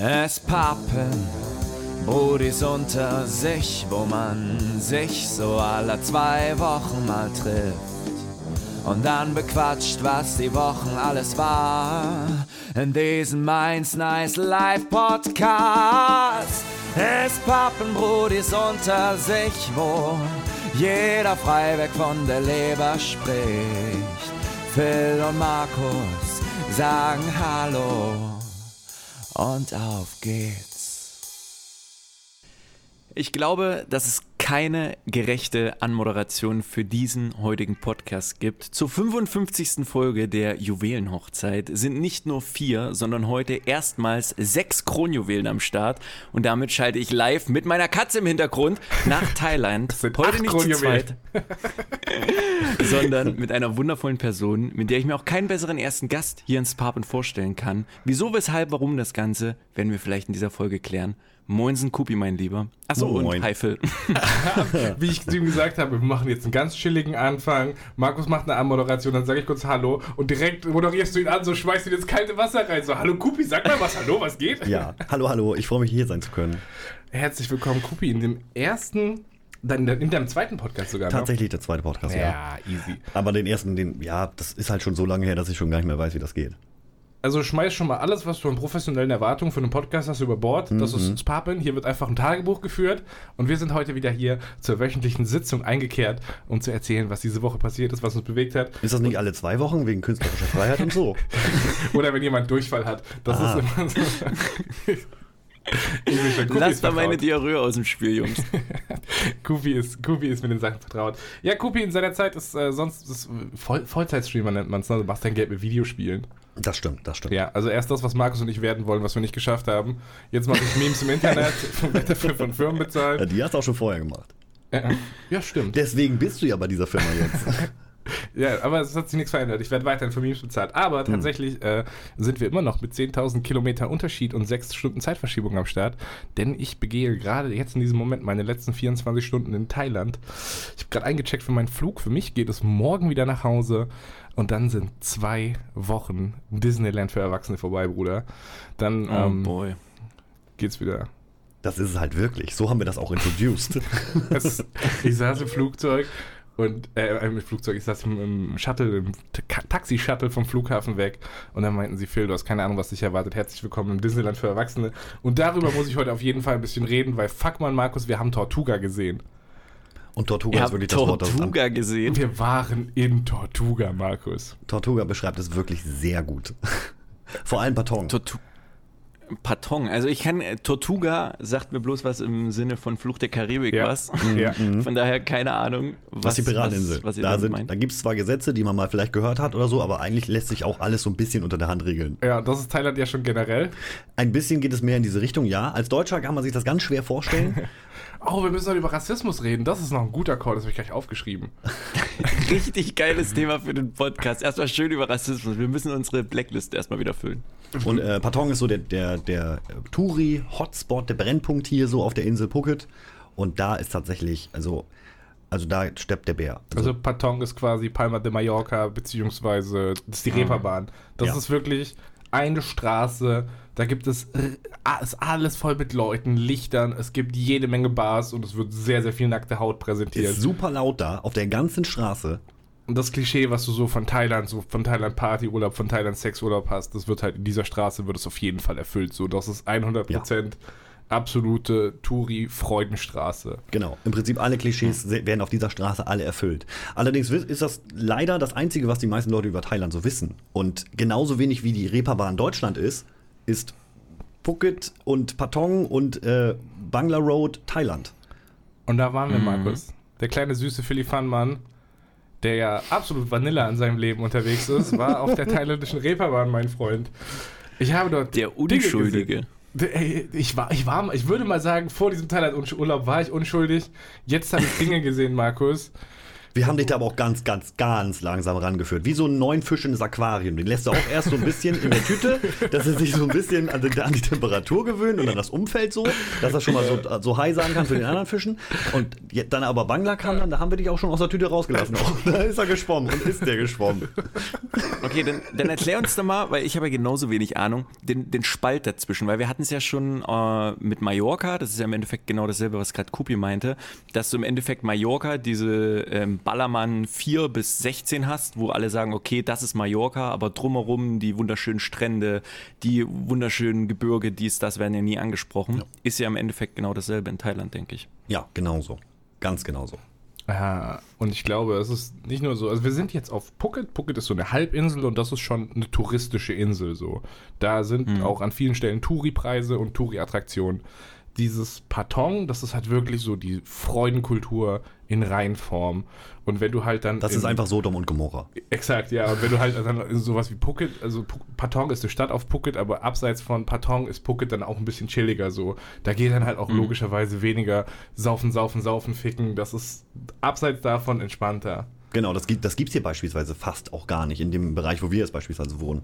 Es pappen Brudis unter sich, wo man sich so alle zwei Wochen mal trifft. Und dann bequatscht, was die Wochen alles war. In diesem Mainz Nice Live Podcast. Es pappen Brudis unter sich, wo jeder frei weg von der Leber spricht. Phil und Markus sagen Hallo und auf geht's. Ich glaube, dass es keine gerechte Anmoderation für diesen heutigen Podcast gibt. Zur 55. Folge der Juwelenhochzeit sind nicht nur vier, sondern heute erstmals sechs Kronjuwelen am Start. Und damit schalte ich live mit meiner Katze im Hintergrund nach Thailand. heute nicht zu zweit, sondern mit einer wundervollen Person, mit der ich mir auch keinen besseren ersten Gast hier ins Papen vorstellen kann. Wieso, weshalb, warum das Ganze, werden wir vielleicht in dieser Folge klären. Moinsen Kupi, mein Lieber. Achso, Moin. und Phil. Wie ich zu ihm gesagt habe, wir machen jetzt einen ganz chilligen Anfang. Markus macht eine Anmoderation, dann sage ich kurz Hallo und direkt moderierst du ihn an, so schmeißt ihn ins kalte Wasser rein. So, Hallo Kupi, sag mal was, Hallo, was geht? Ja, hallo, hallo, ich freue mich hier sein zu können. Herzlich willkommen, Kupi, in dem ersten, dann in deinem zweiten Podcast sogar. Tatsächlich der zweite Podcast, ja. Ja, easy. Aber den ersten, den, ja, das ist halt schon so lange her, dass ich schon gar nicht mehr weiß, wie das geht. Also schmeiß schon mal alles, was du an professionellen Erwartungen für einen Podcast hast, über Bord. Das ist Papen. Hier wird einfach ein Tagebuch geführt. Und wir sind heute wieder hier zur wöchentlichen Sitzung eingekehrt, um zu erzählen, was diese Woche passiert ist, was uns bewegt hat. Ist das nicht alle zwei Wochen wegen künstlerischer Freiheit und so? Oder wenn jemand Durchfall hat. Das Ah. ist immer so. Ich bin schon Lass mal meine. Diarrhoe aus dem Spiel, Jungs. Kupi ist, Kupi ist mit den Sachen vertraut. Ja, Kupi in seiner Zeit ist äh, sonst ist Voll, Vollzeitstreamer nennt man es. Ne? Du machst dein Geld mit Videospielen. Das stimmt, das stimmt. Ja, also erst das, was Markus und ich werden wollen, was wir nicht geschafft haben. Jetzt mache ich Memes im Internet, dafür von Firmen Ja, bezahlen. die hast du auch schon vorher gemacht. Ja, ja, stimmt. Deswegen bist du ja bei dieser Firma jetzt. Ja, aber es hat sich nichts verändert. Ich werde weiterhin für Memes bezahlt. Aber tatsächlich äh, sind wir immer noch mit 10.000 Kilometer Unterschied und 6 Stunden Zeitverschiebung am Start. Denn ich begehe gerade jetzt in diesem Moment meine letzten 24 Stunden in Thailand. Ich habe gerade eingecheckt für meinen Flug. Für mich geht es morgen wieder nach Hause. Und dann sind zwei Wochen Disneyland für Erwachsene vorbei, Bruder. Dann Oh ähm, boy. geht's wieder. Das ist es halt wirklich. So haben wir das auch introduced. Es, ich saß im Flugzeug und äh, im Flugzeug, ich saß im, Shuttle, im Ta- Taxi-Shuttle vom Flughafen weg und dann meinten sie, Phil, du hast keine Ahnung, was dich erwartet. Herzlich willkommen im Disneyland für Erwachsene. Und darüber muss ich heute auf jeden Fall ein bisschen reden, weil fuck man, Markus, wir haben Tortuga gesehen. Und Tortuga Ihr ist wirklich das Wort, das Tortuga gesehen. Wir waren in Tortuga, Markus. Tortuga beschreibt es wirklich sehr gut. Vor allem Patong. Tortu Patong. Also ich kann, äh, Tortuga sagt mir bloß was im Sinne von Fluch der Karibik Ja. was. Ja. Von daher keine Ahnung, was, was, die Pirateninsel. Was, was da sind, meint. da gibt es zwar Gesetze, die man mal vielleicht gehört hat oder so, aber eigentlich lässt sich auch alles so ein bisschen unter der Hand regeln. Ja, das ist Thailand ja schon generell. Ein bisschen geht es mehr in diese Richtung, ja. Als Deutscher kann man sich das ganz schwer vorstellen. Oh, wir müssen noch über Rassismus reden. Das ist noch ein guter Call, das habe ich gleich aufgeschrieben. Richtig geiles Thema für den Podcast. Erstmal schön über Rassismus. Wir müssen unsere Blacklist erstmal wieder füllen. Und äh, Patong ist so der, der, der äh, Touri-Hotspot, der Brennpunkt hier so auf der Insel Phuket. Und da ist tatsächlich, also, also da steppt der Bär. Also Patong ist quasi Palma de Mallorca, beziehungsweise das ist die Reeperbahn. Das Ja. ist wirklich eine Straße, da gibt es ist alles voll mit Leuten, Lichtern, es gibt jede Menge Bars und es wird sehr, sehr viel nackte Haut präsentiert. ist super laut da, auf der ganzen Straße. Und das Klischee, was du so von Thailand, so von Thailand Partyurlaub, von Thailand Sexurlaub hast, das wird halt in dieser Straße wird es auf jeden Fall erfüllt. So, das ist 100% absolute Touri-Freudenstraße. Genau. Im Prinzip alle Klischees se- werden auf dieser Straße alle erfüllt. Allerdings ist das leider das Einzige, was die meisten Leute über Thailand so wissen. Und genauso wenig wie die Reeperbahn Deutschland ist, ist Phuket und Patong und äh, Bangla Road Thailand. Und da waren wir, Markus. Der kleine süße Philly Mann, der ja absolut Vanilla in seinem Leben unterwegs ist, war auf der thailändischen Reeperbahn, mein Freund. Ich habe dort Der Dinge gesehen. Ey, Ich war, ich war, ich würde mal sagen, vor diesem Thailand-Urlaub war ich unschuldig. Jetzt habe ich Dinge gesehen, Markus. Wir haben dich da aber auch ganz, ganz, ganz langsam rangeführt. Wie so ein neuen Fisch in das Aquarium. Den lässt du auch erst so ein bisschen in der Tüte, dass er sich so ein bisschen an die, an die Temperatur gewöhnt und an das Umfeld so, dass er schon mal so, so high sein kann für den anderen Fischen. Und dann aber Bangla kam dann, da haben wir dich auch schon aus der Tüte rausgelassen. Auch. Da ist er geschwommen und ist der geschwommen. Okay, dann, dann erklär uns doch mal, weil ich habe ja genauso wenig Ahnung, den, den Spalt dazwischen, weil wir hatten es ja schon äh, mit Mallorca, das ist ja im Endeffekt genau dasselbe, was gerade Kupi meinte, dass du im Endeffekt Mallorca diese ähm, Ballermann 4 bis 16 hast, wo alle sagen, okay, das ist Mallorca, aber drumherum die wunderschönen Strände, die wunderschönen Gebirge, dies, das werden ja nie angesprochen. Ist ja im Endeffekt genau dasselbe in Thailand, denke ich. Ja, genauso. Ganz genauso. Ja, und ich glaube, es ist nicht nur so, also wir sind jetzt auf Phuket. Phuket ist so eine Halbinsel und das ist schon eine touristische Insel so. Da sind auch an vielen Stellen Touri-Preise und Touri-Attraktionen. Dieses Patong, das ist halt wirklich so die Freudenkultur in Reinform. Und wenn du halt dann. Das in- ist einfach Sodom und Gomorra. Exakt, ja. Und wenn du halt dann in sowas wie Phuket, also Patong ist eine Stadt auf Phuket, aber abseits von Patong ist Phuket dann auch ein bisschen chilliger so. Da geht dann halt auch logischerweise weniger saufen, saufen, saufen, ficken. Das ist abseits davon entspannter. Genau, das gibt es das gibt's hier beispielsweise fast auch gar nicht in dem Bereich, wo wir jetzt beispielsweise wohnen.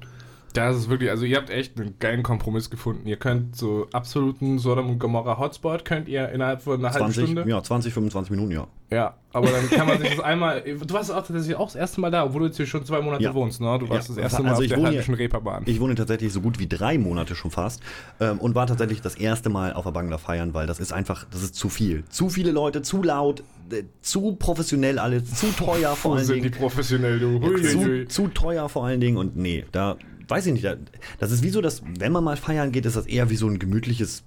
Da ist wirklich, also ihr habt echt einen geilen Kompromiss gefunden. Ihr könnt so absoluten Sodom und Gomorra Hotspot könnt ihr innerhalb von einer halben 20, Stunde. ja, 20, 25 Minuten, ja. Ja, aber dann kann man sich das einmal. Du warst auch tatsächlich auch das erste Mal da, obwohl du jetzt hier schon zwei Monate Ja. wohnst, ne? Du warst Ja, das erste Mal also auf ich der wohne Hallischen Reeperbahn. Ich wohne tatsächlich so gut wie drei Monate schon fast ähm, und war tatsächlich das erste Mal auf der Bangla feiern, weil das ist einfach, das ist zu viel. Zu viele Leute, zu laut, äh, zu professionell alles, zu teuer vor allen sind die Dingen. professionell, du? Hui, Zu, zu teuer vor allen Dingen und nee, da weiß ich nicht. Da, das ist wie so, dass, wenn man mal feiern geht, ist das eher wie so ein gemütliches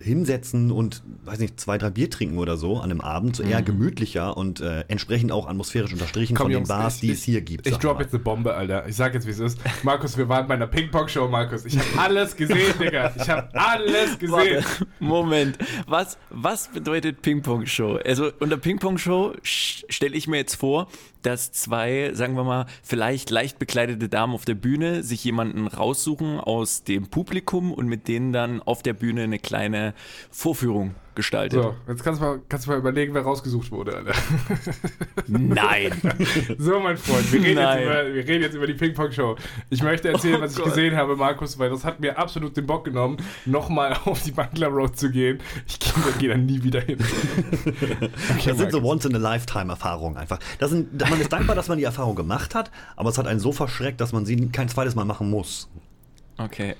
Hinsetzen und, weiß nicht, zwei, drei Bier trinken oder so an einem Abend, so eher gemütlicher und äh, entsprechend auch atmosphärisch unterstrichen von den Bars, ich- die es hier gibt. Ich drop mal. jetzt eine Bombe, Alter. Ich sag jetzt, wie es ist. Markus, wir waren bei einer Ping-Pong-Show, Markus. Ich habe alles gesehen, Digga. Ich habe alles gesehen. Warte, Moment. Was, was bedeutet Ping-Pong-Show? Also unter Ping-Pong-Show stelle ich mir jetzt vor, dass zwei, sagen wir mal, vielleicht leicht bekleidete Damen auf der Bühne sich jemanden raussuchen aus dem Publikum und mit denen dann auf der Bühne eine kleine Vorführung gestaltet. So, jetzt kannst du, mal, kannst du mal überlegen, wer rausgesucht wurde, Alter. Nein. So, mein Freund, wir reden, jetzt über, wir reden jetzt über die Ping-Pong-Show. Ich möchte erzählen, Oh was ich Gott. gesehen habe, Markus, weil das hat mir absolut den Bock genommen, nochmal auf die Bangla Road zu gehen. Ich gehe da, geh da nie wieder hin. Okay, Das sind so Markus. Once-in-a-Lifetime-Erfahrungen einfach. Das sind, man ist dankbar, dass man die Erfahrung gemacht hat, aber es hat einen so verschreckt, dass man sie kein zweites Mal machen muss. Okay.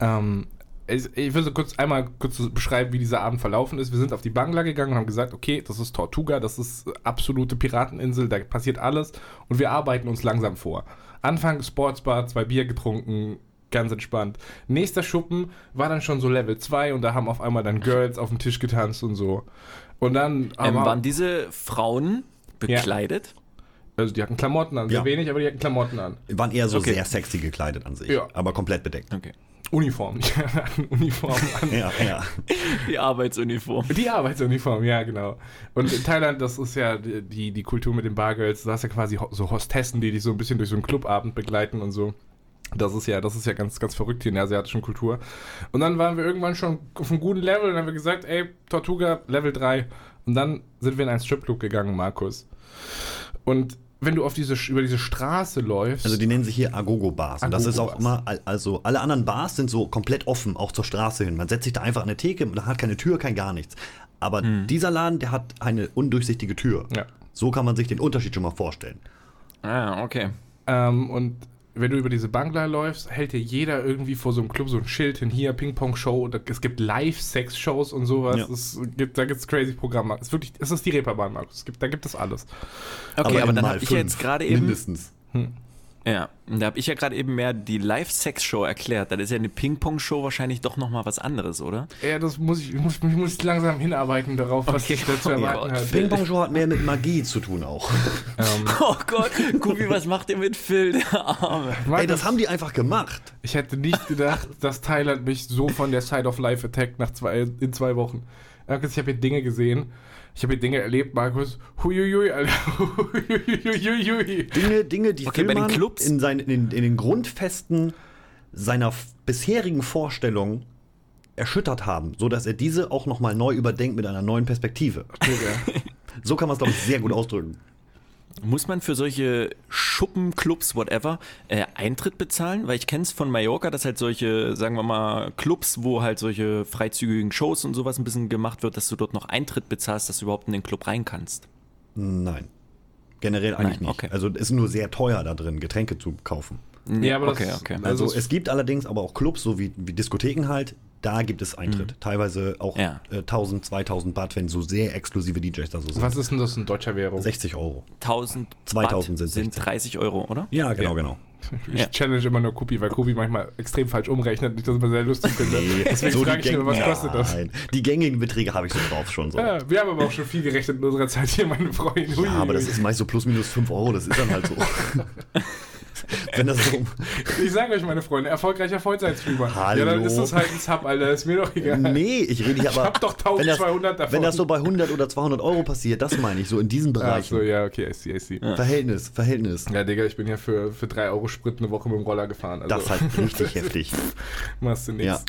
Ähm, ich, ich will so kurz einmal kurz beschreiben, wie dieser Abend verlaufen ist. Wir sind auf die Bangla gegangen und haben gesagt, okay, das ist Tortuga, das ist absolute Pirateninsel, da passiert alles und wir arbeiten uns langsam vor. Anfang Sportsbar, zwei Bier getrunken, ganz entspannt. Nächster Schuppen war dann schon so Level 2 und da haben auf einmal dann Girls auf dem Tisch getanzt und so. Und dann Ähm, aber- waren diese Frauen bekleidet? also die hatten Klamotten an, sehr Ja. wenig, aber die hatten Klamotten an. Waren eher so Okay. sehr sexy gekleidet an sich, Ja. aber komplett bedeckt. Okay. Uniform, Uniform an. Ja, ja. Die Arbeitsuniform. Die Arbeitsuniform, ja, genau. Und in Thailand, das ist ja die, die, Kultur mit den Bargirls, da hast ja quasi so Hostessen, die dich so ein bisschen durch so einen Clubabend begleiten und so. Das ist ja, das ist ja ganz, ganz verrückt hier in der asiatischen Kultur. Und dann waren wir irgendwann schon auf einem guten Level und dann haben wir gesagt, ey, Tortuga, Level 3. Und dann sind wir in einen Stripclub gegangen, Markus. Und wenn du auf diese, über diese Straße läufst. Also die nennen sich hier Agogo-Bars. Und das ist auch immer, al- also alle anderen Bars sind so komplett offen, auch zur Straße hin. Man setzt sich da einfach an eine Theke, man hat keine Tür, kein gar nichts. Aber dieser Laden, der hat eine undurchsichtige Tür. Ja. So kann man sich den Unterschied schon mal vorstellen. Ah, okay. Ähm, und wenn du über diese Bangla läufst, hält dir jeder irgendwie vor so einem Club so ein Schild hin, hier Ping-Pong-Show, es gibt Live-Sex-Shows und sowas. Ja. Es gibt, da gibt es crazy Programme. Es ist wirklich, es ist die Reeperbahn, Markus. Es gibt, da gibt es alles. Okay, aber, in dann habe ich ja jetzt gerade eben. Mindestens. Ja, und da habe ich ja gerade eben mehr die Live-Sex-Show erklärt. Dann ist ja eine Ping-Pong-Show wahrscheinlich doch nochmal was anderes, oder? Ja, das muss ich, ich muss, ich muss langsam hinarbeiten darauf, was Okay. ich da zu Oh erwarten habe. Ping-Pong-Show hat mehr mit Magie zu tun auch. Ähm, Oh Gott, Kubi, was macht ihr mit Phil, der Arme? Ey, das haben die einfach gemacht. ich hätte nicht gedacht, dass Thailand mich so von der Side of Life attackt nach zwei, in zwei Wochen. Ich habe hier Dinge gesehen. Ich habe hier Dinge erlebt, Markus. Huiuiui, Alter. Huiuiui. Dinge, Dinge, die Okay, bei den Tillmann Clubs- in, seinen, in, in den Grundfesten seiner bisherigen Vorstellung erschüttert haben, so dass er diese auch noch mal neu überdenkt mit einer neuen Perspektive. Digga. So kann man es, glaube ich, sehr gut ausdrücken. Muss man für solche Schuppen, Clubs, whatever, äh, Eintritt bezahlen? Weil ich kenne es von Mallorca, dass halt solche, sagen wir mal, Clubs, wo halt solche freizügigen Shows und sowas ein bisschen gemacht wird, dass du dort noch Eintritt bezahlst, dass du überhaupt in den Club rein kannst. Nein. Generell eigentlich Nein, nicht. okay. Also es ist nur sehr teuer da drin, Getränke zu kaufen. Ja, aber das- okay, okay. Also, Also es- es gibt allerdings aber auch Clubs, so wie, wie Diskotheken halt, da gibt es Eintritt. Teilweise auch Ja. äh, 1000, 2000 Baht, wenn so sehr exklusive DJs da so sind. Was ist denn das in deutscher Währung? 60 Euro. 1000 2000 Baht sind sind 16. 30 Euro, oder? Ja, genau, Ja. genau. Ich Ja. challenge immer nur Kupi, weil Kupi manchmal extrem falsch umrechnet und ich das immer sehr lustig finde. Deswegen so frage ich immer, was gäng- kostet das? Nein, die gängigen Beträge habe ich so drauf schon so. Ja, Ja, wir haben aber auch schon viel gerechnet in unserer Zeit hier, meine Freunde. Hui, aber das ist meist so plus minus 5 Euro, das ist dann halt so. wenn das so. Ich sage euch, meine Freunde, erfolgreicher Vollzeitstreamer. Hallo. Ja, dann ist das halt ein Sub, Alter. Ist mir doch egal. Nee, ich rede hier aber. hab doch wenn das, 1200 davon. Wenn das so bei 100 oder 200 Euro passiert, das meine ich, so in diesen Ach Bereichen. so, ja, okay, I see, I see. Ja. Verhältnis, Verhältnis. Digga, ich bin ja für, für 3 Euro Sprit eine Woche mit dem Roller gefahren. Also, Das ist halt richtig heftig. machst du nichts. Ja.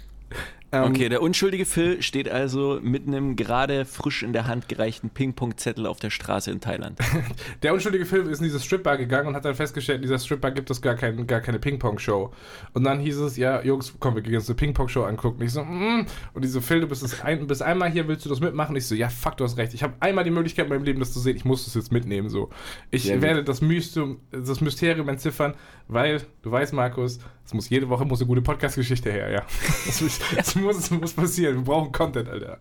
Ähm, Okay, der unschuldige Phil steht also mit einem gerade frisch in der Hand gereichten Ping-Pong-Zettel auf der Straße in Thailand. Der unschuldige Film ist in diese Stripbar gegangen und hat dann festgestellt, in dieser Stripbar gibt es gar, kein, gar keine Ping-Pong-Show. Und dann hieß es, ja, Jungs, komm, wir gehen uns eine Ping-Pong-Show angucken. Ich so, mm. Und die so, Phil, du bist, das ein, bist einmal hier, willst du das mitmachen? Ich so, ja, fuck, du hast recht. Ich habe einmal die Möglichkeit in meinem Leben, das zu sehen. Ich muss das jetzt mitnehmen. So. Ich gut. werde das Mysterium, das Mysterium entziffern, weil, du weißt, Markus, es muss jede Woche muss eine gute Podcast-Geschichte her, ja. Das, muss- das muss, das muss passieren. Wir brauchen Content, Alter.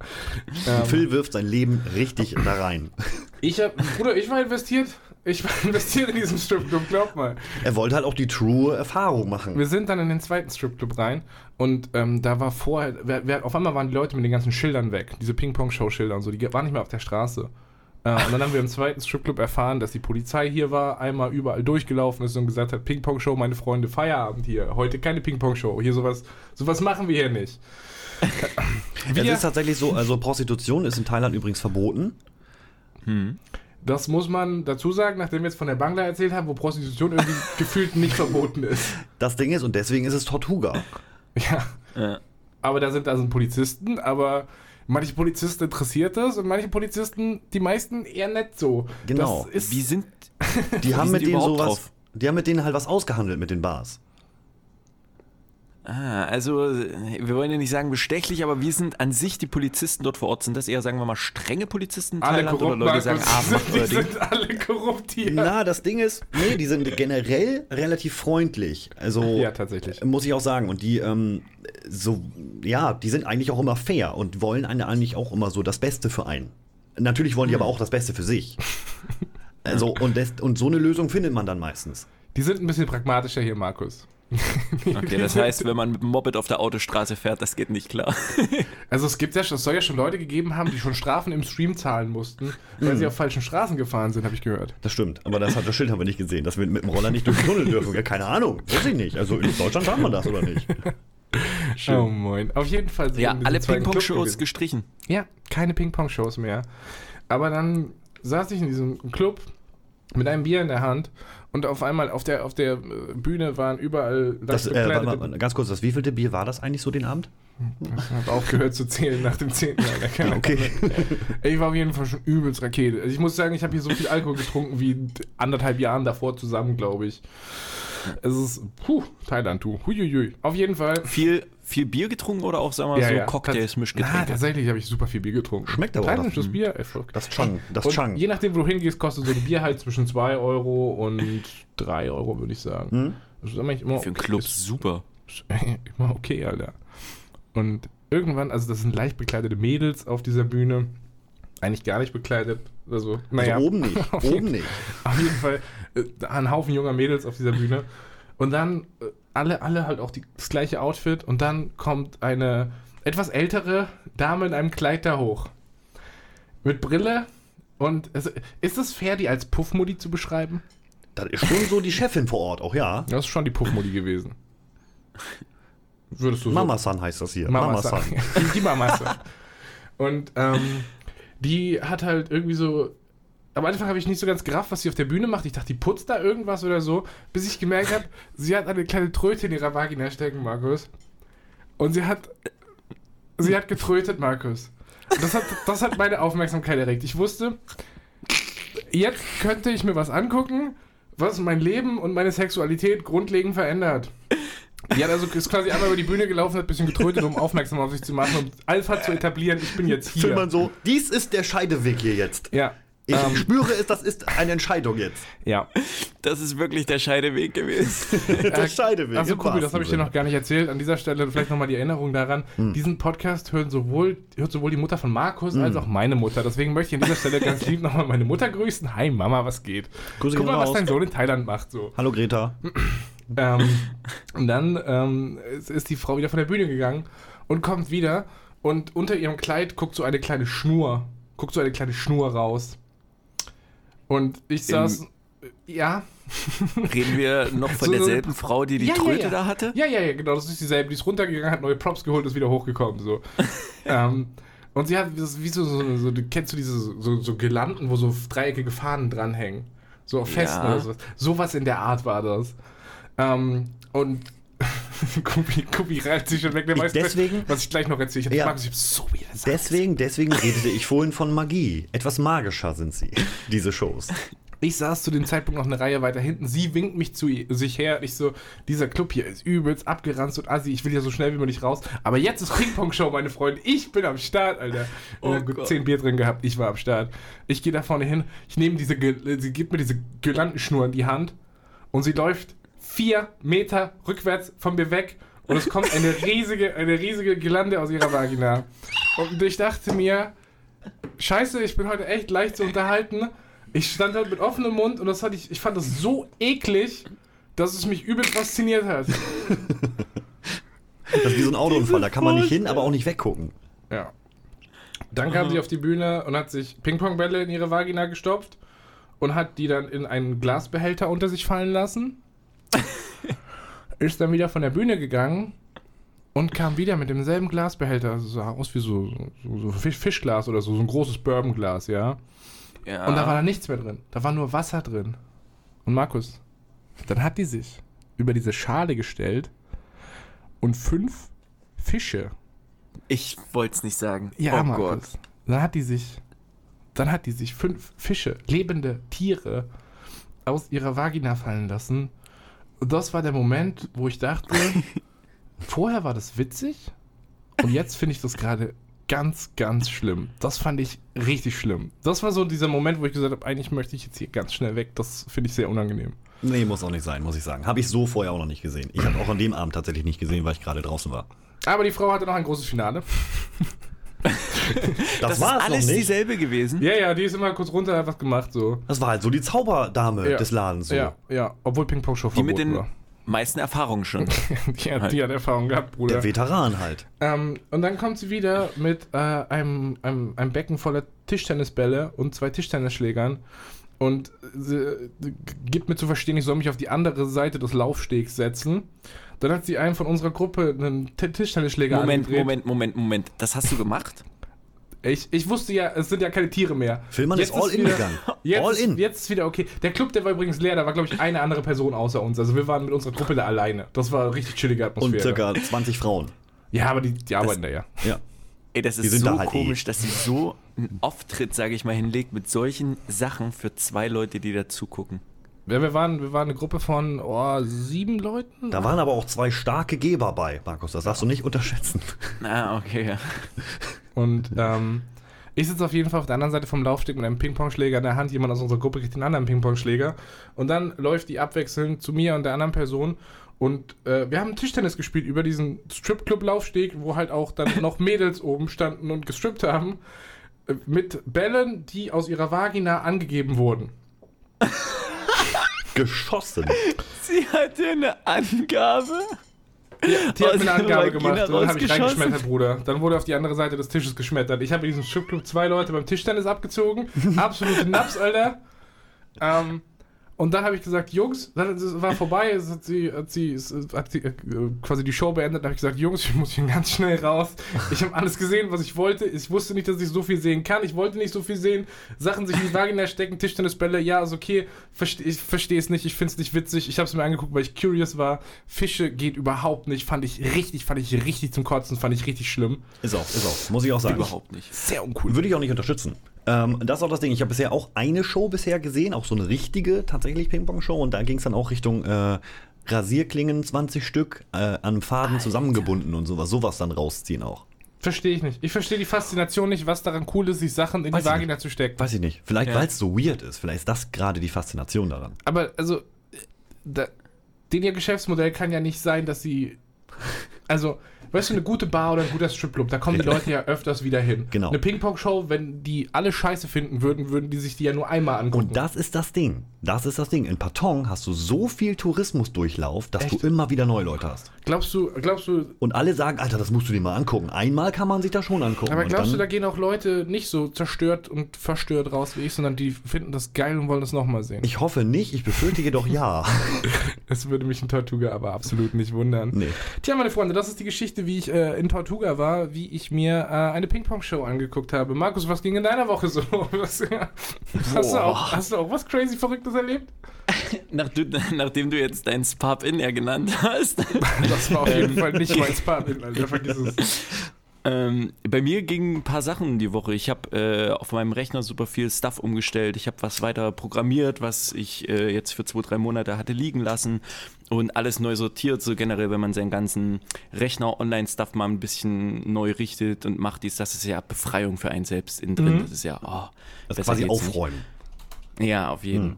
Ähm, Phil wirft sein Leben richtig da rein. ich hab, Bruder, ich war investiert. Ich war investiert in diesen Stripclub, glaub mal. Er wollte halt auch die true Erfahrung machen. Wir sind dann in den zweiten Stripclub rein und ähm, da war vorher, wer, wer, auf einmal waren die Leute mit den ganzen Schildern weg, diese Ping-Pong-Show-Schilder und so, die waren nicht mehr auf der Straße. Äh, und dann haben wir im zweiten Stripclub erfahren, dass die Polizei hier war, einmal überall durchgelaufen ist und gesagt hat, Ping-Pong-Show, meine Freunde, Feierabend hier. Heute keine Ping-Pong-Show. Hier sowas, sowas machen wir hier nicht. Es Wir, ist tatsächlich so, also Prostitution ist in Thailand übrigens verboten. das muss man dazu sagen, nachdem wir jetzt von der Bangla erzählt haben, wo Prostitution irgendwie gefühlt nicht verboten ist. Das Ding ist, und deswegen ist es Tortuga. Ja. Ja. Aber da sind, da sind Polizisten, aber manche Polizisten interessiert das und manche Polizisten, die meisten eher nicht so. Genau. Das ist, Wie sind Die haben mit denen sowas. drauf? Die haben mit denen halt was ausgehandelt mit den Bars. Ah, also wir wollen ja nicht sagen bestechlich, aber wie sind an sich die Polizisten dort vor Ort? Sind das eher, sagen wir mal, strenge Polizisten in alle Thailand korrupt, oder Leute, die sagen, Markus. ah, die sind alle korrupt hier. Na, das Ding ist, nee, die sind generell relativ freundlich. Also Ja, tatsächlich. muss ich auch sagen. Und die, ähm, so, ja, die sind eigentlich auch immer fair und wollen eine eigentlich auch immer so das Beste für einen. Natürlich wollen die aber auch das Beste für sich. Also, und, das, und so eine Lösung findet man dann meistens. Die sind ein bisschen pragmatischer hier, Markus. Okay, das heißt, wenn man mit dem Moped auf der Autostraße fährt, das geht nicht klar. Also es gibt ja, schon- es soll ja schon Leute gegeben haben, die schon Strafen im Stream zahlen mussten, weil Hm. sie auf falschen Straßen gefahren sind, habe ich gehört. Das stimmt. Aber das, hat, das Schild haben wir nicht gesehen, dass wir mit dem Roller nicht durch den Tunnel dürfen. Ja, keine Ahnung. Weiß ich nicht. Also in Deutschland haben wir das, oder nicht? Oh moin. Auf jeden Fall sind Ja, alle Ping-Pong-Shows gestrichen. Ja, keine Ping-Pong-Shows mehr. Aber dann saß ich in diesem Club mit einem Bier in der Hand und auf einmal auf der, auf der äh, Bühne waren überall Das, äh, warte mal, ganz kurz, das wievielte Bier war das eigentlich so den Abend? Ich habe aufgehört zu zählen nach dem zehnten Jahr. Okay. Ich war auf jeden Fall schon übelst Rakete. Also ich muss sagen, ich habe hier so viel Alkohol getrunken wie anderthalb Jahren davor zusammen, glaube ich. Es ist, puh, Thailand, du. Huiuiui. Auf jeden Fall. Viel, viel Bier getrunken oder auch, sagen wir mal, so Cocktails, Tats- Na, Mischgetränke? tatsächlich habe ich super viel Bier getrunken. Schmeckt aber auch Thailändisches das- Bier. Erfolg. Das Chang. Das Und Chang. je nachdem, wo du hingehst, kostet so ein Bier halt zwischen 2 Euro und 3 Euro, würde ich sagen. Hm? Das ist eigentlich immer, Für einen Club ist super. immer okay, Alter. Und irgendwann, also das sind leicht bekleidete Mädels auf dieser Bühne. Eigentlich gar nicht bekleidet. Also, naja. Also oben nicht. Auf jeden- Oben nicht. Auf jeden Fall äh, ein Haufen junger Mädels auf dieser Bühne. Und dann äh, alle, alle halt auch die, das gleiche Outfit. Und dann kommt eine etwas ältere Dame in einem Kleid da hoch. Mit Brille. Und also, ist es fair, die als Puffmodi zu beschreiben? Das ist schon so die Chefin vor Ort, auch ja. Das ist schon die Puffmodi gewesen. Würdest du so Mama-san heißt das hier. Mama Mama-san. Die, die Mama Und ähm, die hat halt irgendwie so. Am Anfang habe ich nicht so ganz gerafft, was sie auf der Bühne macht. Ich dachte, die putzt da irgendwas oder so, bis ich gemerkt habe, sie hat eine kleine Tröte in ihrer Vagina stecken, Markus. Und sie hat. Sie hat getrötet, Markus. Und Das hat, das hat meine Aufmerksamkeit erregt. Ich wusste, Jetzt könnte ich mir was angucken, was mein Leben und meine Sexualität grundlegend verändert. Die hat also ist quasi einmal über die Bühne gelaufen, hat ein bisschen getrötet, um aufmerksam auf sich zu machen und Alpha zu etablieren, ich bin jetzt Will man hier. so, dies ist der Scheideweg hier jetzt. Ja. Ich ähm, spüre es, das ist eine Entscheidung jetzt. ja. Das ist wirklich der Scheideweg gewesen. Der Scheideweg. Also Kubi, das habe ich dir noch gar nicht erzählt. An dieser Stelle vielleicht nochmal die Erinnerung daran. Hm. Diesen Podcast hören sowohl, hört sowohl die Mutter von Markus als Hm. auch meine Mutter. Deswegen möchte ich an dieser Stelle ganz lieb nochmal meine Mutter grüßen. Hi Mama, was geht? Grüße Guck mal, was raus. dein Sohn in Thailand macht. So. Hallo Greta. Ähm, und dann ähm, ist- ist die Frau wieder von der Bühne gegangen und kommt wieder und unter ihrem Kleid guckt so eine kleine Schnur, guckt so eine kleine Schnur raus. Und ich saß, ja, Reden wir noch von So- so- derselben Frau, die die Ja, ja, Tröte ja. da hatte? ja, ja, ja, genau, das ist dieselbe. Die ist runtergegangen, hat neue Props geholt, ist wieder hochgekommen, so. ähm, und sie hat das, wie so, so, so, kennst du diese so, so Girlanden, wo so dreieckige Fahnen dranhängen, so auf Festen Ja. oder sowas. Sowas in der Art war das. Ähm, und Kubi, Kubi reißt sich schon weg, der Ich weiß deswegen- was ich gleich noch erzähle. Ich, Ja. ja. ich so. Deswegen, deswegen redete ich vorhin von Magie. Etwas magischer sind sie, diese Shows. Ich saß zu dem Zeitpunkt noch eine Reihe weiter hinten. Sie winkt mich zu sich her. Ich so, dieser Club hier ist übelst abgeranzt und assi. Ich will ja so schnell wie möglich raus. Aber jetzt ist Ping-Pong-Show, meine Freunde. Ich bin am Start, Alter. Oh äh, Gott. zehn Bier drin gehabt. Ich war am Start. Ich gehe da vorne hin. Ich nehme diese, sie gibt mir diese Girlandenschnur in die Hand und sie läuft vier Meter rückwärts von mir weg. Und es kommt eine riesige, eine riesige Girlande aus ihrer Vagina. Und ich dachte mir, Scheiße, ich bin heute echt leicht zu unterhalten. Ich stand halt mit offenem Mund und das hatte ich, ich fand das so eklig, dass es mich übel fasziniert hat. Das ist wie so ein Autounfall, da kann man nicht hin, aber auch nicht weggucken. Ja. Dann kam sie auf die Bühne und hat sich Ping-Pong-Bälle in ihre Vagina gestopft und hat die dann in einen Glasbehälter unter sich fallen lassen. ist dann wieder von der Bühne gegangen und kam wieder mit demselben Glasbehälter. Das sah aus wie so, so, so Fisch, Fischglas oder so, so ein großes Bourbonglas, ja. Ja. Und da war da nichts mehr drin. Da war nur Wasser drin. Und Markus, dann hat die sich über diese Schale gestellt und fünf Fische. ich wollte es nicht sagen. Ja, oh Markus. Gott. Dann hat die sich, dann hat die sich fünf Fische, lebende Tiere aus ihrer Vagina fallen lassen. Das war der Moment, wo ich dachte, vorher war das witzig und jetzt finde ich das gerade ganz, ganz schlimm. Das fand ich richtig schlimm. Das war so dieser Moment, wo ich gesagt habe, eigentlich möchte ich jetzt hier ganz schnell weg. Das finde ich sehr unangenehm. Nee, muss auch nicht sein, muss ich sagen. Habe ich so vorher auch noch nicht gesehen. Ich habe auch an dem Abend tatsächlich nicht gesehen, weil ich gerade draußen war. Aber die Frau hatte noch ein großes Finale. Das, Das war ist es alles noch nicht. dieselbe gewesen. Ja, ja, die ist immer kurz runter, hat was gemacht, so. Das war halt so die Zauberdame Ja. des Ladens. So. Ja, ja, obwohl Ping-Pong-Show Die mit den war. meisten Erfahrungen schon. Die hat, die hat Erfahrung gehabt, Bruder. Der Veteran halt. Ähm, und dann kommt sie wieder mit äh, einem, einem, einem Becken voller Tischtennisbälle und zwei Tischtennisschlägern und sie, äh, gibt mir zu verstehen, ich soll mich auf die andere Seite des Laufstegs setzen. Dann hat sie einen von unserer Gruppe einen T Tischtennisschläger Moment, angedreht. Moment, Moment, Moment. Das hast du gemacht? Ich, ich wusste ja, es sind ja keine Tiere mehr. Filmmann ist all in wieder- gegangen. Jetzt, all ist, in. jetzt ist wieder okay. Der Club, der war übrigens leer, da war, glaube ich, eine andere Person außer uns. Also wir waren mit unserer Gruppe da alleine. Das war eine richtig chillige Atmosphäre. Und circa 20 Frauen. Ja, aber die, die arbeiten da ja. Ja. Ey, das ist sind so da halt eh. komisch, dass sie so einen Auftritt, sage ich mal, hinlegt mit solchen Sachen für zwei Leute, die da zugucken. Ja, wir waren, wir waren eine Gruppe von oh, sieben Leuten. Da waren aber auch zwei starke Geber bei, Markus. Das darfst du nicht unterschätzen. Ah, okay. ja. Und ähm, ich sitze auf jeden Fall auf der anderen Seite vom Laufsteg mit einem Ping-Pong-Schläger in der Hand. Jemand aus unserer Gruppe kriegt den anderen Ping-Pong-Schläger. Und dann läuft die abwechselnd zu mir und der anderen Person. Und äh, wir haben Tischtennis gespielt über diesen Stripclub-Laufsteg, wo halt auch dann noch Mädels oben standen und gestrippt haben. äh, Mit Bällen, die aus ihrer Vagina angegeben wurden. Geschossen. Sie hatte eine Angabe. Die hat mir eine Angabe gemacht und dann habe ich reingeschmettert, Bruder. Dann wurde auf die andere Seite des Tisches geschmettert. Ich habe in diesem Stripclub zwei Leute beim Tischtennis abgezogen. Absolute Naps, Alter. Ähm, und dann habe ich gesagt, Jungs, es war vorbei, es hat sie, hat sie, hat sie äh, quasi die Show beendet. Dann habe ich gesagt, Jungs, ich muss hier ganz schnell raus. Ich habe alles gesehen, was ich wollte. Ich wusste nicht, dass ich so viel sehen kann. Ich wollte nicht so viel sehen. Sachen sich in die Vagina stecken, Tischtennisbälle, ja, ist okay. Verste ich verstehe es nicht, ich finde es nicht witzig. Ich habe es mir angeguckt, weil ich curious war. Fische geht überhaupt nicht. Fand ich richtig, fand ich richtig zum Kotzen, fand ich richtig schlimm. Ist auch, ist auch. Muss ich auch sagen. Überhaupt nicht. Sehr uncool. Würde ich auch nicht unterstützen. Ähm, das ist auch das Ding. Ich habe bisher auch eine Show bisher gesehen, auch so eine richtige, tatsächlich Ping-Pong-Show. Und da ging es dann auch Richtung äh, Rasierklingen, 20 Stück, äh, an Faden zusammengebunden und sowas. Sowas dann rausziehen auch. Verstehe ich nicht. Ich verstehe die Faszination nicht, was daran cool ist, sich Sachen in Weiß die Vagina zu stecken. Weiß ich nicht. Vielleicht, Ja. weil es so weird ist. Vielleicht ist das gerade die Faszination daran. Aber also, äh, da, den ihr Geschäftsmodell kann ja nicht sein, dass sie. Also, weißt du, eine gute Bar oder ein guter Stripclub, da kommen die Leute ja öfters wieder hin. Genau. Eine Ping-Pong-Show, wenn die alle scheiße finden würden, würden die sich die ja nur einmal angucken. Und das ist das Ding. Das ist das Ding. In Patong hast du so viel Tourismusdurchlauf, dass Echt? du immer wieder neue Leute hast. glaubst du, glaubst du, Und alle sagen, Alter, das musst du dir mal angucken. Einmal kann man sich das schon angucken. aber glaubst du, da gehen auch Leute nicht so zerstört und verstört raus wie ich, sondern die finden das geil und wollen das nochmal sehen? ich hoffe nicht, ich befürchte jedoch ja. Es würde mich in Tortuga aber absolut nicht wundern. Nee. Tja, meine Freunde, das ist die Geschichte, wie ich äh, in Tortuga war, wie ich mir äh, eine Ping-Pong-Show angeguckt habe. Markus, was ging in deiner Woche so? Was, hast, du auch, hast du auch was crazy Verrücktes erlebt? Nach, du, nachdem du jetzt dein Spap-In ja genannt hast. Das war auf jeden Fall nicht mein Spa, Alter, vergiss es. Ähm, bei mir gingen ein paar Sachen die Woche. Ich habe äh, auf meinem Rechner super viel Stuff umgestellt. Ich habe was weiter programmiert, was ich äh, jetzt für zwei, drei Monate hatte liegen lassen und alles neu sortiert. So generell, wenn man seinen ganzen Rechner, Online-Stuff mal ein bisschen neu richtet und macht dies, das ist ja Befreiung für einen selbst innen drin. Mhm. Das ist ja, oh, Das quasi geht's nicht. aufräumen. Ja, auf jeden.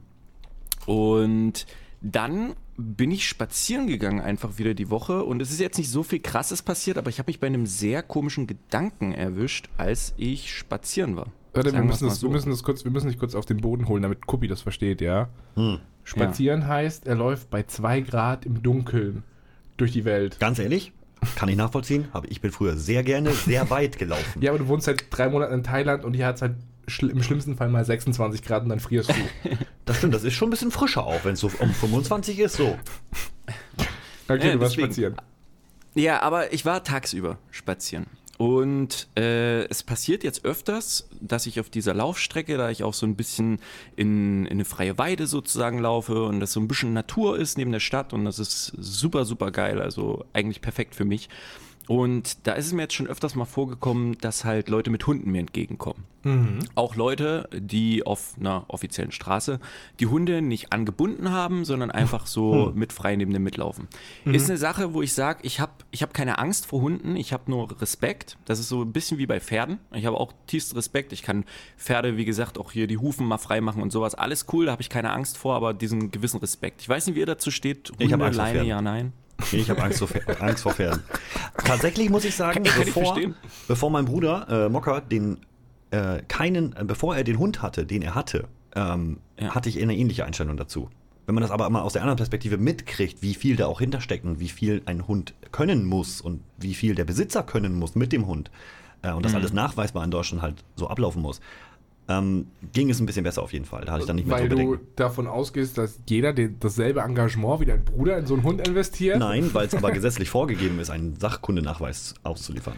Und dann bin ich spazieren gegangen einfach wieder die Woche und es ist jetzt nicht so viel krasses passiert, aber ich habe mich bei einem sehr komischen Gedanken erwischt, als ich spazieren war. Warte, wir müssen, das, mal wir, müssen das kurz, wir müssen dich kurz auf den Boden holen, damit Kuppi das versteht, ja? Spazieren heißt, er läuft bei 2 Grad im Dunkeln durch die Welt. Ganz ehrlich, kann ich nachvollziehen. Aber ich bin früher sehr gerne sehr weit gelaufen. Ja, aber du wohnst seit drei Monaten in Thailand und hier hat es halt schl im schlimmsten Fall mal 26 Grad und dann frierst du. Das stimmt, das ist schon ein bisschen frischer auch, wenn es so um 25 ist. So. Okay, Ja, du warst spazieren. Ja, aber ich war tagsüber spazieren. Und äh, es passiert jetzt öfters, dass ich auf dieser Laufstrecke, da ich auch so ein bisschen in, in eine freie Weide sozusagen laufe und das so ein bisschen Natur ist neben der Stadt und das ist super, super geil, also eigentlich perfekt für mich. Und da ist es mir jetzt schon öfters mal vorgekommen, dass halt Leute mit Hunden mir entgegenkommen. Auch Leute, die auf einer offiziellen Straße die Hunde nicht angebunden haben, sondern einfach so mit frei neben dem mitlaufen. Ist eine Sache, wo ich sage, ich habe ich hab keine Angst vor Hunden, ich habe nur Respekt. Das ist so ein bisschen wie bei Pferden. Ich habe auch tiefsten Respekt. Ich kann Pferde, wie gesagt, auch hier die Hufen mal frei machen und sowas. Alles cool, da habe ich keine Angst vor, aber diesen gewissen Respekt. Ich weiß nicht, wie ihr dazu steht. Hunde, Ich hab Angst vor Leine, ja, nein. Nee, ich habe Angst, vor Angst vor Pferden. Tatsächlich muss ich sagen, Kann ich bevor, verstehen. bevor mein Bruder äh, Mocker den äh, keinen, äh, bevor er den Hund hatte, den er hatte, ähm, Ja. hatte ich eine ähnliche Einstellung dazu. Wenn man das aber mal aus der anderen Perspektive mitkriegt, wie viel da auch hintersteckt und wie viel ein Hund können muss und wie viel der Besitzer können muss mit dem Hund äh, und das Mhm. alles nachweisbar in Deutschland halt so ablaufen muss, ähm, ging es ein bisschen besser auf jeden Fall. Da hatte ich dann nicht mehr Weil so du davon ausgehst, dass jeder den, dasselbe Engagement wie dein Bruder in so einen Hund investiert? Nein, weil es aber gesetzlich vorgegeben ist, einen Sachkundenachweis auszuliefern.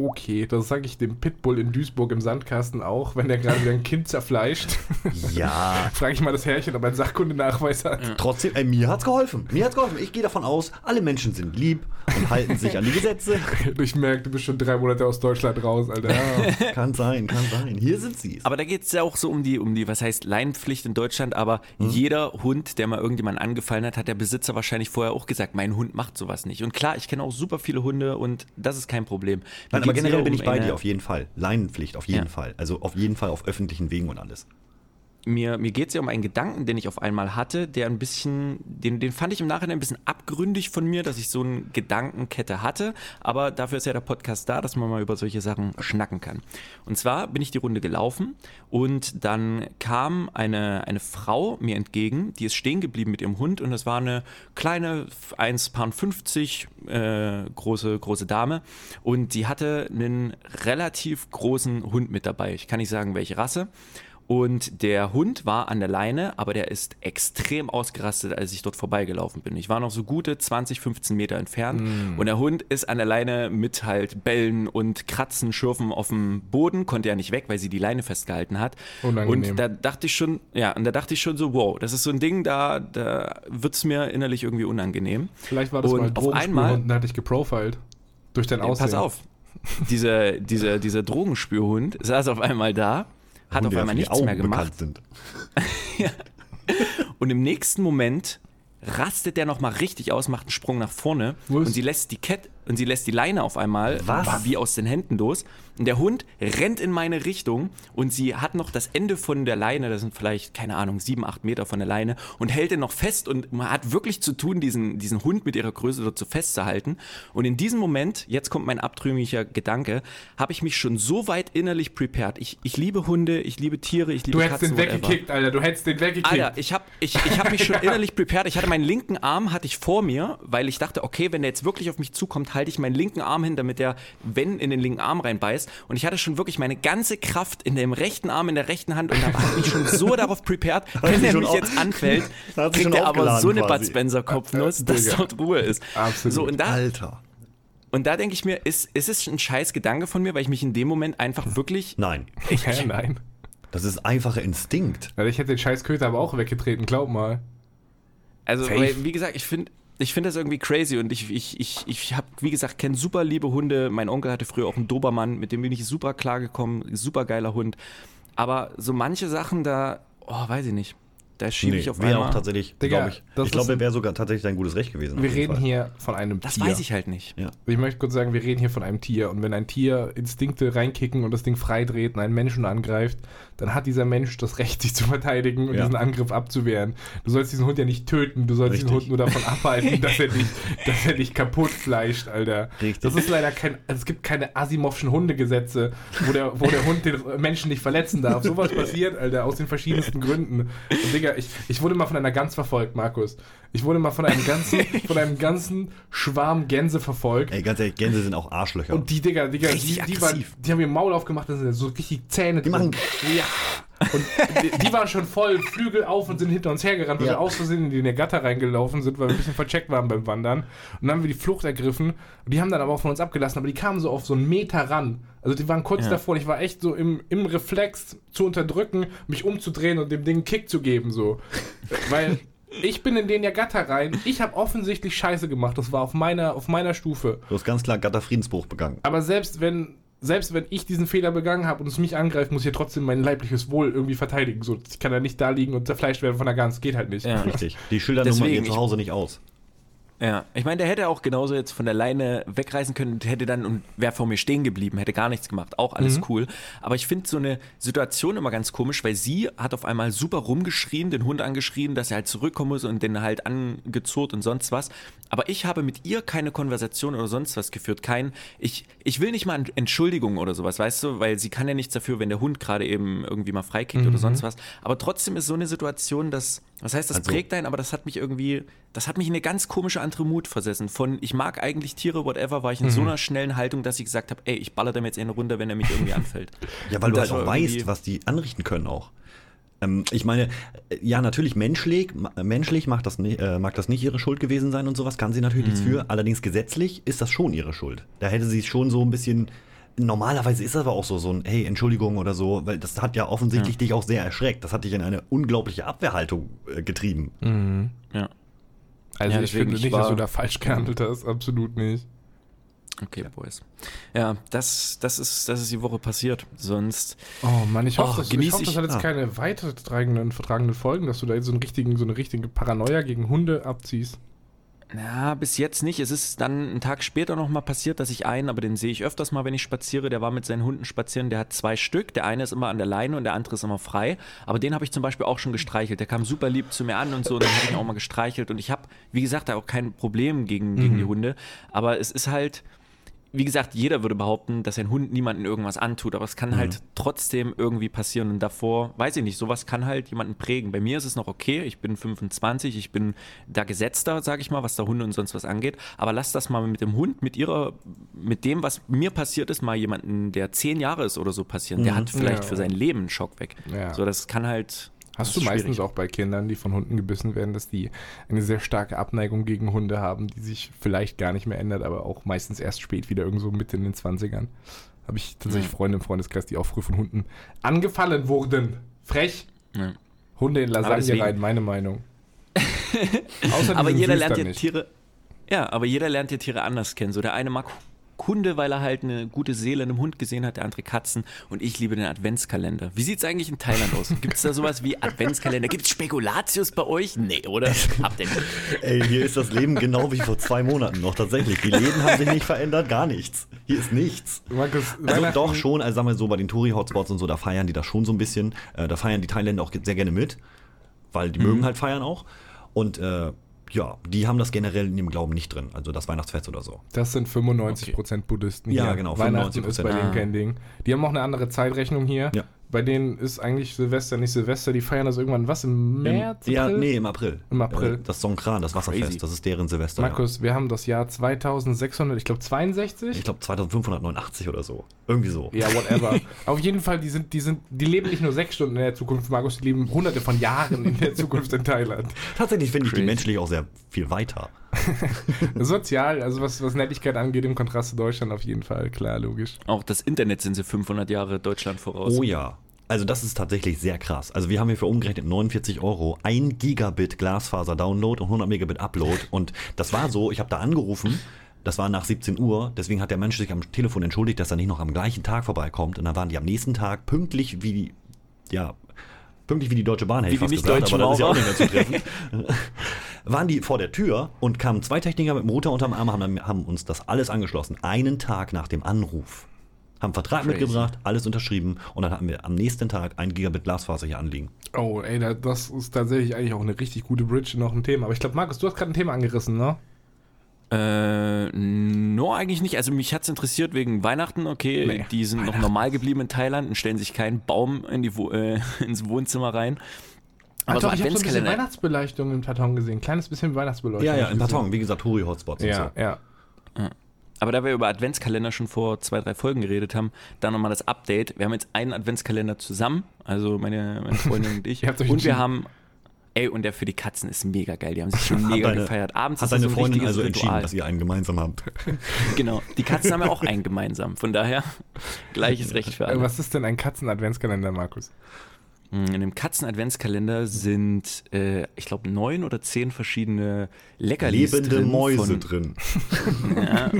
Okay, das sage ich dem Pitbull in Duisburg im Sandkasten auch, wenn der gerade wieder ein Kind zerfleischt. Ja, Frage ich mal das Herrchen, ob er einen Sachkundenachweis hat. Trotzdem, ey, mir hat's geholfen. Mir hat's geholfen. Ich gehe davon aus, alle Menschen sind lieb und halten sich an die Gesetze. Ich merke, du bist schon drei Monate aus Deutschland raus, Alter. Ja, kann sein, kann sein. Hier sind sie. Aber da geht es ja auch so um die, um die, was heißt Leinenpflicht in Deutschland, aber jeder Hund, der mal irgendjemand angefallen hat, hat der Besitzer wahrscheinlich vorher auch gesagt, mein Hund macht sowas nicht. Und klar, ich kenne auch super viele Hunde und das ist kein Problem. Nein, aber generell bin ich bei dir, auf jeden Fall. Leinenpflicht, auf jeden Ja. Fall. Also auf jeden Fall auf öffentlichen Wegen und alles. Mir, mir geht es ja um einen Gedanken, den ich auf einmal hatte, der ein bisschen, den, den fand ich im Nachhinein ein bisschen abgründig von mir, dass ich so eine Gedankenkette hatte. Aber dafür ist ja der Podcast da, dass man mal über solche Sachen schnacken kann. Und zwar bin ich die Runde gelaufen und dann kam eine, eine Frau mir entgegen, die ist stehen geblieben mit ihrem Hund und das war eine kleine 1,50 äh, große, große Dame und die hatte einen relativ großen Hund mit dabei. Ich kann nicht sagen, welche Rasse. Und der Hund war an der Leine, aber der ist extrem ausgerastet, als ich dort vorbeigelaufen bin. Ich war noch so gute 20, 15 Meter entfernt und der Hund ist an der Leine mit halt Bellen und Kratzen, Schürfen auf dem Boden, konnte ja nicht weg, weil sie die Leine festgehalten hat. Unangenehm. Und da dachte ich schon, ja, und da dachte ich schon so, wow, das ist so ein Ding, da, da wird es mir innerlich irgendwie unangenehm. Vielleicht war das Und mal auf einmal- und hat dich geprofiled. Durch dein Aussehen. Pass auf. Dieser, dieser, dieser Drogenspürhund saß auf einmal da hat Hunde auf einmal nichts mehr Augen gemacht. bekannt sind. Und im nächsten Moment rastet der nochmal richtig aus, macht einen Sprung nach vorne Was? und sie lässt die Kette und sie lässt die Leine auf einmal Was? wie aus den Händen los. Und der Hund rennt in meine Richtung und sie hat noch das Ende von der Leine, das sind vielleicht, keine Ahnung, sieben, acht Meter von der Leine und hält den noch fest und man hat wirklich zu tun, diesen, diesen Hund mit ihrer Größe dazu festzuhalten. Und in diesem Moment, jetzt kommt mein abtrünniger Gedanke, habe ich mich schon so weit innerlich prepared. Ich, ich liebe Hunde, ich liebe Tiere, ich liebe Du hättest Katzen, den whatever. weggekickt, Alter. Du hättest den weggekickt. Alter, ich habe ich, ich hab mich schon innerlich prepared. Ich hatte meinen linken Arm hatte ich vor mir, weil ich dachte, okay, wenn der jetzt wirklich auf mich zukommt, halte ich meinen linken Arm hin, damit der, wenn, in den linken Arm reinbeißt. Und ich hatte schon wirklich meine ganze Kraft in dem rechten Arm, in der rechten Hand und habe mich schon so darauf prepared, wenn schon mich auf- jetzt anfällt, kriegt er aber so eine quasi. Bud Spencer Kopfnuss, dass Digga. dort Ruhe ist. Absolut. So, und da, Alter. und da denke ich mir, ist, ist es ein scheiß Gedanke von mir, weil ich mich in dem Moment einfach wirklich Nein. Hä, nein. Das ist einfacher Instinkt. Alter, ich hätte den scheiß Köter aber auch weggetreten, glaub mal. Also, weil, wie gesagt, ich finde ich find das irgendwie crazy und ich, ich, ich, ich habe, wie gesagt, kenne super liebe Hunde. Mein Onkel hatte früher auch einen Dobermann, mit dem bin ich super klar gekommen, super geiler Hund. Aber so manche Sachen da, oh, weiß ich nicht. Da schiebe ich auf wäre einmal. auch tatsächlich, glaube ich. das Ich glaube, wäre sogar tatsächlich dein gutes Recht gewesen. Wir reden Fall. hier von einem das Tier. weiß ich halt nicht. Ja. Ich möchte kurz sagen, wir reden hier von einem Tier. Und wenn ein Tier Instinkte reinkicken und das Ding freidreht und einen Menschen angreift, dann hat dieser Mensch das Recht, sich zu verteidigen und Ja. diesen Angriff abzuwehren. Du sollst diesen Hund ja nicht töten, du sollst diesen Richtig. Hund nur davon abhalten, dass er dich, dass er dich kaputt fleischt, Alter. Richtig. Das ist leider kein, also es gibt keine Asimovschen Hundegesetze, wo der, wo der Hund den Menschen nicht verletzen darf. Sowas passiert, Alter, aus den verschiedensten Gründen. Und Digga, ich, ich wurde mal von einer Gans verfolgt, Markus. Ich wurde mal von einem ganzen, von einem ganzen Schwarm Gänse verfolgt. Ey, ganz ehrlich, Gänse sind auch Arschlöcher. Und die Digga, Digga, die, Richtig die, waren, die haben ihr Maul aufgemacht, das sind so richtig Zähne. Die machen- Ja. Und die, die waren schon voll Flügel auf und sind hinter uns hergerannt, weil Ja. wir aus Versehen in die Gatter reingelaufen sind, weil wir ein bisschen vercheckt waren beim Wandern. Und dann haben wir die Flucht ergriffen. Und die haben dann aber auch von uns abgelassen, aber die kamen so auf so einen Meter ran. Also die waren kurz Ja. davor ich war echt so im, im Reflex zu unterdrücken, mich umzudrehen und dem Ding einen Kick zu geben, so. weil ich bin in den Gatter rein. Ich habe offensichtlich Scheiße gemacht. Das war auf meiner, auf meiner Stufe. Du hast ganz klar Gatter-Friedensbruch begangen. Aber selbst wenn, selbst wenn ich diesen Fehler begangen habe und es mich angreift, muss ich ja trotzdem mein leibliches Wohl irgendwie verteidigen. So, ich kann ja nicht da liegen und zerfleischt werden von der Gans. Geht halt nicht. Ja. Richtig. Die schildern nun mal Deswegen, ihr ich- zu Hause nicht aus. Ja, ich meine, der hätte auch genauso jetzt von der Leine wegreißen können und hätte dann und wäre vor mir stehen geblieben, hätte gar nichts gemacht. Auch alles Mhm. cool. Aber ich finde so eine Situation immer ganz komisch, weil sie hat auf einmal super rumgeschrien, den Hund angeschrien, dass er halt zurückkommen muss und den halt angezurrt und sonst was. Aber ich habe mit ihr keine Konversation oder sonst was geführt. Kein, ich, ich will nicht mal Entschuldigung oder sowas, weißt du, weil sie kann ja nichts dafür, wenn der Hund gerade eben irgendwie mal freikickt oder sonst was. Aber trotzdem ist so eine Situation, dass, was heißt, das Also- prägt einen, aber das hat mich irgendwie, das hat mich in eine ganz komische andere Mut versessen. Von ich mag eigentlich Tiere, whatever, war ich in so einer schnellen Haltung, dass ich gesagt habe, ey, ich baller dem jetzt eine runter, wenn er mich irgendwie anfällt. Ja, weil Und du halt auch weißt, was die anrichten können auch. Ähm, ich meine, äh, ja, natürlich menschlich, ma- menschlich macht das nicht, äh, mag das nicht ihre Schuld gewesen sein und sowas, kann sie natürlich Mhm. nichts für. Allerdings gesetzlich ist das schon ihre Schuld. Da hätte sie schon so ein bisschen. Normalerweise ist das aber auch so, so ein, hey, Entschuldigung oder so, weil das hat ja offensichtlich dich auch sehr erschreckt. Das hat dich in eine unglaubliche Abwehrhaltung äh, getrieben. Ja. Also Ja, ich finde ich nicht, dass du da falsch gehandelt hast. Absolut nicht. Okay, Boys. Ja, das, das, ist, das ist die Woche passiert. Sonst. Oh Mann, ich hoffe, Oh, das, ich hoffe, das hat jetzt ah. keine weitertragenden, vertragenden Folgen, dass du da jetzt so, einen richtigen, so eine richtige Paranoia gegen Hunde abziehst. Na, bis jetzt nicht. Es ist dann einen Tag später nochmal passiert, dass ich einen, aber den sehe ich öfters mal, wenn ich spaziere. Der war mit seinen Hunden spazieren. Der hat zwei Stück. Der eine ist immer an der Leine und der andere ist immer frei. Aber den habe ich zum Beispiel auch schon gestreichelt. Der kam super lieb zu mir an und so. Und dann habe ich ihn auch mal gestreichelt. Und ich habe, wie gesagt, da auch kein Problem gegen, gegen die Hunde. Aber es ist halt. Wie gesagt, jeder würde behaupten, dass ein Hund niemandem irgendwas antut, aber es kann halt trotzdem irgendwie passieren. Und davor, weiß ich nicht, sowas kann halt jemanden prägen. Bei mir ist es noch okay, ich bin 25, ich bin da gesetzter, sage ich mal, was da Hunde und sonst was angeht. Aber lass das mal mit dem Hund, mit ihrer, mit dem, was mir passiert ist, mal jemanden, der zehn Jahre ist oder so passieren. Der hat vielleicht Ja. für sein Leben einen Schock weg. Ja. So, das kann halt. Hast du ist meistens schwierig. auch bei Kindern, die von Hunden gebissen werden, dass die eine sehr starke Abneigung gegen Hunde haben, die sich vielleicht gar nicht mehr ändert, aber auch meistens erst spät wieder irgendwo mit in den 20ern. Habe ich tatsächlich Ja. Freunde im Freundeskreis, die auch früh von Hunden angefallen wurden. Frech. Ja. Hunde in Lasagne rein, meine Meinung. Aber jeder lernt ja. Tiere. Ja, aber jeder lernt ja Tiere anders kennen. So der eine mag Kunde, weil er halt eine gute Seele in einem Hund gesehen hat, der andere Katzen. Und ich liebe den Adventskalender. Wie sieht es eigentlich in Thailand aus? Gibt es da sowas wie Adventskalender? Gibt es Spekulatius bei euch? Nee, oder? Habt ihr nicht? Ey, hier ist das Leben genau wie vor zwei Monaten noch tatsächlich. Die Läden haben sich nicht verändert, gar nichts. Hier ist nichts. Markus, Also doch schon, also sagen wir so, bei den Touri-Hotspots und so, da feiern die das schon so ein bisschen. Äh, da feiern die Thailänder auch sehr gerne mit, weil die Mhm. mögen halt feiern auch. Und äh, ja, die haben das generell in ihrem Glauben nicht drin, also das Weihnachtsfest oder so. Das sind 95% Buddhisten Ja, hier. genau, Weihnachten 95%. ist bei denen Ah. kein Ding. Die haben auch eine andere Zeitrechnung hier. Ja. Bei denen ist eigentlich Silvester nicht Silvester. Die feiern das irgendwann, was, im März? ja, April? nee, im April. Im April. Äh, Das Songkran, das Wasserfest, Crazy. das ist deren Silvester. Markus, wir haben das Jahr 2600, ich glaube Ja. 62? Ich glaube 2589 oder so. Irgendwie so. Ja, whatever. Auf jeden Fall, die sind, die sind, die leben nicht nur sechs Stunden in der Zukunft, Markus, die leben hunderte von Jahren in der Zukunft in Thailand. Tatsächlich finde ich die menschlich auch sehr viel weiter. Sozial, also was, was Nettigkeit angeht, im Kontrast zu Deutschland auf jeden Fall, klar, logisch. Auch das Internet sind sie 500 Jahre Deutschland voraus. Oh ja. Also das ist tatsächlich sehr krass. Also wir haben hier für umgerechnet 49 Euro 1 Gigabit Glasfaser-Download und 100 Megabit Upload. Und das war so, ich habe da angerufen, das war nach 17 Uhr, deswegen hat der Mensch sich am Telefon entschuldigt, dass er nicht noch am gleichen Tag vorbeikommt. Und dann waren die am nächsten Tag pünktlich wie die, ja, pünktlich wie die Deutsche Bahn, hätte ich Wie die fast gesagt, aber das ist ja auch nicht mehr zutreffen. waren die vor der Tür und kamen zwei Techniker mit dem Router unterm Arm, haben, haben uns das alles angeschlossen. Einen Tag nach dem Anruf. Haben Vertrag Crazy. mitgebracht, alles unterschrieben und dann hatten wir am nächsten Tag ein Gigabit Glasfaser hier anliegen. Oh, ey, da- das ist tatsächlich eigentlich auch eine richtig gute Bridge noch ein Thema. Aber ich glaube, Markus, du hast gerade ein Thema angerissen, ne? Äh, no, eigentlich nicht. Also mich hat's interessiert wegen Weihnachten, okay. Nee, die sind noch normal geblieben in Thailand und stellen sich keinen Baum in die äh, ins Wohnzimmer rein. Aber Aber so doch, ich habe so ein bisschen. Weihnachtsbeleuchtung im Karton gesehen. Kleines bisschen Weihnachtsbeleuchtung. Ja, ja, im. Karton, wie gesagt, Touri-Hotspots Ja, und so. ja. Aber da wir über Adventskalender schon vor zwei, drei Folgen geredet haben, dann nochmal das Update. Wir haben jetzt einen Adventskalender zusammen, also meine, meine Freundin und ich. Und wir haben, ey, und der für die Katzen ist mega geil. Die haben sich schon mega deine- gefeiert. Abends Hat deine so Freundin also entschieden, Ritual. dass ihr einen gemeinsam habt? Genau. Die Katzen haben ja auch einen gemeinsam. Von daher, gleiches Recht für alle. Was ist denn ein Katzen-Adventskalender, Markus? Mm, In dem Katzen-Adventskalender sind, äh, ich glaube, neun oder zehn verschiedene Leckerlis Lebende drin Mäuse von, drin. Ja,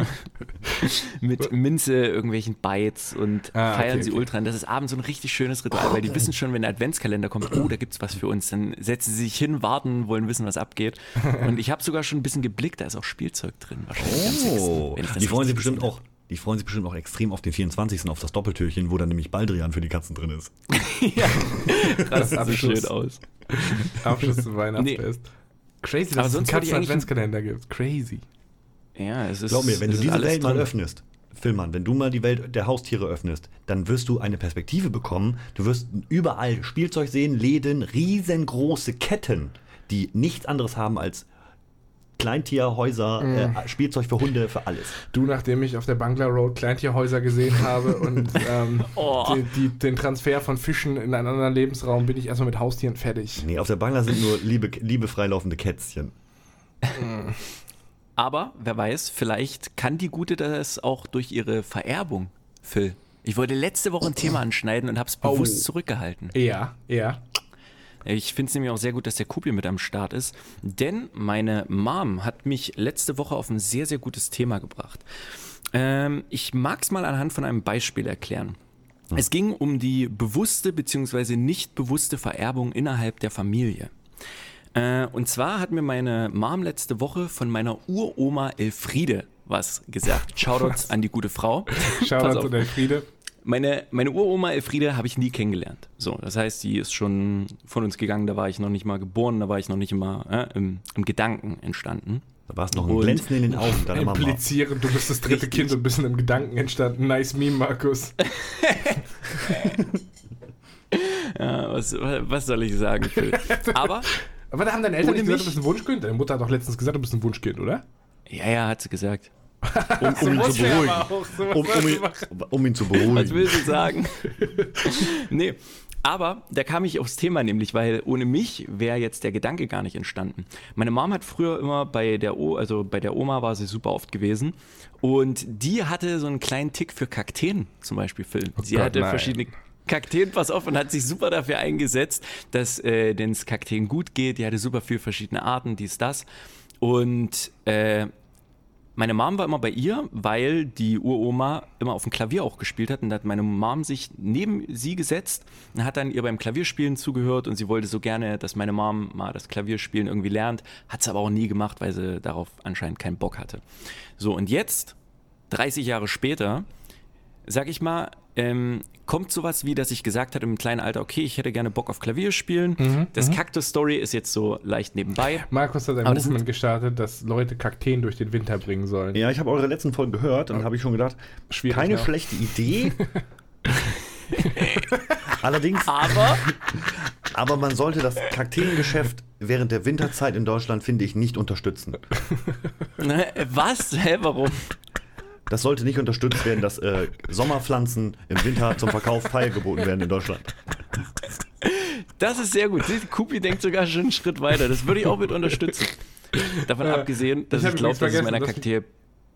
mit Minze, irgendwelchen Bites und Ah, feiern okay, sie okay. ultra. Und das ist abends so ein richtig schönes Ritual, weil die wissen schon, wenn der Adventskalender kommt, oh, da gibt's was für uns. Dann setzen sie sich hin, warten, wollen wissen, was abgeht. Und ich habe sogar schon ein bisschen geblickt, da ist auch Spielzeug drin. Wahrscheinlich am Oh, das die freuen sich bestimmt auch. Die freuen sich bestimmt auch extrem auf den 24. auf das Doppeltürchen, wo dann nämlich Baldrian für die Katzen drin ist. habe. Das sieht so Abschluss. schön aus. Abschluss zum Weihnachtsfest. Crazy, dass Aber es einen Katzen-Adventskalender gibt. Crazy. Ja, es ist. Glaub mir, wenn du diese Welt mal öffnest, Filmmann, wenn du mal die Welt der Haustiere öffnest, dann wirst du eine Perspektive bekommen. Du wirst überall Spielzeug sehen, Läden, riesengroße Ketten, die nichts anderes haben als Kleintierhäuser, äh, Spielzeug für Hunde, für alles. Du, nachdem ich auf der Bangla Road Kleintierhäuser gesehen habe und ähm, Oh. die, die, den Transfer von Fischen in einen anderen Lebensraum, bin ich erstmal mit Haustieren fertig. Nee, auf der Bangla sind nur liebe, liebefrei laufende Kätzchen. Aber wer weiß, vielleicht kann die Gute das auch durch ihre Vererbung, Phil. Ich wollte letzte Woche ein Thema anschneiden und habe es Oh. bewusst zurückgehalten. Ja, ja. Ich finde es nämlich auch sehr gut, dass der Kupi mit am Start ist, denn meine Mom hat mich letzte Woche auf ein sehr, sehr gutes Thema gebracht. Ähm, ich mag es mal anhand von einem Beispiel erklären. Es ging um die bewusste bzw. nicht bewusste Vererbung innerhalb der Familie. Äh, und zwar hat mir meine Mom letzte Woche von meiner Uroma Elfriede was gesagt. Shoutouts an die gute Frau. Pass Shoutout auf. Meine, meine Uroma Elfriede habe ich nie kennengelernt. So, das heißt, die ist schon von uns gegangen, da war ich noch nicht mal geboren, da war ich noch nicht immer äh, im, im Gedanken entstanden. Da war es noch ein Und- Glänzen in den Augen deiner Mama. Implizieren, du bist das dritte Richtig. Kind und bist in einem Gedanken entstanden. Nice Meme, Markus. Ja, was, was soll ich sagen, Phil? Aber, Aber da haben deine Eltern nicht gesagt, du bist ein Wunschkind? Deine Mutter hat doch letztens gesagt, du bist ein Wunschkind, oder? ja, ja, hat sie gesagt. Um, um ihn zu beruhigen. Um, um, ihn, um ihn zu Was beruhigen. will sie sagen? nee. Aber da kam ich aufs Thema nämlich, weil ohne mich wäre jetzt der Gedanke gar nicht entstanden. Meine Mom hat früher immer bei der o also bei der Oma war sie super oft gewesen und die hatte so einen kleinen Tick für Kakteen zum Beispiel Phil. sie Gott, hatte nein. verschiedene Kakteen, pass auf, und hat sich super dafür eingesetzt, dass äh, denen das Kakteen gut geht. Die hatte super viel verschiedene Arten, dies, das. Und äh, meine Mom war immer bei ihr, weil die Uroma immer auf dem Klavier auch gespielt hat. Und da hat meine Mom sich neben sie gesetzt und hat dann ihr beim Klavierspielen zugehört. Und sie wollte so gerne, dass meine Mom mal das Klavierspielen irgendwie lernt. Hat es aber auch nie gemacht, weil sie darauf anscheinend keinen Bock hatte. So, und jetzt, 30 Jahre später, sag ich mal, ähm, kommt sowas wie, dass ich gesagt hatte im kleinen Alter, okay, ich hätte gerne Bock auf Klavier spielen. Mhm, das Cactus-Story ist jetzt so leicht nebenbei. Markus hat ein Aber das Movement gestartet, dass Leute Kakteen durch den Winter bringen sollen. Ja, ich habe eure letzten Folgen gehört und habe ich schon gedacht, Schwierig, keine ja. schlechte Idee. Allerdings, Aber aber man sollte das Kakteengeschäft während der Winterzeit in Deutschland, finde ich, nicht unterstützen. Ne, Was? Hä, warum? Das sollte nicht unterstützt werden, dass äh, Sommerpflanzen im Winter zum Verkauf feilgeboten werden in Deutschland. Das ist sehr gut. Kupi denkt sogar schon einen Schritt weiter. Das würde ich auch mit unterstützen. Davon Äh, abgesehen, dass ich ich, glaube, dass es meiner Kakteen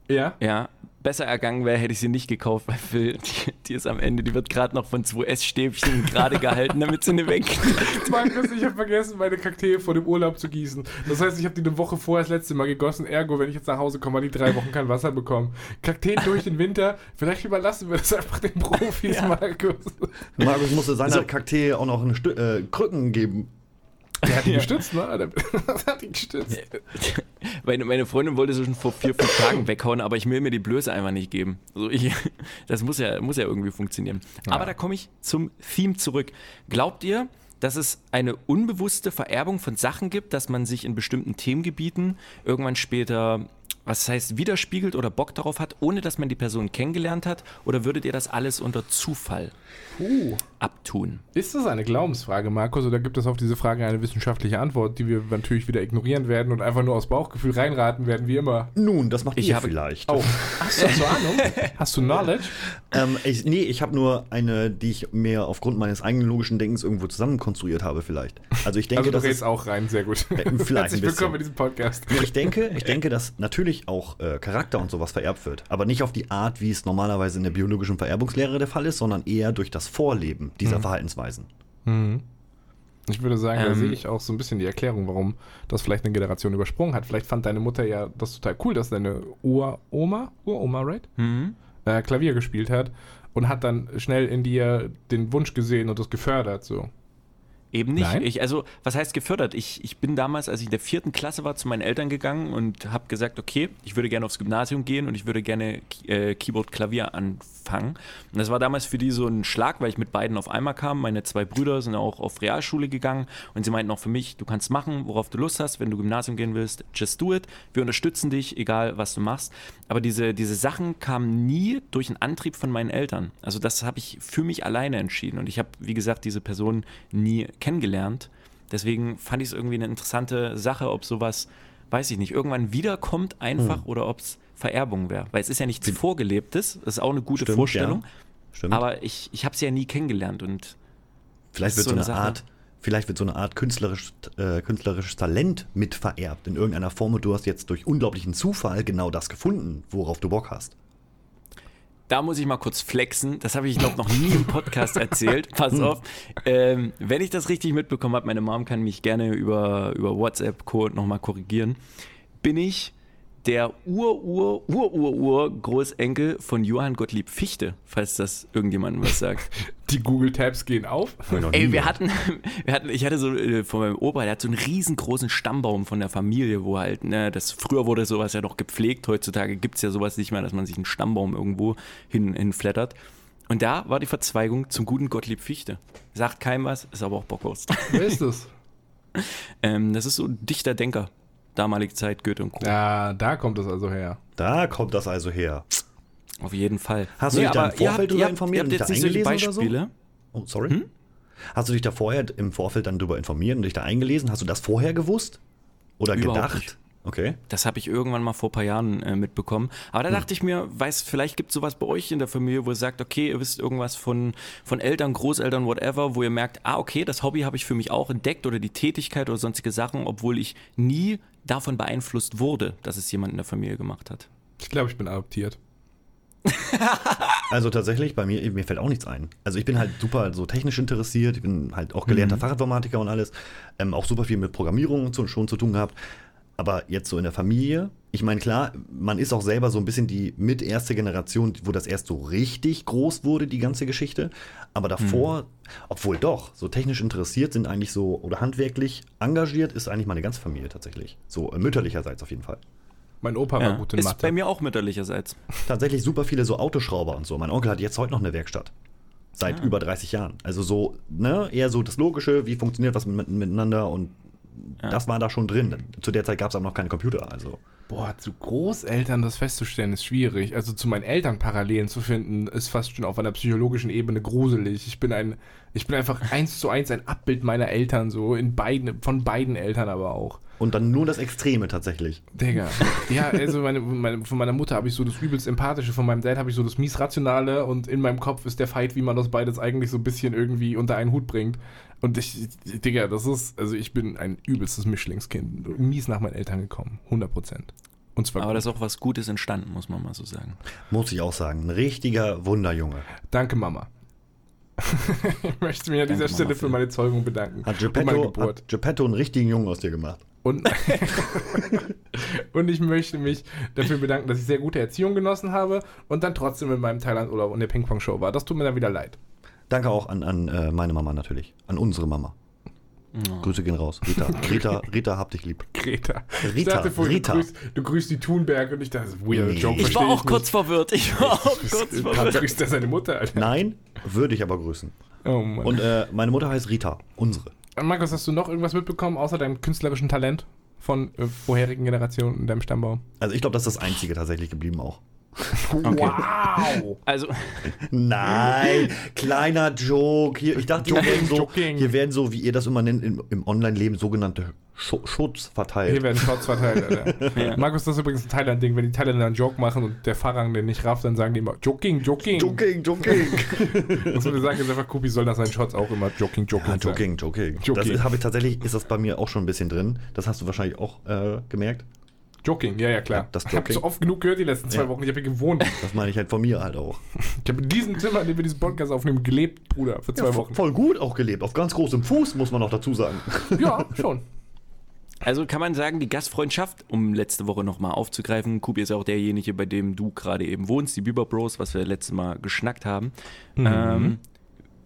Ja? ja, besser ergangen wäre, hätte ich sie nicht gekauft, weil Phil, die, die ist am Ende, die wird gerade noch von zwei Essstäbchen gerade gehalten, damit sie nicht weg. Markus, ich habe vergessen, meine Kakteen vor dem Urlaub zu gießen. Das heißt, ich habe die eine Woche vorher das letzte Mal gegossen. Ergo, wenn ich jetzt nach Hause komme, habe ich drei Wochen kein Wasser bekommen. Kakteen durch den Winter. Vielleicht überlassen wir das einfach den Profis, Markus. Markus musste seiner So. Kaktee auch noch eine Stü äh, Krücken geben. Der hat Ja. gestützt, ne? Der hat die gestützt. Meine, meine Freundin wollte sie schon vor vier, fünf Tagen weghauen, aber ich will mir die Blöße einfach nicht geben. Also ich, das muss ja, muss ja irgendwie funktionieren. Aber da komme ich zum Theme zurück. Glaubt ihr, dass es eine unbewusste Vererbung von Sachen gibt, dass man sich in bestimmten Themengebieten irgendwann später, was heißt, widerspiegelt oder Bock darauf hat, ohne dass man die Person kennengelernt hat? Oder würdet ihr das alles unter Zufall Puh. abtun? Ist das eine Glaubensfrage, Markus, oder gibt es auf diese Frage eine wissenschaftliche Antwort, die wir natürlich wieder ignorieren werden und einfach nur aus Bauchgefühl reinraten werden, wie immer? Nun, das macht Ich ihr vielleicht. Oh, hast du, hast du Ahnung? Hast du Knowledge? Ähm, ich, nee, ich habe nur eine, die ich mir aufgrund meines eigenen logischen Denkens irgendwo zusammenkonstruiert habe, vielleicht. Also ich denke, Also du dass redest es, auch rein, sehr gut. Äh, vielleicht Herzlich willkommen in diesem Podcast. ich denke, ich denke, dass natürlich auch äh, Charakter und sowas vererbt wird, aber nicht auf die Art, wie es normalerweise in der biologischen Vererbungslehre der Fall ist, sondern eher durch das Vorleben dieser Verhaltensweisen. Ich würde sagen, da Ähm. sehe ich auch so ein bisschen die Erklärung, warum das vielleicht eine Generation übersprungen hat. Vielleicht fand deine Mutter ja das total cool, dass deine Uroma, Uroma, right? Mhm. Äh, Klavier gespielt hat und hat dann schnell in dir den Wunsch gesehen und das gefördert, so. Eben nicht. Nein? Ich, also, was heißt gefördert? Ich, ich bin damals, als ich in der vierten Klasse war, zu meinen Eltern gegangen und habe gesagt, okay, ich würde gerne aufs Gymnasium gehen und ich würde gerne äh, Keyboard, Klavier anfangen. Und das war damals für die so ein Schlag, weil ich mit beiden auf einmal kam. Meine zwei Brüder sind auch auf Realschule gegangen und sie meinten auch für mich, du kannst machen, worauf du Lust hast, wenn du Gymnasium gehen willst, just do it. Wir unterstützen dich, egal was du machst. Aber diese, diese Sachen kamen nie durch einen Antrieb von meinen Eltern. Also das habe ich für mich alleine entschieden und ich habe, wie gesagt, diese Person nie kennengelernt. Deswegen fand ich es irgendwie eine interessante Sache, ob sowas, weiß ich nicht, irgendwann wiederkommt einfach Hm. oder ob es Vererbung wäre. Weil es ist ja nichts Vorgelebtes, das ist auch eine gute Stimmt, Vorstellung. ja. Stimmt. Aber ich, ich habe sie ja nie kennengelernt und Vielleicht wird so eine Sache. Art, vielleicht wird so eine Art künstlerisch, äh, künstlerisches Talent mit vererbt in irgendeiner Form und du hast jetzt durch unglaublichen Zufall genau das gefunden, worauf du Bock hast. Da muss ich mal kurz flexen. Das habe ich noch, noch nie im Podcast erzählt. Pass auf. Ähm, wenn ich das richtig mitbekommen habe, meine Mom kann mich gerne über, über WhatsApp-Code nochmal korrigieren. Bin ich der Ur-Ur-Ur-Ur-Ur-Großenkel von Johann Gottlieb Fichte, falls das irgendjemandem was sagt. Die Google-Tabs gehen auf. Ey, wir hatten, wir hatten, ich hatte so äh, von meinem Opa, der hat so einen riesengroßen Stammbaum von der Familie, wo halt, ne, das früher wurde sowas ja noch gepflegt, heutzutage gibt es ja sowas nicht mehr, dass man sich einen Stammbaum irgendwo hin, hinflattert. Und da war die Verzweigung zum guten Gottlieb Fichte. Sagt keinem was, ist aber auch Bockwurst. Wer ist das? ähm, das ist so ein dichter Denker. Damalige Zeit, Goethe und Co. Ja, da kommt es also her. Da kommt das also her. Auf jeden Fall. Hast du dich da im Vorfeld drüber ihr habt- informiert Ihr und habt dich jetzt da nicht oder so? Beispiele. Oh, sorry. Hm? Hast du dich da vorher im Vorfeld dann darüber informiert und dich da eingelesen? Hast du das vorher gewusst? Oder Überhaupt gedacht? nicht. Okay. Das habe ich irgendwann mal vor ein paar Jahren äh, mitbekommen. Aber da Hm. dachte ich mir, weiß, vielleicht gibt es sowas bei euch in der Familie, wo ihr sagt, okay, ihr wisst irgendwas von, von Eltern, Großeltern, whatever, wo ihr merkt, ah, okay, das Hobby habe ich für mich auch entdeckt oder die Tätigkeit oder sonstige Sachen, obwohl ich nie davon beeinflusst wurde, dass es jemand in der Familie gemacht hat. Ich glaube, ich bin adoptiert. Also tatsächlich, bei mir, mir fällt auch nichts ein. Also ich bin halt super so technisch interessiert, ich bin halt auch gelernter Fachinformatiker und alles, ähm, auch super viel mit Programmierung zu, schon zu tun gehabt. Aber jetzt so in der Familie, ich meine, klar, man ist auch selber so ein bisschen die mit erste Generation, wo das erst so richtig groß wurde, die ganze Geschichte. Aber davor, Mhm. obwohl doch, so technisch interessiert sind eigentlich so, oder handwerklich engagiert ist eigentlich meine ganze Familie tatsächlich. So äh, mütterlicherseits auf jeden Fall. Mein Opa war Ja. gut in Ist Mathe. bei mir auch mütterlicherseits. Tatsächlich super viele so Autoschrauber und so. Mein Onkel hat jetzt heute noch eine Werkstatt. Seit Ah. über 30 Jahren. Also so, ne, eher so das Logische, wie funktioniert was mit, miteinander und Ja. das war da schon drin. Zu der Zeit gab es aber noch keine Computer, also. Boah, zu Großeltern das festzustellen ist schwierig. Also zu meinen Eltern Parallelen zu finden, ist fast schon auf einer psychologischen Ebene gruselig. Ich bin ein, ich bin einfach eins zu eins ein Abbild meiner Eltern, so in beiden, von beiden Eltern aber auch. Und dann nur das Extreme tatsächlich. Digga. Ja, also meine, meine, von meiner Mutter habe ich so das übelst Empathische, von meinem Dad habe ich so das mies Rationale und in meinem Kopf ist der Fight, wie man das beides eigentlich so ein bisschen irgendwie unter einen Hut bringt. Und ich, Digga, das ist, also ich bin ein übelstes Mischlingskind. Mies nach meinen Eltern gekommen. 100 Prozent. Und zwar Aber gut. da ist auch was Gutes entstanden, muss man mal so sagen. Muss ich auch sagen. Ein richtiger Wunderjunge. Danke, Mama. ich möchte mich an dieser Danke, Stelle Mama, für meine Zeugung bedanken. Hat Geppetto, hat Geppetto einen richtigen Jungen aus dir gemacht. Und, und ich möchte mich dafür bedanken, dass ich sehr gute Erziehung genossen habe und dann trotzdem in meinem Thailand-Urlaub und der Ping-Pong-Show war. Das tut mir dann wieder leid. Danke auch an, an äh, meine Mama natürlich. An unsere Mama. Grüße gehen raus. Rita, Rita, Rita, hab dich lieb. Greta. ich Rita, dachte vorhin, Rita. Du, grüßt, du grüßt die Thunberg und ich dachte, weird Nee. Joke, Ich Ich war auch kurz verwirrt. Ich war auch kurz verwirrt. grüßt er seine Mutter, Alter. Nein, würde ich aber grüßen. Oh Mann. Und äh, meine Mutter heißt Rita. Unsere. Markus, hast du noch irgendwas mitbekommen, außer deinem künstlerischen Talent von äh, vorherigen Generationen in deinem Stammbaum? Also ich glaube, das ist das Einzige tatsächlich geblieben auch. Wow! Also, Nein, kleiner Joke. Hier, ich dachte, hier Joking, werden, so, hier werden so, wie ihr das immer nennt, im, im Online-Leben sogenannte Sch Schutz verteilt. Hier werden Shots verteilt, Alter. Ja. Markus, das ist übrigens ein Thailand-Ding. Wenn die Thailänder einen Joke machen und der Farang den nicht rafft, dann sagen die immer Joking, Joking. Joking, Joking. Was wir sagen, ist einfach, Kupi soll nach seinen Shots auch immer Joking, Joking Ja, sagen. Joking, Joking. Joking. Das habe ich tatsächlich, ist das bei mir auch schon ein bisschen drin. Das hast du wahrscheinlich auch äh, gemerkt. Joking, ja, ja, klar. Ja, das ich habe so oft genug gehört die letzten zwei Ja. Wochen. Ich habe hier gewohnt. Das meine ich halt von mir halt auch. Ich habe in diesem Zimmer, in dem wir diesen Podcast aufnehmen, gelebt, Bruder, für zwei Ja, Wochen. Voll gut auch gelebt. Auf ganz großem Fuß, muss man noch dazu sagen. Ja, schon. also kann man sagen, die Gastfreundschaft, um letzte Woche nochmal aufzugreifen, Kubi ist ja auch derjenige, bei dem du gerade eben wohnst, die Biber Bros, was wir letztes Mal geschnackt haben. Ähm,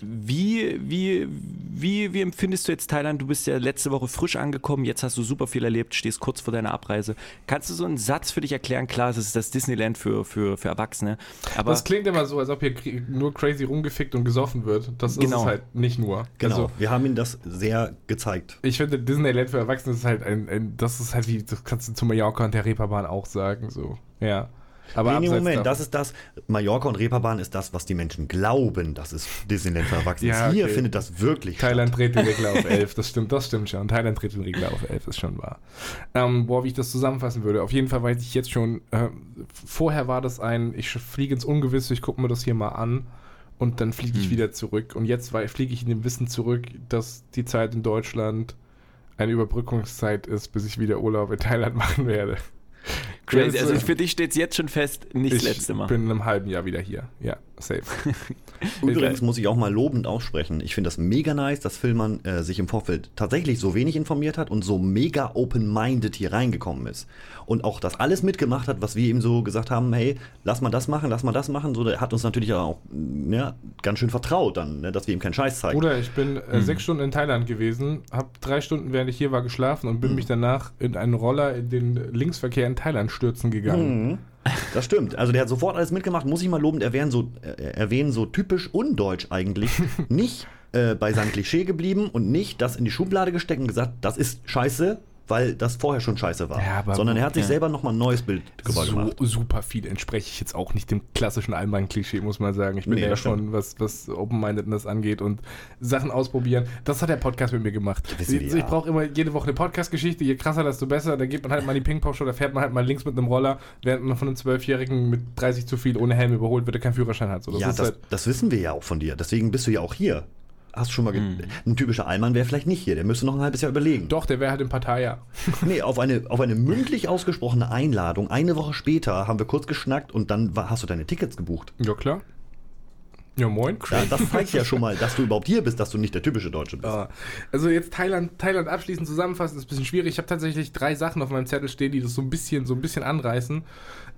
wie, wie, wie, wie empfindest du jetzt Thailand? Du bist ja letzte Woche frisch angekommen, jetzt hast du super viel erlebt, stehst kurz vor deiner Abreise. Kannst du so einen Satz für dich erklären? Klar, es ist das Disneyland für, für, für Erwachsene, aber Das klingt immer so, als ob hier nur crazy rumgefickt und gesoffen wird. Das ist Genau. es halt nicht nur. Genau. Also, wir haben ihnen das sehr gezeigt. ich finde, Disneyland für Erwachsene ist halt ein, ein, das ist halt wie, das kannst du zu Mallorca und der Reeperbahn auch sagen, so. Ja. Aber nee, Moment, davon- das ist das. Mallorca und Reeperbahn ist das, was die Menschen glauben, dass es Disneyland für Erwachsene Ja, ist. Hier okay. findet das wirklich Thailand dreht den Regler auf 11, das stimmt, das stimmt schon. Thailand dreht den Regler auf 11, ist schon wahr. Ähm, boah, wie ich das zusammenfassen würde. Auf jeden Fall weiß ich jetzt schon, äh, vorher war das ein, ich fliege ins Ungewisse, ich gucke mir das hier mal an und dann fliege ich Hm. wieder zurück. Und jetzt fliege ich in dem Wissen zurück, dass die Zeit in Deutschland eine Überbrückungszeit ist, bis ich wieder Urlaub in Thailand machen werde. Crazy. Also äh, für dich steht es jetzt schon fest, nicht das ich letzte Mal. bin in einem halben Jahr wieder hier. Ja, safe. Übrigens muss ich auch mal lobend aussprechen. Ich finde das mega nice, dass Filmern äh, sich im Vorfeld tatsächlich so wenig informiert hat und so mega open-minded hier reingekommen ist. Und auch das alles mitgemacht hat, was wir ihm so gesagt haben, hey, lass mal das machen, lass mal das machen. So, der hat uns natürlich auch ja, ganz schön vertraut dann, ne, dass wir ihm keinen Scheiß zeigen. Bruder, ich bin äh, sechs Stunden in Thailand gewesen, habe drei Stunden, während ich hier war, geschlafen und bin mich danach in einen Roller in den Linksverkehr in Thailand stürzen gegangen. Mhm. Das stimmt. Also der hat sofort alles mitgemacht, muss ich mal lobend erwähnen, so, äh, erwähnen, so typisch undeutsch eigentlich. nicht äh, bei seinem Klischee geblieben und nicht das in die Schublade gesteckt und gesagt, das ist scheiße, weil das vorher schon scheiße war. Ja, Sondern er hat sich ja. selber nochmal ein neues Bild So gemacht. super viel entspreche ich jetzt auch nicht dem klassischen Allmann-Klischee, muss man sagen. Ich bin Nee, ja schon, was, was Open-Mindedness angeht und Sachen ausprobieren. Das hat der Podcast mit mir gemacht. ich ja. brauche immer jede Woche eine Podcast-Geschichte. Je krasser, desto besser. Da geht man halt mal in die Ping-Pong-Show, da fährt man halt mal links mit einem Roller, während man von einem Zwölfjährigen mit 30 zu viel ohne Helm überholt wird, der keinen Führerschein hat. So, das ja, das, halt, das wissen wir ja auch von dir. Deswegen bist du ja auch hier. Hast du schon mal Mhm. Ein typischer Allmann wäre vielleicht nicht hier. Der müsste noch ein halbes Jahr überlegen. doch, der wäre halt im Parteijahr. Nee, auf eine, auf eine mündlich ausgesprochene Einladung, eine Woche später, haben wir kurz geschnackt und dann war, hast du deine Tickets gebucht. Ja, klar. Ja, moin. Ja, das zeigt ja schon mal, dass du überhaupt hier bist, dass du nicht der typische Deutsche bist. Ja. Also jetzt Thailand, Thailand abschließend zusammenfassen ist ein bisschen schwierig. Ich habe tatsächlich drei Sachen auf meinem Zettel stehen, die das so ein bisschen, so ein bisschen anreißen.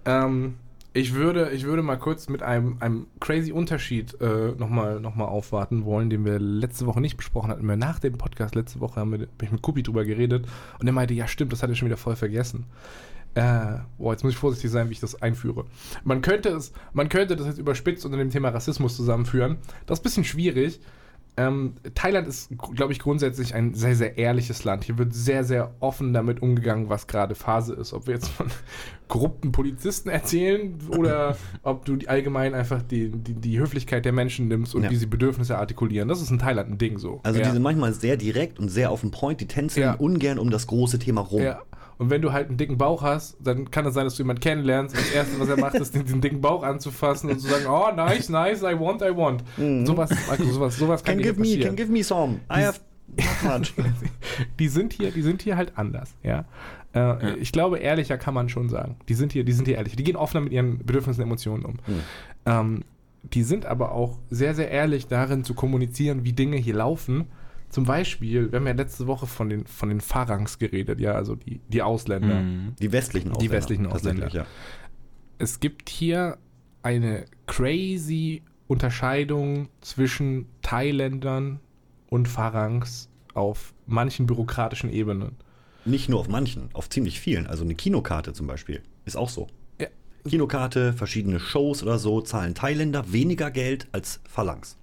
Ähm, ich würde, ich würde mal kurz mit einem, einem crazy Unterschied äh, nochmal noch mal aufwarten wollen, den wir letzte Woche nicht besprochen hatten. Nach dem Podcast letzte Woche haben wir, ich mit Kupi drüber geredet und er meinte, ja stimmt, das hat er schon wieder voll vergessen. Äh, boah, jetzt muss ich vorsichtig sein, wie ich das einführe. Man könnte es, man könnte das jetzt überspitzt unter dem Thema Rassismus zusammenführen. Das ist ein bisschen schwierig. Ähm, Thailand ist, glaube ich, grundsätzlich ein sehr, sehr ehrliches Land. Hier wird sehr, sehr offen damit umgegangen, was gerade Phase ist. Ob wir jetzt von korrupten Polizisten erzählen oder ob du allgemein einfach die, die, die Höflichkeit der Menschen nimmst und Ja. wie sie Bedürfnisse artikulieren. Das ist in Thailand ein Ding so. Also ja. die sind manchmal sehr direkt und sehr auf den Point, die tänzeln Ja. ungern um das große Thema rum. Ja. Und wenn du halt einen dicken Bauch hast, dann kann es sein, dass du jemanden kennenlernst. Und das Erste, was er macht, ist, den, den dicken Bauch anzufassen und zu sagen, oh, nice, nice, I want, I want. Sowas, also sowas, sowas kann Can dir give me, passieren. can give me some. I have die sind hier, die sind hier halt anders, ja. Äh, Ich glaube, ehrlicher kann man schon sagen. Die sind hier, die sind hier ehrlich. Die gehen offener mit ihren Bedürfnissen und Emotionen um. Ähm, die sind aber auch sehr, sehr ehrlich darin zu kommunizieren, wie Dinge hier laufen. Zum Beispiel, wir haben ja letzte Woche von den, von den Farangs geredet, ja, also die, die Ausländer. Mhm. Die westlichen Ausländer. westlichen Ausländer. Ja. Es gibt hier eine crazy Unterscheidung zwischen Thailändern und Farangs auf manchen bürokratischen Ebenen. Nicht nur auf manchen, auf ziemlich vielen. Also eine Kinokarte zum Beispiel ist auch so. Ja. Kinokarte, verschiedene Shows oder so zahlen Thailänder weniger Geld als Phalanx.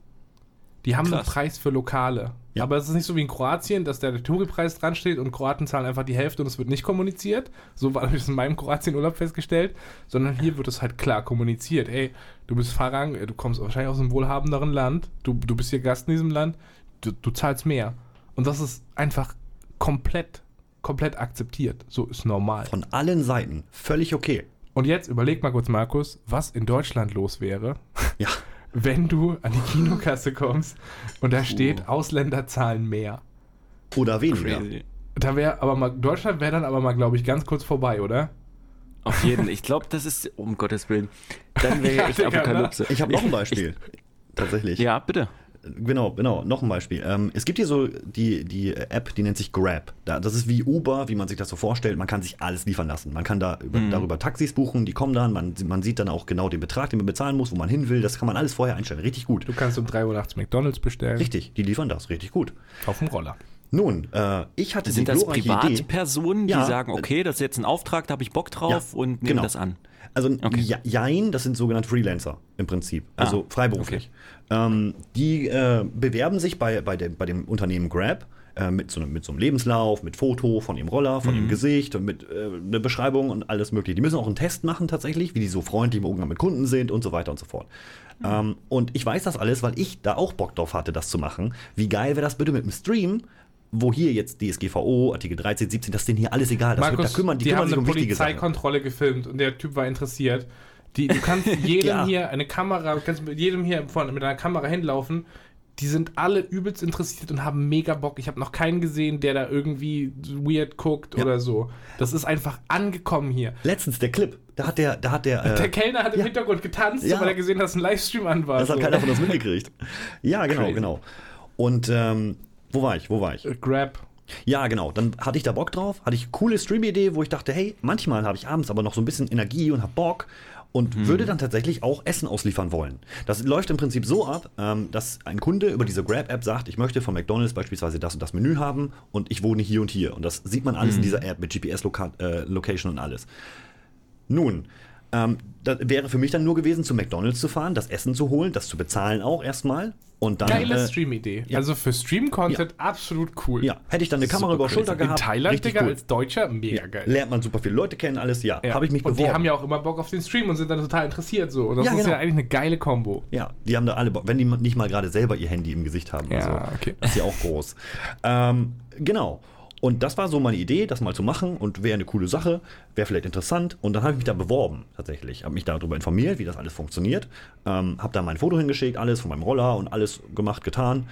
Die haben Krass. einen Preis für Lokale. Ja. Aber es ist nicht so wie in Kroatien, dass der Touri-Preis dran steht und Kroaten zahlen einfach die Hälfte und es wird nicht kommuniziert. So war das in meinem Kroatien-Urlaub festgestellt. Sondern hier wird es halt klar kommuniziert. Ey, du bist Farang, du kommst wahrscheinlich aus einem wohlhabenderen Land, du, du bist hier Gast in diesem Land, du, du zahlst mehr. Und das ist einfach komplett, komplett akzeptiert. So ist normal. Von allen Seiten völlig okay. Und jetzt überleg mal kurz, Markus, was in Deutschland los wäre, Ja. wenn du an die Kinokasse kommst und da steht, Ausländer zahlen mehr. Oder weniger. Crazy. Da wäre aber mal, Deutschland wäre dann aber mal, glaube ich, ganz kurz vorbei, oder? Auf jeden. Ich glaube, das ist, um Gottes Willen, dann wäre Ja, echt ne? Apokalypse. Ich habe noch ein Beispiel. Tatsächlich. Ja, bitte. Genau, genau, noch ein Beispiel. Ähm, es gibt hier so die, die App, die nennt sich Grab. Da, das ist wie Uber, wie man sich das so vorstellt. Man kann sich alles liefern lassen. Man kann da über, darüber Taxis buchen, die kommen dann. Man, man sieht dann auch genau den Betrag, den man bezahlen muss, wo man hin will. Das kann man alles vorher einstellen. Richtig gut. Du kannst um 3 Uhr nachts McDonalds bestellen. Richtig, die liefern das. Richtig gut. Auf dem Roller. Nun, äh, ich hatte Sind die das. Privatpersonen, die Ja. sagen, okay, das ist jetzt ein Auftrag, da habe ich Bock drauf Ja, und nehmen genau. das an? Also Okay. Jein, das sind sogenannte Freelancer im Prinzip, also Ah, freiberuflich. Ähm, die äh, bewerben sich bei, bei, dem, bei dem Unternehmen Grab äh, mit, so einem, mit so einem Lebenslauf, mit Foto von ihrem Roller, von Mhm. ihrem Gesicht und mit äh, einer Beschreibung und alles mögliche. Die müssen auch einen Test machen tatsächlich, wie die so freundlich im Umgang mit Kunden sind und so weiter und so fort. Mhm. Ähm, und ich weiß das alles, weil ich da auch Bock drauf hatte, das zu machen. Wie geil wäre das bitte mit einem Stream? Wo hier jetzt DSGVO, Artikel 13, 17, das ist denen hier alles egal. Das wird, Markus, da kümmern, die, die kümmern haben sich eine um Sachen. Polizeikontrolle gefilmt und der Typ war interessiert. Die, du kannst jedem Ja. hier eine Kamera, du kannst mit jedem hier vorne mit einer Kamera hinlaufen. Die sind alle übelst interessiert und haben mega Bock. Ich habe noch keinen gesehen, der da irgendwie weird guckt Ja. oder so. Das ist einfach angekommen hier. Letztens der Clip, da hat der, da hat der, äh, Der Kellner hat im ja. Hintergrund getanzt, weil er gesehen hat, dass ein Livestream an war. das hat so. keiner von uns mitgekriegt. Ja, genau, Crazy. genau. Und ähm, wo war ich? Wo war ich? Äh, Grab. Ja, genau. Dann hatte ich da Bock drauf, hatte ich coole Stream-Idee, wo ich dachte, hey, manchmal habe ich abends aber noch so ein bisschen Energie und hab Bock und würde dann tatsächlich auch Essen ausliefern wollen. Das läuft im Prinzip so ab, ähm, dass ein Kunde über diese Grab-App sagt, ich möchte von McDonalds beispielsweise das und das Menü haben und ich wohne hier und hier. Und das sieht man alles in dieser App mit GPS-Location und alles. Nun, ähm, das wäre für mich dann nur gewesen, zu McDonalds zu fahren, das Essen zu holen, das zu bezahlen auch erstmal. Und dann. Geile äh, Stream-Idee. ja. Also für Stream-Content absolut cool. ja, hätte ich dann eine Kamera Super über Schulter crazy. gehabt. In Thailand, Digga, cool. als Deutscher, mega geil. Lernt man super viele Leute kennen, alles, ja. Ja. Habe ich mich und beworben. die haben ja auch immer Bock auf den Stream und sind dann total interessiert so. Und das Ja, ist genau. ja eigentlich eine geile Kombo. ja, die haben da alle Bock. Wenn die nicht mal gerade selber ihr Handy im Gesicht haben. Ja, also, okay. Das ist ja auch groß. ähm, genau. Und das war so meine Idee, das mal zu machen und wäre eine coole Sache, wäre vielleicht interessant. Und dann habe ich mich da beworben, tatsächlich. Habe mich darüber informiert, wie das alles funktioniert. Ähm, habe da mein Foto hingeschickt, alles von meinem Roller und alles gemacht, getan.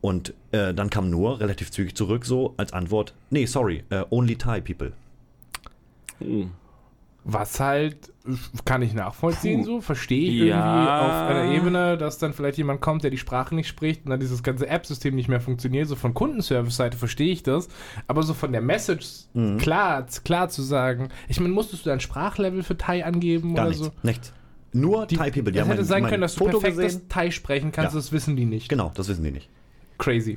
Und äh, dann kam nur relativ zügig zurück, so als Antwort: Nee, sorry, äh, only Thai people. Oh. Was halt kann ich nachvollziehen, Puh. so, verstehe ich Ja. irgendwie auf einer Ebene, dass dann vielleicht jemand kommt, der die Sprache nicht spricht und dann dieses ganze App-System nicht mehr funktioniert. So von Kundenservice-Seite verstehe ich das, aber so von der Message Mhm. klar, klar zu sagen, ich meine, musstest du dein Sprachlevel für Thai angeben Gar oder nichts. so? Nichts. Nur Thai People. Die es haben hätte mein, sein können, dass du Foto perfekt gesehen. das Thai sprechen kannst, Ja. das wissen die nicht. Genau, das wissen die nicht. Crazy.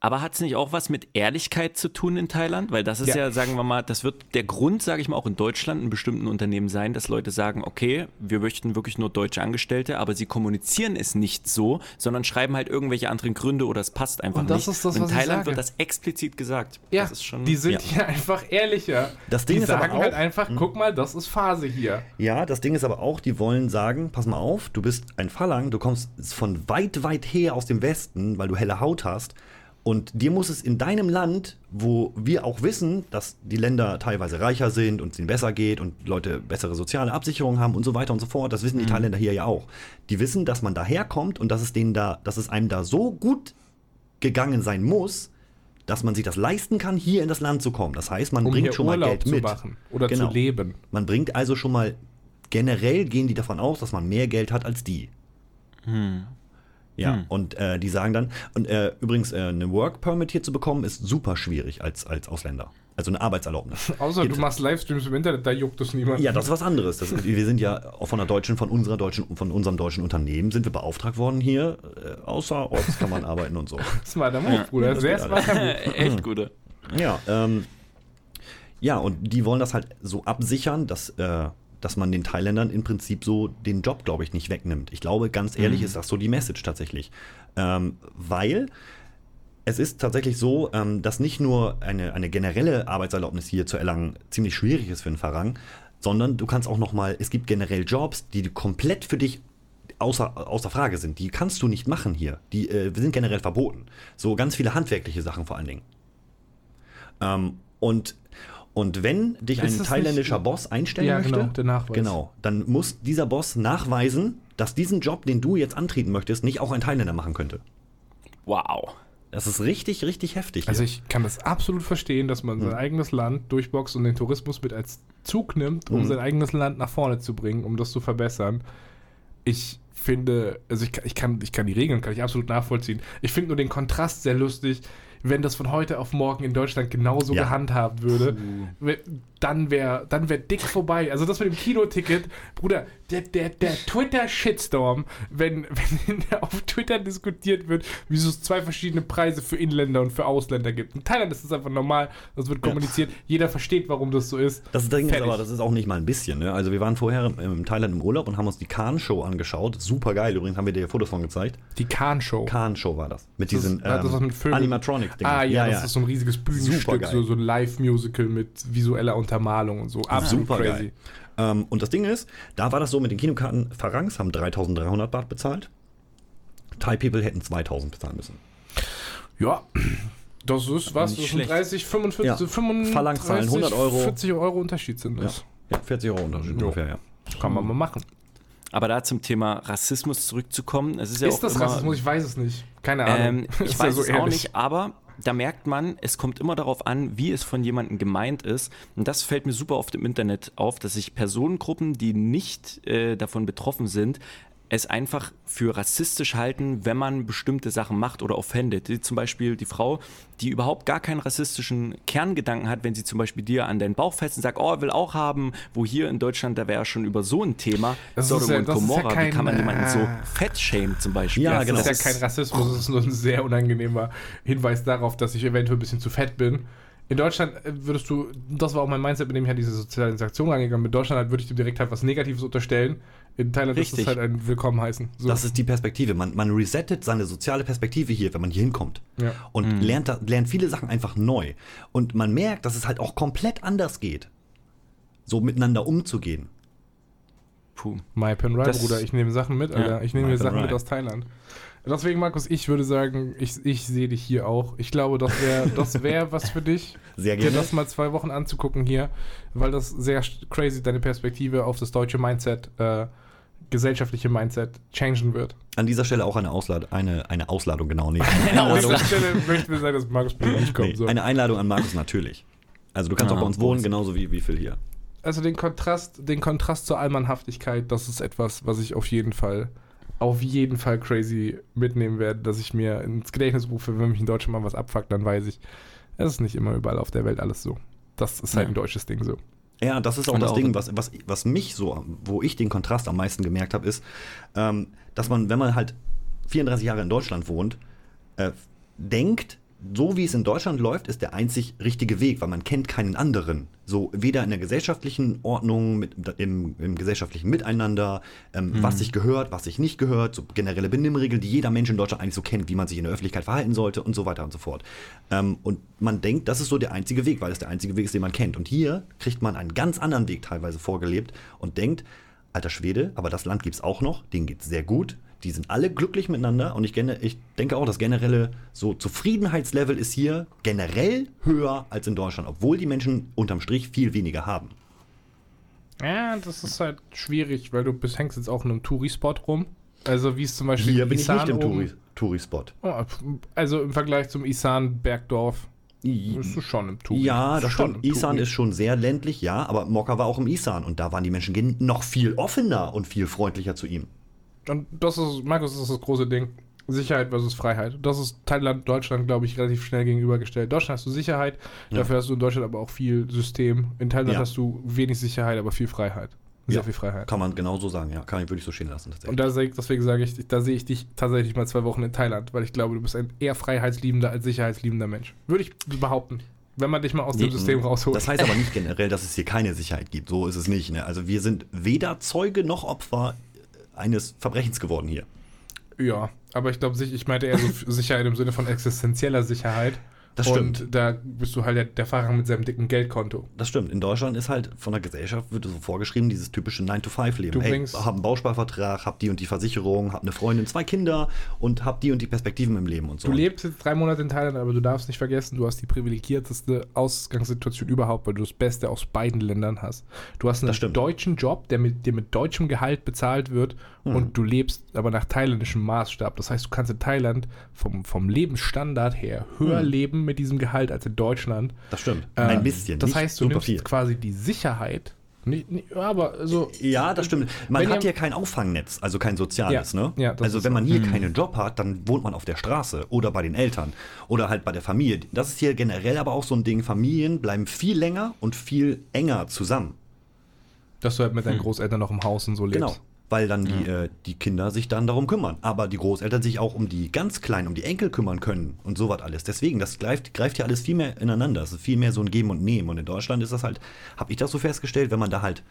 Aber hat es nicht auch was mit Ehrlichkeit zu tun in Thailand? Weil das ist ja. Ja. sagen wir mal, das wird der Grund, sage ich mal, auch in Deutschland in bestimmten Unternehmen sein, dass Leute sagen, okay, wir möchten wirklich nur deutsche Angestellte, aber sie kommunizieren es nicht so, sondern schreiben halt irgendwelche anderen Gründe oder es passt einfach Und das nicht. ist das, in was ich Thailand sage. wird das explizit gesagt. Ja, das ist schon, die sind ja. hier einfach ehrlicher. Das Ding die ist aber sagen halt auch- hm? einfach, guck mal, das ist Phase hier. Ja, das Ding ist aber auch, die wollen sagen, pass mal auf, du bist ein Phalang, du kommst von weit, weit her aus dem Westen, weil du helle Haut hast. Und dir muss es in deinem Land, wo wir auch wissen, dass die Länder teilweise reicher sind und es ihnen besser geht und Leute bessere soziale Absicherung haben und so weiter und so fort, das wissen die Thailänder hier ja auch. Die wissen, dass man daherkommt und dass es denen da, dass es einem da so gut gegangen sein muss, dass man sich das leisten kann, hier in das Land zu kommen. Das heißt, man Um bringt schon Urlaub mal Geld zu mit. machen oder Genau. zu leben. Man bringt also schon mal, generell gehen die davon aus, dass man mehr Geld hat als die. Ja, Hm. und äh, die sagen dann, und äh, übrigens, äh, eine Work Permit hier zu bekommen, ist super schwierig als, als Ausländer. Also eine Arbeitserlaubnis. Außer Gibt's- du machst Livestreams im Internet, da juckt es niemand. Ja, das ist was anderes. Das, wir sind ja auch von der deutschen, von unserer deutschen, von unserem deutschen Unternehmen sind wir beauftragt worden hier. Äh, außerorts kann man arbeiten und so. Smarter Move, Bruder. das Sehr geht smarter Move. Echt gute. Ja, ähm, ja, und die wollen das halt so absichern, dass, äh, dass man den Thailändern im Prinzip so den Job, glaube ich, nicht wegnimmt. Ich glaube, ganz ehrlich, ist das so die Message tatsächlich. Ähm, weil es ist tatsächlich so, ähm, dass nicht nur eine, eine generelle Arbeitserlaubnis hier zu erlangen ziemlich schwierig ist für einen Farang, sondern du kannst auch noch mal, es gibt generell Jobs, die komplett für dich außer, außer Frage sind. Die kannst du nicht machen hier. Die äh, sind generell verboten. So ganz viele handwerkliche Sachen vor allen Dingen. Ähm, und, und wenn dich Ist ein thailändischer nicht- Boss einstellen Ja, möchte, genau, der Nachweis. genau, dann muss dieser Boss nachweisen, dass diesen Job, den du jetzt antreten möchtest, nicht auch ein Thailänder machen könnte. Wow. Das ist richtig, richtig heftig. Also hier. ich kann das absolut verstehen, dass man sein eigenes Land durchboxt und den Tourismus mit als Zug nimmt, um Mhm. sein eigenes Land nach vorne zu bringen, um das zu verbessern. Ich finde, also ich kann, ich kann, ich kann die Regeln, kann ich absolut nachvollziehen. Ich finde nur den Kontrast sehr lustig, wenn das von heute auf morgen in Deutschland genauso Ja. gehandhabt würde, dann wäre dann wär dick vorbei. Also das mit dem Kinoticket, Bruder, der, der, der Twitter-Shitstorm, wenn, wenn auf Twitter diskutiert wird, wieso es zwei verschiedene Preise für Inländer und für Ausländer gibt. In Thailand ist das einfach normal, das wird kommuniziert, jeder versteht, warum das so ist. Das Ding ist aber, das ist auch nicht mal ein bisschen. Ne? Also wir waren vorher im- in Thailand im Urlaub und haben uns die Khan-Show angeschaut. Super geil, übrigens haben wir dir Fotos von gezeigt. Die Khan-Show. Khan-Show war das. Mit Das diesen ist- hat das was mit Vögeln- Animatronics. Ah ja, das ist so ein riesiges Bühnenstück, so, so ein Live-Musical mit visueller Untermalung und so. Absolut Super crazy. geil. Ähm, und das Ding ist, da war das so mit den Kinokarten, Farangs haben 3300 Baht bezahlt. Thai People hätten 2000 bezahlen müssen. Ja, das ist was, Nicht das sind schlecht. 30, 45, Ja. 35, Phalanx-Zahlen, 100 Euro. 40 Euro Unterschied sind das. Ja, 40 Euro Unterschied Jo. ungefähr, ja. Kann man mal machen. Aber da zum Thema Rassismus zurückzukommen, es ist ja ist auch das immer, Rassismus? Ich weiß es nicht. Keine Ahnung. Ähm, ich weiß ja so es auch ehrlich. nicht, aber da merkt man, es kommt immer darauf an, wie es von jemandem gemeint ist. Und das fällt mir super oft im Internet auf, dass sich Personengruppen, die nicht äh, davon betroffen sind, es einfach für rassistisch halten, wenn man bestimmte Sachen macht oder offendet. Wie zum Beispiel die Frau, die überhaupt gar keinen rassistischen Kerngedanken hat, wenn sie zum Beispiel dir an deinen Bauch fest und sagt, oh, will auch haben, wo hier in Deutschland, da wäre schon über so ein Thema, Das Sodom ist ja- und ist ja Gomorra, wie kann man jemanden so äh, fettshamen zum Beispiel? Ja, das genau. ist ja kein Rassismus, das ist nur ein sehr unangenehmer Hinweis darauf, dass ich eventuell ein bisschen zu fett bin. In Deutschland äh, würdest du, das war auch mein Mindset, mit dem ich halt diese soziale Interaktion angegangen bin. In Deutschland halt würde ich dir direkt halt was Negatives unterstellen. In Thailand ist Richtig. es halt ein Willkommen heißen. So. Das ist die Perspektive. Man, man resettet seine soziale Perspektive hier, wenn man hier hinkommt. Ja. Und lernt, da, lernt viele Sachen einfach neu. Und man merkt, dass es halt auch komplett anders geht, so miteinander umzugehen. Puh. My Pen Right, Das- Bruder. Ich nehme Sachen mit, Alter. Ja, ich nehme mir Sachen mit Right. aus Thailand. Deswegen, Markus, ich würde sagen, ich, ich sehe dich hier auch. Ich glaube, das wäre das wär was für dich, Sehr dir gerne. das mal zwei Wochen anzugucken hier, weil das sehr crazy deine Perspektive auf das deutsche Mindset, äh, gesellschaftliche Mindset changen wird. An dieser Stelle auch eine, Auslad eine, eine Ausladung, genau. Nee. An dieser Stelle möchten wir sagen, dass Markus bitte nicht kommt. Nee, so. Eine Einladung an Markus natürlich. Also du kannst Ah, auch bei uns wohnen, genauso wie, wie Phil hier. also den Kontrast, den Kontrast zur Allmannhaftigkeit, das ist etwas, was ich auf jeden Fall, auf jeden Fall crazy mitnehmen werde, dass ich mir ins Gedächtnis rufe, wenn mich in Deutschland mal was abfuckt, dann weiß ich, es ist nicht immer überall auf der Welt alles so. Das ist halt Ja. ein deutsches Ding so. Ja, das ist auch Und das auch- Ding, was, was, was mich so, wo ich den Kontrast am meisten gemerkt habe, ist, ähm, dass man, wenn man halt 34 Jahre in Deutschland wohnt, äh, denkt, so wie es in Deutschland läuft, ist der einzig richtige Weg, weil man kennt keinen anderen. So weder in der gesellschaftlichen Ordnung, mit, im, im gesellschaftlichen Miteinander, ähm, was sich gehört, was sich nicht gehört, so generelle Benimmregeln, die jeder Mensch in Deutschland eigentlich so kennt, wie man sich in der Öffentlichkeit verhalten sollte und so weiter und so fort. Ähm, und man denkt, das ist so der einzige Weg, weil es der einzige Weg ist, den man kennt. Und hier kriegt man einen ganz anderen Weg teilweise vorgelebt und denkt, alter Schwede, aber das Land gibt es auch noch, denen geht es sehr gut. Die sind alle glücklich miteinander und ich, ich denke auch, das generelle so Zufriedenheitslevel ist hier generell höher als in Deutschland, obwohl die Menschen unterm Strich viel weniger haben. Ja, das ist halt schwierig, weil du bist, hängst jetzt auch in einem Touri-Spot rum. Also wie es zum Beispiel Hier bin ich Isan nicht im Touri- Touri-Spot. Oh, Also im Vergleich zum Isan Bergdorf bist du schon im Touri. Ja, das schon stimmt. im Isan Touri. ist schon sehr ländlich, ja, aber Mokka war auch im Isan und da waren die Menschen noch viel offener und viel freundlicher zu ihm. Und das ist, Markus, das ist das große Ding. Sicherheit versus Freiheit. Das ist Thailand, Deutschland, glaube ich, relativ schnell gegenübergestellt. Deutschland hast du Sicherheit, Ja. dafür hast du in Deutschland aber auch viel System. In Thailand Ja. hast du wenig Sicherheit, aber viel Freiheit. Sehr Ja. viel Freiheit. Kann man genauso sagen, ja. Kann ich wirklich so stehen lassen, Und tatsächlich. ich- deswegen sage ich, da sehe ich dich tatsächlich mal zwei Wochen in Thailand, weil ich glaube, du bist ein eher freiheitsliebender als sicherheitsliebender Mensch. Würde ich behaupten. Wenn man dich mal aus dem Nee, System rausholt. Das heißt aber nicht generell, dass es hier keine Sicherheit gibt. So ist es nicht. Ne? Also wir sind weder Zeuge noch Opfer eines Verbrechens geworden hier. Ja, aber ich glaube, ich meinte eher so Sicherheit im Sinne von existenzieller Sicherheit. Das Und stimmt. da bist du halt der, der Fahrer mit seinem dicken Geldkonto. Das stimmt. In Deutschland ist halt von der Gesellschaft wird so vorgeschrieben, dieses typische 9-to-5-Leben. Du Ey, bringst- hab einen Bausparvertrag, hab die und die Versicherung, hab eine Freundin, zwei Kinder und hab die und die Perspektiven im Leben und so. Du lebst jetzt drei Monate in Thailand, aber du darfst nicht vergessen, du hast die privilegierteste Ausgangssituation überhaupt, weil du das Beste aus beiden Ländern hast. Du hast einen deutschen Job, der mit, dir mit deutschem Gehalt bezahlt wird Mhm. und du lebst aber nach thailändischem Maßstab. Das heißt, du kannst in Thailand vom, vom Lebensstandard her höher Mhm. leben mit diesem Gehalt als in Deutschland. Das stimmt. Ähm, Ein bisschen. Das heißt, du nimmst viel. quasi die Sicherheit. Nicht, nicht, aber so. Ja, das stimmt. Man hat hier kein Auffangnetz, also kein soziales, Ja, ne? ja, also wenn man hier keinen Job hat, dann wohnt man auf der Straße oder bei den Eltern oder halt bei der Familie. Das ist hier generell aber auch so ein Ding, Familien bleiben viel länger und viel enger zusammen. Dass du halt mit deinen Großeltern noch im Haus und so lebst. Genau. Weil dann die, äh, die Kinder sich dann darum kümmern. Aber die Großeltern sich auch um die ganz Kleinen, um die Enkel kümmern können und sowas alles. Deswegen, das greift, greift hier alles viel mehr ineinander. Es ist viel mehr so ein Geben und Nehmen. Und in Deutschland ist das halt, habe ich das so festgestellt, wenn man da halt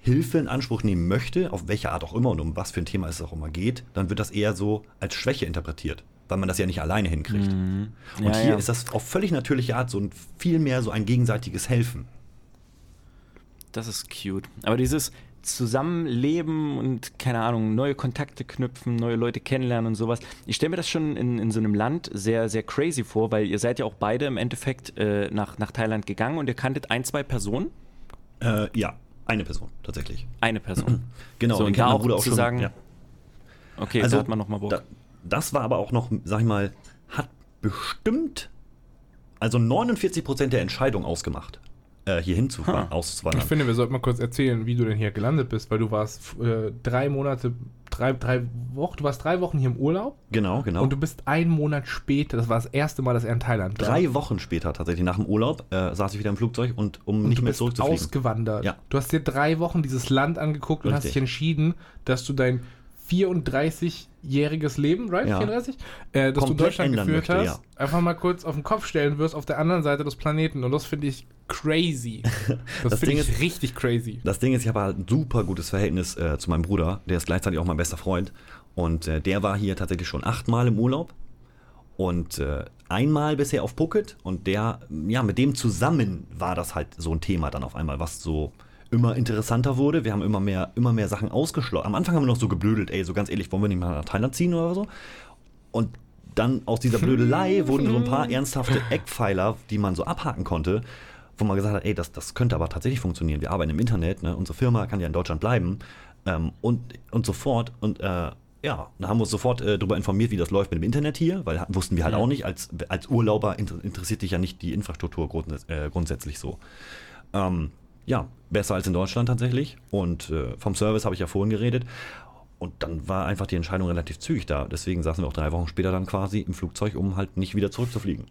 Hilfe in Anspruch nehmen möchte, auf welche Art auch immer und um was für ein Thema es auch immer geht, dann wird das eher so als Schwäche interpretiert. Weil man das ja nicht alleine hinkriegt. Und Ja, hier ja. ist das auf völlig natürliche Art so ein viel mehr so ein gegenseitiges Helfen. Das ist cute. Aber dieses Zusammenleben und, keine Ahnung, neue Kontakte knüpfen, neue Leute kennenlernen und sowas. Ich stelle mir das schon in, in so einem Land sehr, sehr crazy vor, weil ihr seid ja auch beide im Endeffekt äh, nach, nach Thailand gegangen und ihr kanntet ein, zwei Personen. Äh, ja, eine Person tatsächlich. Eine Person. Genau, So, und da auch Bruder zu sagen, ja. Okay, Also, da hat man nochmal Bock. Da, das war aber auch noch, sag ich mal, hat bestimmt, also 49 Prozent der Entscheidung ausgemacht, äh, hier hinzufahren, Ha. auszuwandern. Ich finde, wir sollten mal kurz erzählen, wie du denn hier gelandet bist, weil du warst äh, drei Monate, drei, drei Wochen, du warst drei Wochen hier im Urlaub genau, genau. und du bist einen Monat später, das war das erste Mal, dass er in Thailand war. Drei Wochen später, tatsächlich nach dem Urlaub, äh, saß ich wieder im Flugzeug und um und nicht du mehr bist zurückzufliegen. ausgewandert. Ja. Du hast dir drei Wochen dieses Land angeguckt und hast Richtig. dich entschieden, dass du dein 34-jähriges Leben, right? Ja. 34? Äh, dass du Komplett Deutschland ändern geführt möchte, hast, einfach mal kurz auf den Kopf stellen wirst auf der anderen Seite des Planeten. Und das finde ich crazy. Das, Das finde Ding ich ist- richtig crazy. Das Ding ist, ich habe halt ein super gutes Verhältnis äh, zu meinem Bruder. Der ist gleichzeitig auch mein bester Freund. Und äh, der war hier tatsächlich schon achtmal im Urlaub. Und äh, einmal bisher auf Phuket. Und der, ja, mit dem zusammen war das halt so ein Thema dann auf einmal, was so immer interessanter wurde. Wir haben immer mehr, immer mehr Sachen ausgeschlossen. Am Anfang haben wir noch so geblödelt, ey, so ganz ehrlich, wollen wir nicht mal nach Thailand ziehen oder so? Und dann aus dieser Blödelei wurden so ein paar ernsthafte Eckpfeiler, die man so abhaken konnte, wo man gesagt hat, ey, das, das könnte aber tatsächlich funktionieren. Wir arbeiten im Internet, ne? unsere Firma kann ja in Deutschland bleiben ähm, und, und sofort. Und äh, ja, da haben wir uns sofort äh, darüber informiert, wie das läuft mit dem Internet hier, weil wussten wir halt auch nicht. Als, als Urlauber inter interessiert dich ja nicht die Infrastruktur grunds äh, grundsätzlich so. Ähm, ja, besser als in Deutschland tatsächlich. Und äh, vom Service habe ich ja vorhin geredet. Und dann war einfach die Entscheidung relativ zügig da. Deswegen saßen wir auch drei Wochen später dann quasi im Flugzeug, um halt nicht wieder zurückzufliegen.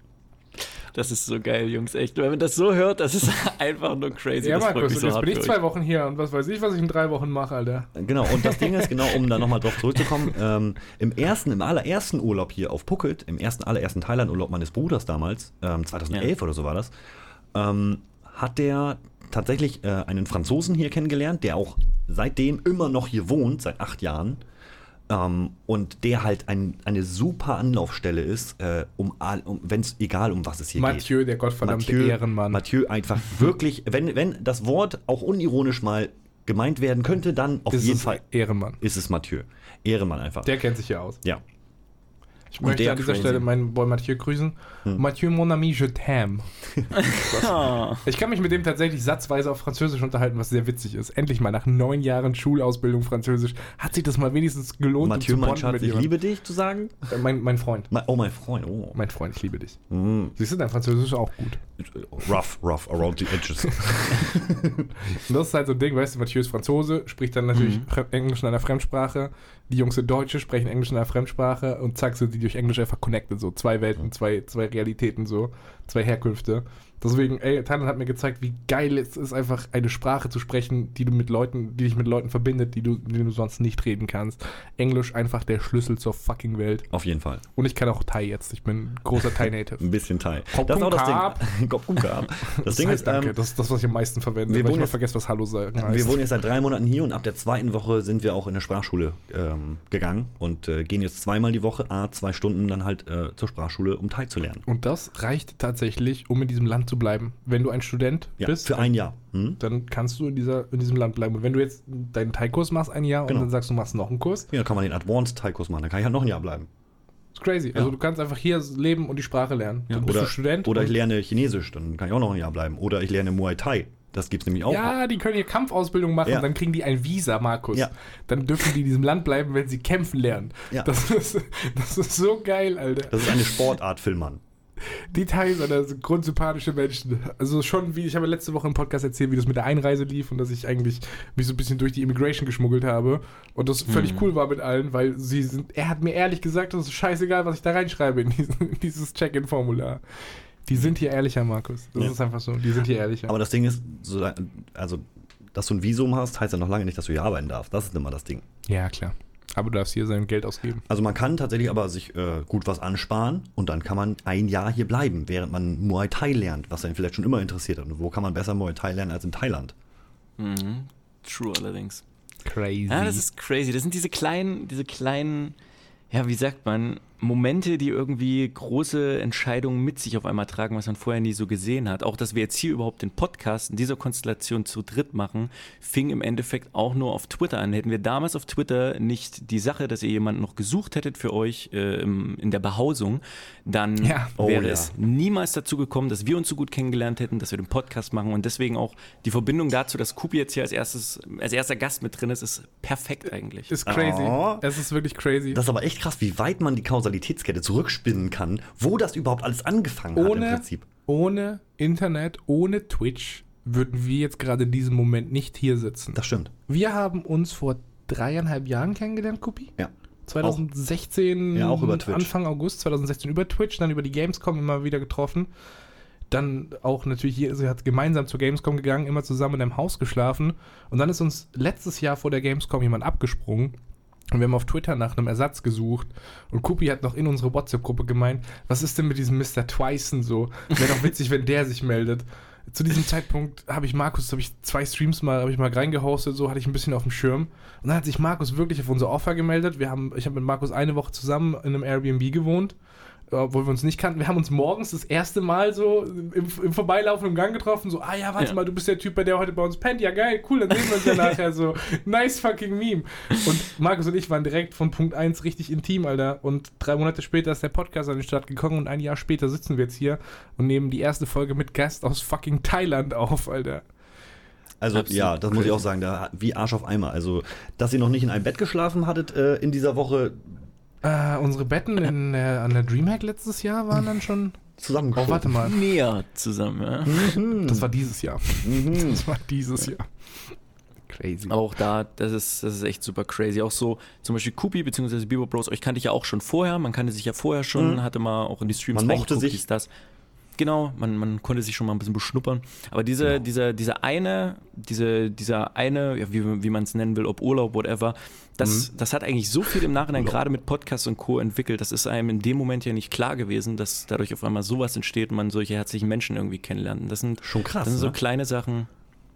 Das ist so geil, Jungs, echt. Wenn man das so hört, das ist einfach nur crazy. Ja, das Markus, und so jetzt bin ich zwei. Wochen hier und was weiß ich, was ich in drei Wochen mache, Alter. Genau, und das Ding ist, genau, um da nochmal drauf zurückzukommen, ähm, im ersten, im allerersten Urlaub hier auf Phuket, im ersten, allerersten Thailand-Urlaub meines Bruders damals, ähm, 2011 oder so war das, ähm, hat der tatsächlich äh, einen Franzosen hier kennengelernt, der auch seitdem immer noch hier wohnt, seit acht Jahren. Ähm, und der halt ein, eine super Anlaufstelle ist, äh, um, um wenn es egal um was es hier geht. Mathieu, der gottverdammte Ehrenmann. Mathieu einfach wirklich, wenn, wenn das Wort auch unironisch mal gemeint werden könnte, dann auf ist jeden Fall Ehrenmann. ist es Mathieu. Ehrenmann einfach. Der kennt sich ja aus. ja. Ich Und möchte an dieser crazy. Stelle meinen Boy Mathieu grüßen. Mathieu, mon ami, je t'aime. Ich kann mich mit dem tatsächlich satzweise auf Französisch unterhalten, was sehr witzig ist. Endlich mal nach neun Jahren Schulausbildung Französisch hat sich das mal wenigstens gelohnt, Mathieu, um zu mein Schatz, mit ich liebe dich, zu sagen. Äh, Mein, mein Freund. Ma- Oh, mein Freund. Oh. Mein Freund, ich liebe dich. Mm. Siehst du, dein Französisch auch gut. Rough, rough around the edges. Das ist halt so ein Ding, weißt du, Mathieu ist Franzose, spricht dann natürlich Fre- Englisch in einer Fremdsprache. Die Jungs sind Deutsche, sprechen Englisch in einer Fremdsprache und zack, sind die durch Englisch einfach connected. So zwei Welten, zwei, zwei Realitäten, so zwei Herkünfte. Deswegen, ey, Thailand hat mir gezeigt, wie geil es ist, einfach eine Sprache zu sprechen, die du mit Leuten, die dich mit Leuten verbindet, die du, mit denen du sonst nicht reden kannst. Englisch einfach der Schlüssel zur fucking Welt. Auf jeden Fall. Und ich kann auch Thai jetzt. Ich bin großer Thai-Native. Ein bisschen Thai. Kop Das ist auch das. Ding. Kop. Das, Ding heißt, ist, danke. ähm, das ist das, was ich am meisten verwende, wir weil ich wohnen mal vergesse, was Hallo sagen heißt. wir wohnen jetzt seit drei Monaten hier und ab der zweiten Woche sind wir auch in eine Sprachschule ähm, gegangen und äh, gehen jetzt zweimal die Woche, a zwei Stunden dann halt äh, zur Sprachschule, um Thai zu lernen. Und das reicht tatsächlich, um in diesem Land zu bleiben. Wenn du ein Student Ja, bist, für ein Jahr. Hm? dann kannst du in, dieser, in diesem Land bleiben. Und wenn du jetzt deinen Thai-Kurs machst, ein Jahr, Genau. und dann sagst du, machst noch einen Kurs, Ja, dann kann man den Advanced Thai-Kurs machen. Dann kann ich halt noch ein Jahr bleiben. ist crazy. Also Ja. du kannst einfach hier leben und die Sprache lernen. dann bist Oder, du Student. oder ich lerne Chinesisch, dann kann ich auch noch ein Jahr bleiben. Oder ich lerne Muay Thai. Das gibt es nämlich auch. ja, die können hier Kampfausbildung machen, Ja. dann kriegen die ein Visa, Markus. Ja. Dann dürfen die in diesem Land bleiben, wenn sie kämpfen lernen. Ja. Das, ist, das ist so geil, Alter. Das ist eine Sportart, Filmmann. Die Thais sind also grundsympathische Menschen. Also schon wie, ich habe letzte Woche im Podcast erzählt, wie das mit der Einreise lief und dass ich eigentlich mich so ein bisschen durch die Immigration geschmuggelt habe. Und das völlig Mhm. cool war mit allen, weil sie sind, er hat mir ehrlich gesagt, das ist scheißegal, was ich da reinschreibe in, diesen, in dieses Check-in-Formular. Die sind hier ehrlicher, Markus. Das Ja. ist einfach so. Die sind hier ehrlicher. Aber das Ding ist, so, also, dass du ein Visum hast, heißt ja noch lange nicht, dass du hier arbeiten darfst. Das ist immer das Ding. ja, klar. Aber du darfst hier sein Geld ausgeben. Also man kann tatsächlich aber sich äh, gut was ansparen und dann kann man ein Jahr hier bleiben, während man Muay Thai lernt, was einen vielleicht schon immer interessiert hat. Und wo kann man besser Muay Thai lernen als in Thailand? mhm. True allerdings. Crazy. Ja, das ist crazy. Das sind diese kleinen, diese kleinen, ja, wie sagt man, Momente, die irgendwie große Entscheidungen mit sich auf einmal tragen, was man vorher nie so gesehen hat. Auch, dass wir jetzt hier überhaupt den Podcast in dieser Konstellation zu dritt machen, fing im Endeffekt auch nur auf Twitter an. Hätten wir damals auf Twitter nicht die Sache, dass ihr jemanden noch gesucht hättet für euch äh, in der Behausung, dann Ja. Oh, wäre ja. es niemals dazu gekommen, dass wir uns so gut kennengelernt hätten, dass wir den Podcast machen und deswegen auch die Verbindung dazu, dass Kupi jetzt hier als erstes, als erster Gast mit drin ist, ist perfekt eigentlich. ist crazy. Oh. Es ist wirklich crazy. Das ist aber echt krass, wie weit man die Kausalitätskette zurückspinnen kann, wo das überhaupt alles angefangen hat im ohne, Prinzip. ohne Internet, ohne Twitch würden wir jetzt gerade in diesem Moment nicht hier sitzen. Das stimmt. Wir haben uns vor dreieinhalb Jahren kennengelernt, Kupi. Ja. 2016, Ja, auch über Twitch. Anfang August 2016 über Twitch, dann über die Gamescom immer wieder getroffen. Dann auch natürlich, hier, sie hat gemeinsam zur Gamescom gegangen, immer zusammen in einem Haus geschlafen. Und dann ist uns letztes Jahr vor der Gamescom jemand abgesprungen. Und wir haben auf Twitter nach einem Ersatz gesucht. Und Kupi hat noch in unsere WhatsApp-Gruppe gemeint, was ist denn mit diesem Mr. Twyson so? Wäre doch witzig, wenn der sich meldet. Zu diesem Zeitpunkt habe ich Markus, habe ich zwei Streams mal, habe ich mal reingehostet, so hatte ich ein bisschen auf dem Schirm. Und dann hat sich Markus wirklich auf unser Offer gemeldet. Wir haben, ich habe mit Markus eine Woche zusammen in einem Airbnb gewohnt, obwohl wir uns nicht kannten. Wir haben uns morgens das erste Mal so im, im Vorbeilaufen im Gang getroffen, so, ah ja, warte Ja. mal, du bist der Typ, bei der heute bei uns pennt. Ja, geil, cool, dann sehen wir uns ja nachher so. Nice fucking Meme. Und Markus und ich waren direkt von Punkt 1 richtig intim, Alter. Und drei Monate später ist der Podcast an den Start gekommen und ein Jahr später sitzen wir jetzt hier und nehmen die erste Folge mit Gast aus fucking Thailand auf, Alter. Also Absolut ja, das muss ich auch sagen, da, wie Arsch auf Eimer. Also, dass ihr noch nicht in einem Bett geschlafen hattet äh, in dieser Woche, Äh, unsere Betten in, äh, an der Dreamhack letztes Jahr waren dann schon zusammengeschoben. Oh, warte mal. Näher zusammen, ja. Das war dieses Jahr. Das war dieses Jahr. Crazy. Aber auch da, das ist, das ist echt super crazy. Auch so, zum Beispiel Kupi bzw. Bieber Bros, euch kannte ich ja auch schon vorher. Man kannte sich ja vorher schon, Mhm. hatte mal auch in die Streams Man mochte sich. das. Genau, man, man konnte sich schon mal ein bisschen beschnuppern. Aber diese, Genau. dieser, dieser eine, diese, dieser eine, ja, wie, wie man es nennen will, ob Urlaub, whatever, das, das hat eigentlich so viel im Nachhinein, Mhm. Urlaub. gerade mit Podcasts und Co. entwickelt. Das ist einem in dem Moment ja nicht klar gewesen, dass dadurch auf einmal sowas entsteht und man solche herzlichen Menschen irgendwie kennenlernt. Das sind, Schon krass, Das sind so ne? kleine Sachen,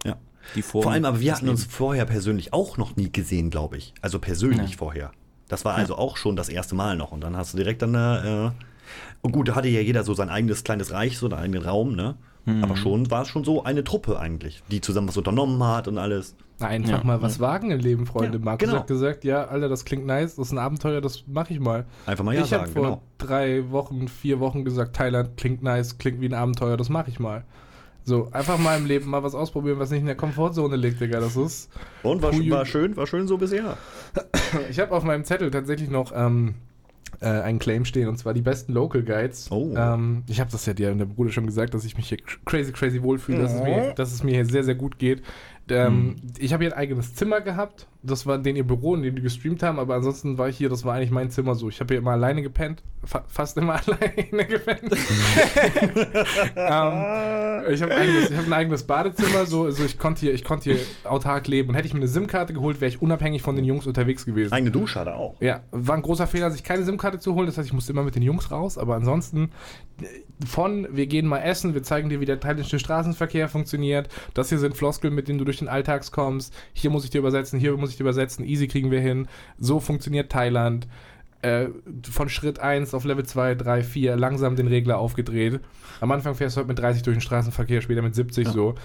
Ja. die vor. Vor allem, aber wir hatten uns vorher persönlich auch noch nie gesehen, glaube ich. Also persönlich Ja. vorher. Das war also auch schon das erste Mal noch. Und dann hast du direkt dann eine. Äh, und gut, da hatte ja jeder so sein eigenes kleines Reich, so einen eigenen Raum, ne? Mhm. Aber schon war es schon so eine Truppe eigentlich, die zusammen was unternommen hat und alles. Einfach Ja. mal was wagen im Leben, Freunde. Ja, Markus genau. hat gesagt, ja, Alter, das klingt nice, das ist ein Abenteuer, das mache ich mal. Einfach mal ja ich habe sagen, vor genau. drei Wochen, vier Wochen gesagt, Thailand klingt nice, klingt wie ein Abenteuer, das mache ich mal. So, einfach mal im Leben mal was ausprobieren, was nicht in der Komfortzone liegt, Digga. Das ist. Und war, war schön, war schön so bisher. Ich habe auf meinem Zettel tatsächlich noch ähm, äh, einen Claim stehen und zwar die besten Local Guides. Oh. Ähm, ich habe das ja dir und der Bruder schon gesagt, dass ich mich hier crazy, crazy wohlfühle, dass, es mir, dass es mir hier sehr, sehr gut geht. Ähm, Ich habe hier ein eigenes Zimmer gehabt. Das war den ihr Büro, in dem die gestreamt haben, aber ansonsten war ich hier, das war eigentlich mein Zimmer so. Ich habe hier immer alleine gepennt. Fa fast immer alleine gepennt. ähm, ich habe ich hab ein eigenes Badezimmer, so, also ich konnte hier, ich konnte hier autark leben. Und hätte ich mir eine SIM-Karte geholt, wäre ich unabhängig von den Jungs unterwegs gewesen. Eigene Dusche hat er auch. Ja, war ein großer Fehler, sich keine SIM-Karte zu holen. Das heißt, ich musste immer mit den Jungs raus. Aber ansonsten von, wir gehen mal essen, wir zeigen dir, wie der thailändische Straßenverkehr funktioniert. Das hier sind Floskeln, mit denen du durch den Alltags kommst. Hier muss ich dir übersetzen, hier muss ich dir übersetzen. Easy kriegen wir hin. So funktioniert Thailand. Äh, von Schritt 1 auf Level 2, 3, 4 langsam den Regler aufgedreht. Am Anfang fährst du heute mit 30 durch den Straßenverkehr, später mit 70 so.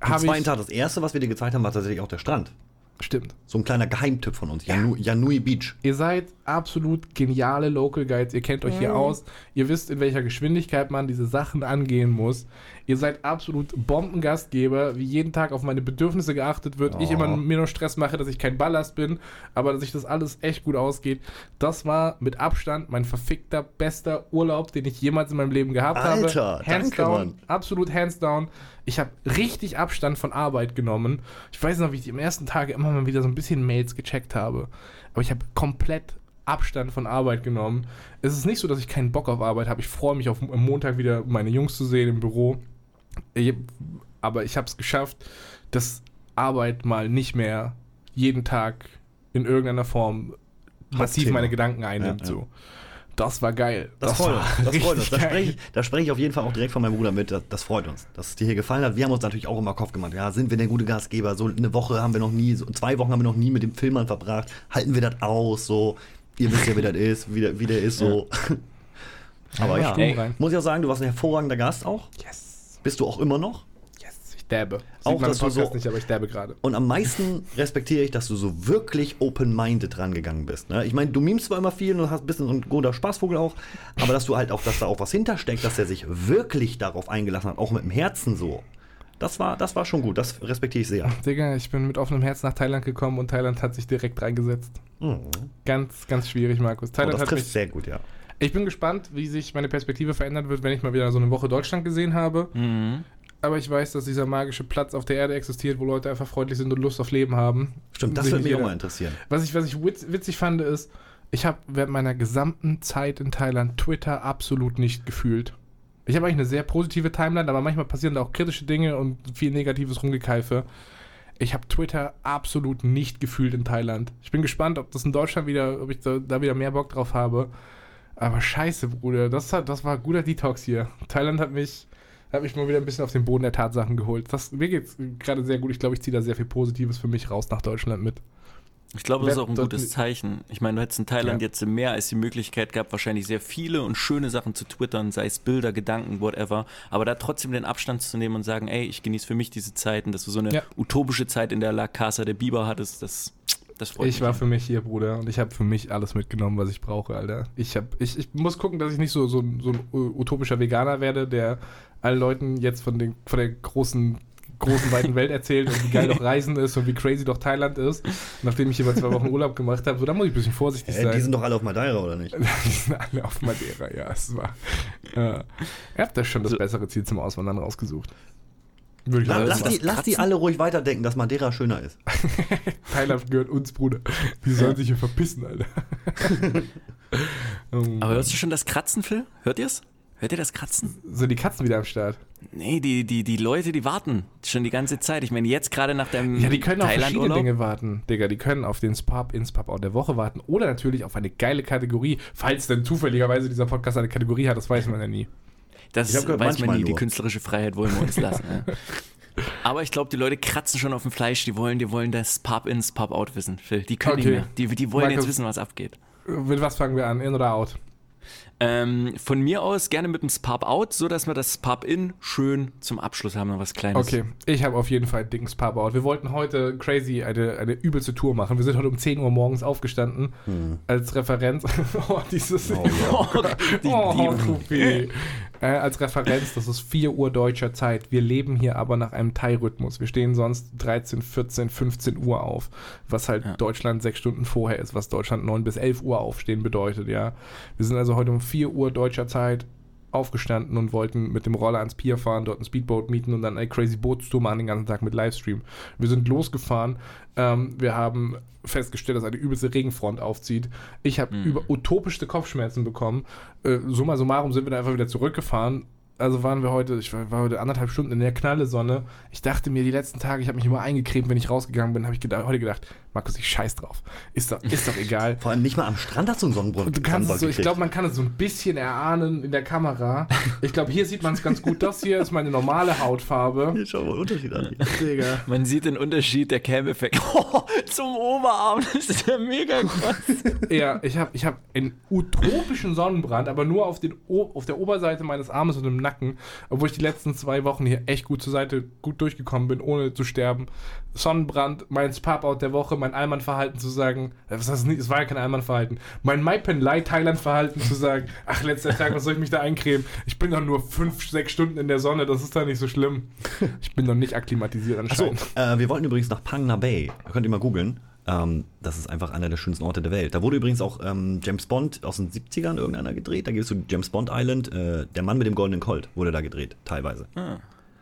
Am zweiten Tag, das erste, was wir dir gezeigt haben, war tatsächlich auch der Strand. stimmt. So ein kleiner Geheimtipp von uns. Janu, Janui Beach. Ihr seid absolut geniale Local Guides. Ihr kennt euch hier aus. Ihr wisst, in welcher Geschwindigkeit man diese Sachen angehen muss. Ihr seid absolut Bombengastgeber, wie jeden Tag auf meine Bedürfnisse geachtet wird. Ich Oh. immer mir nur Stress mache, dass ich kein Ballast bin, aber dass sich das alles echt gut ausgeht. Das war mit Abstand mein verfickter, bester Urlaub, den ich jemals in meinem Leben gehabt Alter, habe. Hands danke, down. Mann. Absolut hands down. Ich habe richtig Abstand von Arbeit genommen. Ich weiß noch, wie ich die im ersten Tage immer mal wieder so ein bisschen Mails gecheckt habe. Aber ich habe komplett Abstand von Arbeit genommen. Es ist nicht so, dass ich keinen Bock auf Arbeit habe. Ich freue mich auf am Montag wieder meine Jungs zu sehen im Büro. Aber ich habe es geschafft, dass Arbeit mal nicht mehr jeden Tag in irgendeiner Form massiv meine Gedanken einnimmt. Ja, ja. So. Das war geil. Das, freut war uns. Das freut uns. Da spreche ich, da spreche ich auf jeden Fall auch direkt von meinem Bruder mit. Das, das freut uns, dass es dir hier gefallen hat. Wir haben uns natürlich auch immer Kopf gemacht. Ja, sind wir denn gute Gastgeber? So eine Woche haben wir noch nie, so zwei Wochen haben wir noch nie mit dem Filmmann verbracht. Halten wir das aus? So, ihr wisst ja, wie das ist, wie der, wie der ist. So. Aber Einmal ja, ey, muss ich auch sagen, du warst ein hervorragender Gast auch. Yes. Bist du auch immer noch? Yes. Ich dabbe. Auch, man im dass du so- nicht, aber ich dabbe gerade. Und am meisten respektiere ich, dass du so wirklich open-minded rangegangen bist. Ne? Ich meine, du memst zwar immer viel und hast ein bisschen so ein guter Spaßvogel auch, aber dass du halt auch, dass da auch was hintersteckt, dass er sich wirklich darauf eingelassen hat, auch mit dem Herzen so. Das war, das war schon gut, das respektiere ich sehr. Digga, ich bin mit offenem Herz nach Thailand gekommen und Thailand hat sich direkt reingesetzt. Mhm. Ganz, ganz schwierig, Markus. Oh, Thailand das hat trifft mich. sehr gut, ja. Ich bin gespannt, wie sich meine Perspektive verändern wird, wenn ich mal wieder so eine Woche Deutschland gesehen habe. Mhm. Aber ich weiß, dass dieser magische Platz auf der Erde existiert, wo Leute einfach freundlich sind und Lust auf Leben haben. Stimmt, das würde mich auch mal interessieren. Was ich, was ich witz, witzig fand, ist, ich habe während meiner gesamten Zeit in Thailand Twitter absolut nicht gefühlt. Ich habe eigentlich eine sehr positive Timeline, aber manchmal passieren da auch kritische Dinge und viel negatives Rumgekeife. Ich habe Twitter absolut nicht gefühlt in Thailand. Ich bin gespannt, ob das in Deutschland wieder, ob ich da, da wieder mehr Bock drauf habe. Aber scheiße, Bruder, das, hat, das war guter Detox hier. Thailand hat mich, hat mich mal wieder ein bisschen auf den Boden der Tatsachen geholt. Das, mir geht's gerade sehr gut. Ich glaube, ich ziehe da sehr viel Positives für mich raus nach Deutschland mit. Ich glaube, das ist auch ein gutes Zeichen. Ich meine, du hättest in Thailand Ja. jetzt mehr als die Möglichkeit gehabt, wahrscheinlich sehr viele und schöne Sachen zu twittern, sei es Bilder, Gedanken, whatever. Aber da trotzdem den Abstand zu nehmen und sagen, ey, ich genieße für mich diese Zeiten, dass du so eine Ja. utopische Zeit in der La Casa der Biber hattest, das, das freut Ich mich. war für mich hier, Bruder, und ich habe für mich alles mitgenommen, was ich brauche, Alter. Ich, hab, ich, ich muss gucken, dass ich nicht so, so, so ein utopischer Veganer werde, der allen Leuten jetzt von, den, von der großen großen, weiten Welt erzählt und wie geil doch Reisen ist und wie crazy doch Thailand ist. Nachdem ich hier mal zwei Wochen Urlaub gemacht habe, so, da muss ich ein bisschen vorsichtig Äh, sein. die sind doch alle auf Madeira, oder nicht? Die sind alle auf Madeira, ja, es war. Äh, ihr habt da schon das bessere Ziel zum Auswandern rausgesucht. Würde ich La, lass, die, lass die alle ruhig weiterdenken, dass Madeira schöner ist. Thailand gehört uns, Bruder. Die sollen sich hier verpissen, Alter. Ähm, Aber hörst du schon das Kratzen, Phil? Hört ihr's? Hört ihr das Kratzen? so die Katzen wieder am Start. Nee, die, die, die Leute, die warten schon die ganze Zeit. Ich meine, jetzt gerade nach deinem Ja, die können auf verschiedene Thailand-Urlaub. Dinge warten, Digga. Die können auf den Spub ins Pub Out der Woche warten oder natürlich auf eine geile Kategorie, falls denn zufälligerweise dieser Podcast eine Kategorie hat, das weiß man ja nie. Das Ich hab gehört, weiß man manchmal nie. Die künstlerische Freiheit wollen wir uns lassen. ja. Aber ich glaube, die Leute kratzen schon auf dem Fleisch. Die wollen, die wollen das Pub-ins, Pub-out wissen, Phil. Die können Okay. nicht mehr. Die, die wollen Markus- jetzt wissen, was abgeht. Mit was fangen wir an? In oder out? Ähm, von mir aus gerne mit dem Pub-out, so dass wir das Pub-in schön zum Abschluss haben. Noch was Kleines. Okay, ich habe auf jeden Fall einen dicken Pub Out. Wir wollten heute crazy eine, eine übelste Tour machen. Wir sind heute um 10 Uhr morgens aufgestanden als Referenz. oh, dieses. Oh, ja. Die, Oh, die, Kupi. Äh, als Referenz, das ist 4 Uhr deutscher Zeit. Wir leben hier aber nach einem Thai-Rhythmus. Wir stehen sonst 13, 14, 15 Uhr auf, was halt Ja. Deutschland sechs Stunden vorher ist, was Deutschland 9 bis 11 Uhr aufstehen bedeutet, ja. Wir sind also heute um 4 Uhr deutscher Zeit aufgestanden und wollten mit dem Roller ans Pier fahren, dort ein Speedboat mieten und dann eine crazy Bootstour machen den ganzen Tag mit Livestream. Wir sind losgefahren. Ähm, wir haben festgestellt, dass eine übelste Regenfront aufzieht. Ich habe über utopischste Kopfschmerzen bekommen. Äh, summa summarum sind wir dann einfach wieder zurückgefahren. Also waren wir heute, ich war, war heute anderthalb Stunden in der knalle Sonne. Ich dachte mir die letzten Tage, ich habe mich immer eingecremt, wenn ich rausgegangen bin, habe ich gedacht, heute gedacht, Markus, ich scheiß drauf. Ist doch, ist doch egal. Vor allem nicht mal am Strand hast du einen Sonnenbrand. Und du kannst es so, ich glaube, man kann es so ein bisschen erahnen in der Kamera. Ich glaube, hier sieht man es ganz gut. Das hier ist meine normale Hautfarbe. Hier, schau mal den Unterschied an. Digga. man sieht den Unterschied, der Cam-Effekt. Oh, zum Oberarm, das ist ja mega krass. Ja, ich habe ich hab einen utopischen Sonnenbrand, aber nur auf, den o auf der Oberseite meines Armes und im Nacken, obwohl ich die letzten zwei Wochen hier echt gut zur Seite, gut durchgekommen bin, ohne zu sterben. Sonnenbrand, mein Spap-Out der Woche, mein Allmann-Verhalten zu sagen, äh, was heißt nicht, es war ja kein Allmann-Verhalten, mein Maipen-Lai Thailand-Verhalten zu sagen, ach, letzter Tag, was soll ich mich da eincremen? Ich bin doch nur fünf, sechs Stunden in der Sonne, das ist doch nicht so schlimm. Ich bin noch nicht akklimatisiert Achso, anscheinend. äh, wir wollten übrigens nach Phang Nga Bay. Könnt ihr mal googeln. Ähm, das ist einfach einer der schönsten Orte der Welt. Da wurde übrigens auch ähm, James Bond aus den 70ern irgendeiner gedreht. Da gibt es so James Bond Island. Äh, der Mann mit dem goldenen Colt wurde da gedreht, teilweise.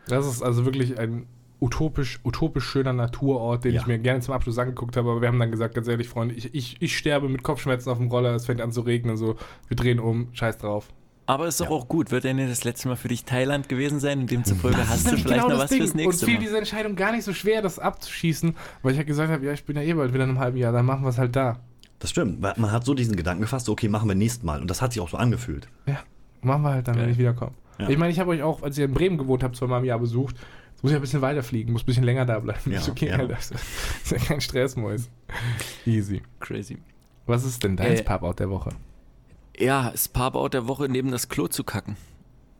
Das ist also wirklich ein utopisch, utopisch schöner Naturort, den Ja. ich mir gerne zum Abschluss angeguckt habe. Aber wir haben dann gesagt, ganz ehrlich, Freunde, ich, ich, ich sterbe mit Kopfschmerzen auf dem Roller, es fängt an zu regnen, so, wir drehen um, scheiß drauf. Aber ist doch Ja. auch gut. Wird denn das letzte Mal für dich Thailand gewesen sein? Und demzufolge Das hast du vielleicht genau noch was fürs Ding. nächste Und fiel Mal. diese Entscheidung gar nicht so schwer, das abzuschießen, weil ich halt gesagt habe, ja, ich bin ja eh bald wieder in einem halben Jahr, dann machen wir es halt da. Das stimmt. weil Man hat so diesen Gedanken gefasst, okay, machen wir nächstes Mal. Und das hat sich auch so angefühlt. Ja, machen wir halt dann, wenn Geil. ich wiederkomme. Ja. Ich meine, ich habe euch auch, als ihr in Bremen gewohnt habt, zweimal im Jahr besucht. Jetzt muss ich ein bisschen weiterfliegen, muss ein bisschen länger da bleiben. Ja, ist okay, ja. Das ist ja kein Stress, Mois. Easy. Crazy. Was ist denn dein Äh, Pub-Out der Woche? Ja, das Pub-Out der Woche neben das Klo zu kacken.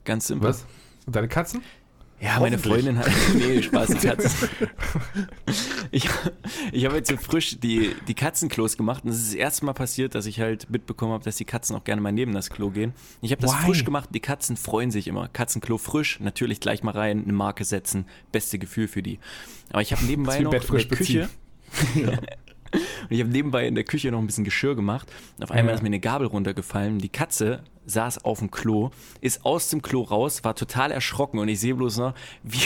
Ganz simpel. Was? Und deine Katzen? Ja, meine. Freundin hat. Nee, Spaß, die Katzen. Ich, ich habe jetzt so frisch die, die Katzenklos gemacht und es ist das erste Mal passiert, dass ich halt mitbekommen habe, dass die Katzen auch gerne mal neben das Klo gehen. Ich habe das Why? frisch gemacht, die Katzen freuen sich immer. Katzenklo frisch, natürlich gleich mal rein, eine Marke setzen, beste Gefühl für die. Aber ich habe nebenbei noch in der frisch beziehen. Und ich habe nebenbei in der Küche noch ein bisschen Geschirr gemacht. Und auf einmal Ja. ist mir eine Gabel runtergefallen. Die Katze saß auf dem Klo, ist aus dem Klo raus, war total erschrocken und ich sehe bloß noch, wie,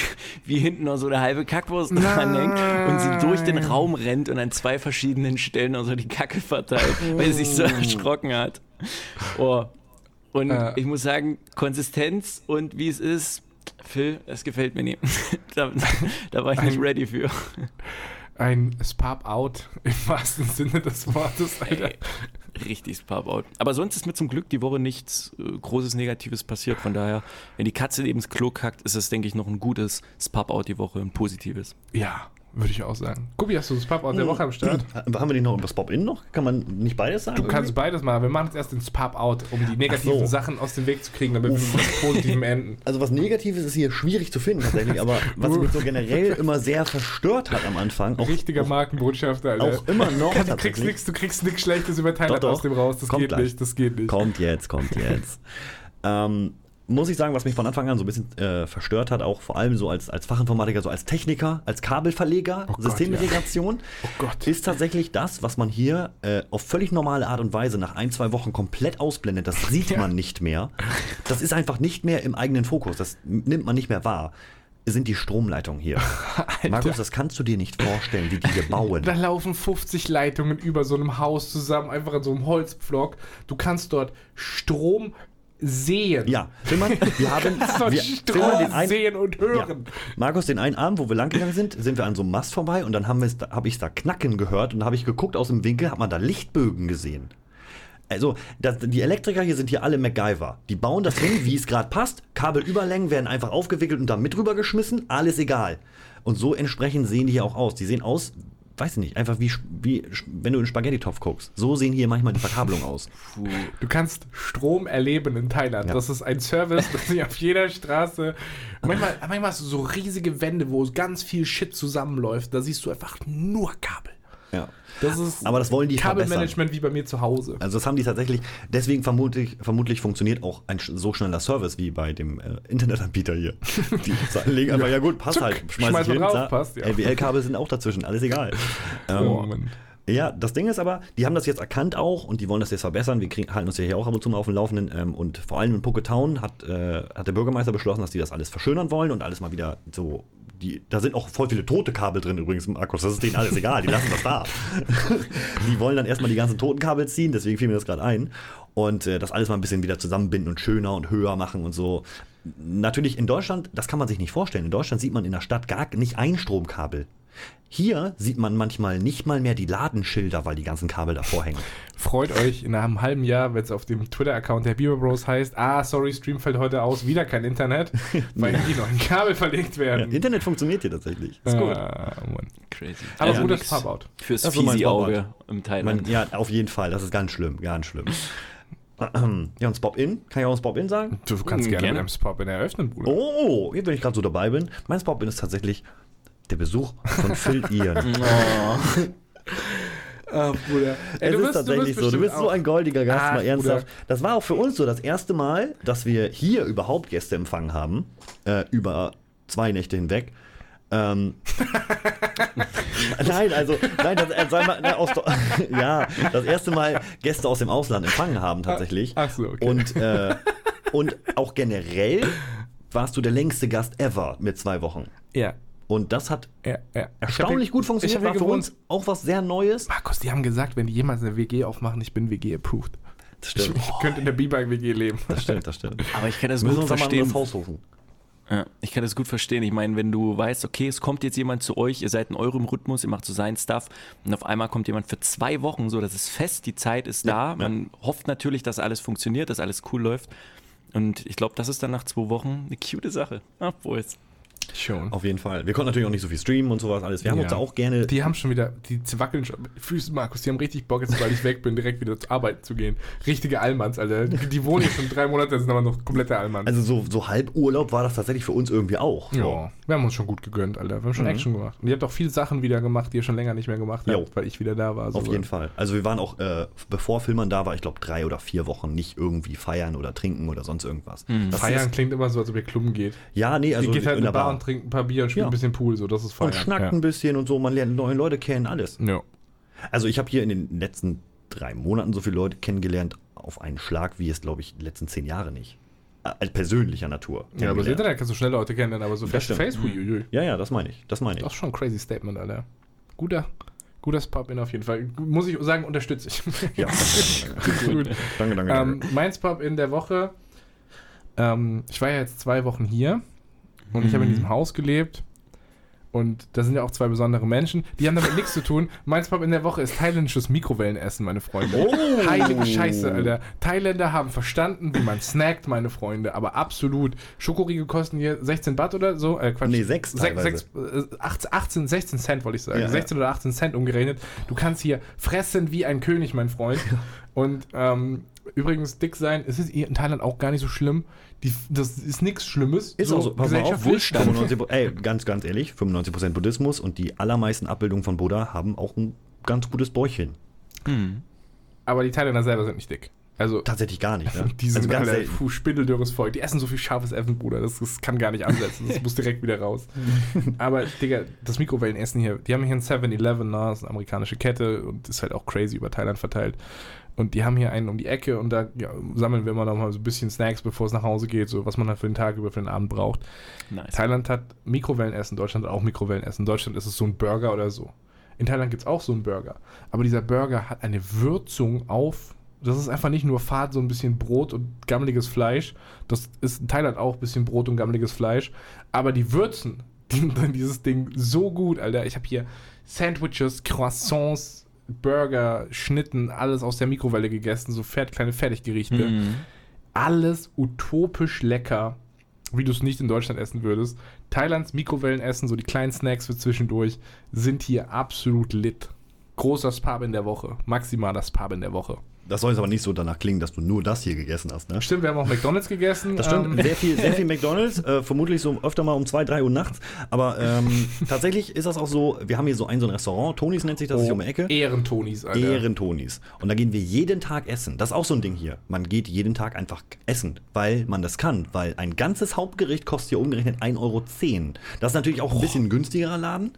wie hinten noch so eine halbe Kackwurst dranhängt und sie durch den Raum rennt und an zwei verschiedenen Stellen noch so die Kacke verteilt, weil sie sich so erschrocken hat. Oh. Und Äh. ich muss sagen, Konsistenz und wie es ist, Phil, es gefällt mir nicht. da, da war ich nicht ready für. Ein Spap-Out im wahrsten Sinne des Wortes, Alter. Ey, richtig Spub-Out. Aber sonst ist mir zum Glück die Woche nichts äh, Großes Negatives passiert. Von daher, wenn die Katze neben das Klo kackt, ist es, denke ich, noch ein gutes Spub-Out die Woche, ein positives. Ja, würde ich auch sagen. Gubi, hast du das Spap-Out der Woche am Start? Haben wir nicht noch das Pop-In noch? Kann man nicht beides sagen? Du kannst beides machen. Wir machen jetzt erst den Spap-Out, um die negativen so. Sachen aus dem Weg zu kriegen, damit wir mit positivem enden. Also was Negatives ist hier schwierig zu finden tatsächlich, aber was mich so generell immer sehr verstört hat am Anfang, auch, Richtiger Markenbotschafter, Alter. auch immer noch du kriegst nichts, du kriegst nichts Schlechtes über Thailand Doch, doch. aus dem raus. Das Kommt geht gleich. nicht, das geht nicht. Kommt jetzt, kommt jetzt. ähm, muss ich sagen, was mich von Anfang an so ein bisschen äh, verstört hat, auch vor allem so als, als Fachinformatiker, so als Techniker, als Kabelverleger, Oh Systemintegration, Oh Gott. ist tatsächlich das, was man hier äh, auf völlig normale Art und Weise nach ein, zwei Wochen komplett ausblendet. Das sieht Ja. man nicht mehr. Das ist einfach nicht mehr im eigenen Fokus. Das nimmt man nicht mehr wahr. Sind die Stromleitungen hier. Markus, das kannst du dir nicht vorstellen, wie die hier bauen. Da laufen 50 Leitungen über so einem Haus zusammen, einfach in so einem Holzpflock. Du kannst dort Strom sehen. Ja, Tillmann, wir haben, wir, Tillmann, den einen, sehen und Ja. hören. Markus, den einen Abend, wo wir langgegangen sind, sind wir an so einem Mast vorbei und dann habe ich da knacken gehört und dann habe ich geguckt aus dem Winkel, hat man da Lichtbögen gesehen. Also, das, die Elektriker hier sind hier alle MacGyver. Die bauen das hin, wie es gerade passt. Kabelüberlängen werden einfach aufgewickelt und da mit rübergeschmissen. Alles egal. Und so entsprechend sehen die hier auch aus. Die sehen aus, weiß ich nicht, einfach wie, wie wenn du in Spaghetti-Topf guckst. So sehen hier manchmal die Verkabelungen aus. Du kannst Strom erleben in Thailand. Ja. Das ist ein Service, das sich auf jeder Straße. Manchmal, manchmal hast du so riesige Wände, wo ganz viel Shit zusammenläuft. Da siehst du einfach nur Kabel. Ja. Das ist Aber das wollen die. Kabelmanagement wie bei mir zu Hause. Also das haben die tatsächlich, deswegen vermutlich, vermutlich funktioniert auch ein so schneller Service wie bei dem äh, Internetanbieter hier. Die legen einfach, ja, gut, passt Zuck, halt, schmeiß, schmeiß ich mal hin, drauf, sa- passt, ja. LWL-Kabel sind auch dazwischen, alles egal. Ähm, Oh, Mann. Ja, das Ding ist aber, die haben das jetzt erkannt auch und die wollen das jetzt verbessern. Wir kriegen, halten uns ja hier auch ab und zu mal auf dem Laufenden. Ähm, und vor allem in Poketown hat, äh, hat der Bürgermeister beschlossen, dass die das alles verschönern wollen und alles mal wieder so. Die, da sind auch voll viele tote Kabel drin übrigens im Akkus. Das ist denen alles egal, die lassen das da. die wollen dann erstmal die ganzen toten Kabel ziehen, deswegen fiel mir das gerade ein. Und äh, das alles mal ein bisschen wieder zusammenbinden und schöner und höher machen und so. Natürlich in Deutschland, das kann man sich nicht vorstellen. In Deutschland sieht man in der Stadt gar nicht ein Stromkabel. Hier sieht man manchmal nicht mal mehr die Ladenschilder, weil die ganzen Kabel davor hängen. Freut euch in einem halben Jahr, wenn es auf dem Twitter-Account der Beaver Bros heißt, ah, sorry, Stream fällt heute aus, wieder kein Internet, weil die neuen Kabel verlegt Ja, werden. Internet funktioniert hier tatsächlich. Ist gut. Ah, Mann. Crazy. Aber Also gutes Pop-Out. Fürs Fisi-Auge im. Man, ja, auf jeden Fall. Das ist ganz schlimm, ganz schlimm. Ja, und Spop-In? Kann ich auch ein Spop-In sagen? Du kannst Mm, gerne, gerne. mit einem Spop in eröffnen, Bruder. Oh, jetzt, wenn ich gerade so dabei bin. Mein Spop-In ist tatsächlich der Besuch von Phil Ian. Oh. Ah, Bruder. es ist tatsächlich so. Du bist so ein goldiger Gast, Ach, mal ernsthaft. Bruder. Das war auch für uns so das erste Mal, dass wir hier überhaupt Gäste empfangen haben. Äh, über zwei Nächte hinweg. Ähm, nein, also, nein, das, äh, sei mal, ne, aus, ja, das erste Mal Gäste aus dem Ausland empfangen haben tatsächlich. Ach so, okay. Und, äh, und auch generell warst du der längste Gast ever mit zwei Wochen. Ja, Und das hat ja, ja. erstaunlich gut funktioniert. Ich War habe für uns auch was sehr Neues. Markus, die haben gesagt, wenn die jemals eine WG aufmachen, ich bin WG-approved. Das Ich, ich könnte in der B-Bike-WG leben. Das stimmt, das stimmt. Aber ich kann das Müssen gut mal verstehen. anderes Haus suchen. Ja, ich kann das gut verstehen. Ich meine, wenn du weißt, okay, es kommt jetzt jemand zu euch, ihr seid in eurem Rhythmus, ihr macht so seinen Stuff und auf einmal kommt jemand für zwei Wochen, so das ist fest, die Zeit ist da. Ja, Man hofft natürlich, dass alles funktioniert, dass alles cool läuft. Und ich glaube, das ist dann nach zwei Wochen eine cute Sache. Ah, Boys. Schon. Auf jeden Fall. Wir konnten natürlich auch nicht so viel streamen und sowas alles. Wir haben Ja. uns da auch gerne. Die haben schon wieder, die wackeln schon. Füße, Markus, die haben richtig Bock, jetzt, weil ich weg bin, direkt wieder zur Arbeit zu gehen. Richtige Allmanns, Alter. Die, wohnen jetzt schon drei Monate, sind aber noch komplette Allmanns. also so, so Halburlaub war das tatsächlich für uns irgendwie auch. So. ja, wir haben uns schon gut gegönnt, Alter. Wir haben schon Action gemacht. Und ihr habt auch viele Sachen wieder gemacht, die ihr schon länger nicht mehr gemacht Jo. habt, weil ich wieder da war. Auf jeden Fall. Also wir waren auch, äh, bevor Filmern da war, ich glaube drei oder vier Wochen nicht irgendwie feiern oder trinken oder sonst irgendwas. Das Feiern Ist, klingt immer so, als ob ihr klubben geht. ja, nee, also geht halt in der Bar und trinkt ein paar Bier und spielt Ja. ein bisschen Pool, so, das ist Feiern. und schnackt ja. ein bisschen und so, man lernt neue Leute kennen, alles. Ja. Also ich habe hier in den letzten drei Monaten so viele Leute kennengelernt auf einen Schlag, wie es, glaube ich, die letzten zehn Jahre nicht. Äh, Als persönlicher Natur. Ja, aber das. Internet kannst du schnell Leute kennen, aber so face to face, huiuiui. Ja, ja, das meine ich. Das meine ich. Das ist schon ein crazy Statement, Alter. Guter, guter Pop-In auf jeden Fall. Muss ich sagen, unterstütze ich. Ja. Gut. danke, danke, Ähm, danke. mein Pop-In der Woche. Ähm, ich war ja jetzt zwei Wochen hier und ich habe in Mhm. diesem Haus gelebt. Und da sind ja auch zwei besondere Menschen. Die haben damit nichts zu tun. Mein Pop in der Woche ist thailändisches Mikrowellenessen, meine Freunde. Oh. Heilige Scheiße, Alter. Thailänder haben verstanden, wie man snackt, meine Freunde. Aber absolut. Schokoriegel kosten hier 16 Baht oder so. Äh, Quatsch. Nee, sechs Sech- teilweise. sechs, äh, 18, 18, 16 Cent wollte ich sagen. Ja, ja. 16 oder 18 Cent umgerechnet. Du kannst hier fressen wie ein König, mein Freund. Und ähm, übrigens, dick sein, es ist in Thailand auch gar nicht so schlimm. Die, das ist nichts Schlimmes. Ist auch so, pass mal auf, gesellschaftlich. 95, ey, ganz, ganz ehrlich, 95% Buddhismus und die allermeisten Abbildungen von Buddha haben auch ein ganz gutes Bäuchchen. Hm. Aber die Thailänder selber sind nicht dick. Also, Tatsächlich gar nicht, ne? die sind also ganz alle puh, spindeldürres Volk. Die essen so viel scharfes Essen, Bruder. Das, das kann gar nicht ansetzen. Das muss direkt wieder raus. Aber, Digga, das Mikrowellenessen hier, die haben hier ein 7-Eleven, ne? Das ist eine amerikanische Kette und ist halt auch crazy über Thailand verteilt. Und die haben hier einen um die Ecke und da ja, sammeln wir immer noch mal so ein bisschen Snacks, bevor es nach Hause geht, so was man halt für den Tag über für den Abend braucht. Nice. Thailand hat Mikrowellenessen, Deutschland hat auch Mikrowellenessen. In Deutschland ist es so ein Burger oder so. In Thailand gibt es auch so einen Burger. Aber dieser Burger hat eine Würzung auf. Das ist einfach nicht nur Fahrt, so ein bisschen Brot und gammeliges Fleisch. Das ist in Thailand auch ein bisschen Brot und gammeliges Fleisch. Aber die würzen die, dieses Ding so gut, Alter. Ich habe hier Sandwiches, Croissants, Burger, Schnitten, alles aus der Mikrowelle gegessen. So fett, kleine Fertiggerichte Mhm. alles utopisch lecker, wie du es nicht in Deutschland essen würdest. Thailands Mikrowellenessen, so die kleinen Snacks für zwischendurch, sind hier absolut lit. Großer Spab in der Woche, maximaler Spab in der Woche. Das soll jetzt aber nicht so danach klingen, dass du nur das hier gegessen hast, ne? Stimmt, wir haben auch McDonalds gegessen. Das stimmt, ähm, sehr viel, sehr viel McDonalds, äh, vermutlich so öfter mal um 2, 3 Uhr nachts. Aber ähm, tatsächlich ist das auch so, wir haben hier so ein, so ein Restaurant, Tonis nennt sich das, ist hier um die Ecke. Ehrentonis, Alter. Ehrentonis. Und da gehen wir jeden Tag essen. Das ist auch so ein Ding hier. Man geht jeden Tag einfach essen, weil man das kann. Weil ein ganzes Hauptgericht kostet hier umgerechnet 1,10 Euro. Das ist natürlich auch ein bisschen ein günstigerer Laden.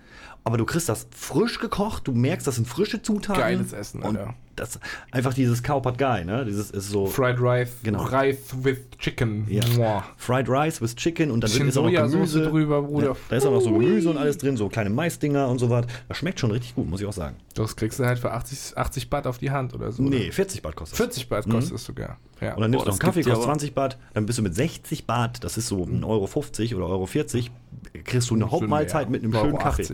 Aber du kriegst das frisch gekocht, du merkst, das sind frische Zutaten. Geiles Essen, Und Alter. das einfach dieses Cow Pad Guy, ne? Dieses ist so Fried Rice, Genau. Rice with Chicken. Ja. Fried Rice with Chicken und dann Bisschen ist auch noch Gemüse drüber, Bruder. Ja, da ist auch noch so Gemüse und alles drin, so kleine Maisdinger und so was. Das schmeckt schon richtig gut, muss ich auch sagen. Das kriegst du halt für 80, 80 Baht auf die Hand oder so. Nee, 40 Baht kostet es. 40 Baht kostet es sogar. Ja. Und dann nimmst Boah, du noch einen das Kaffee, kostet aber- 20 Baht, dann bist du mit 60 Baht, das ist so 1,50 Euro 50 oder Euro 40, kriegst du eine Hauptmahlzeit mit einem schönen Kaffee.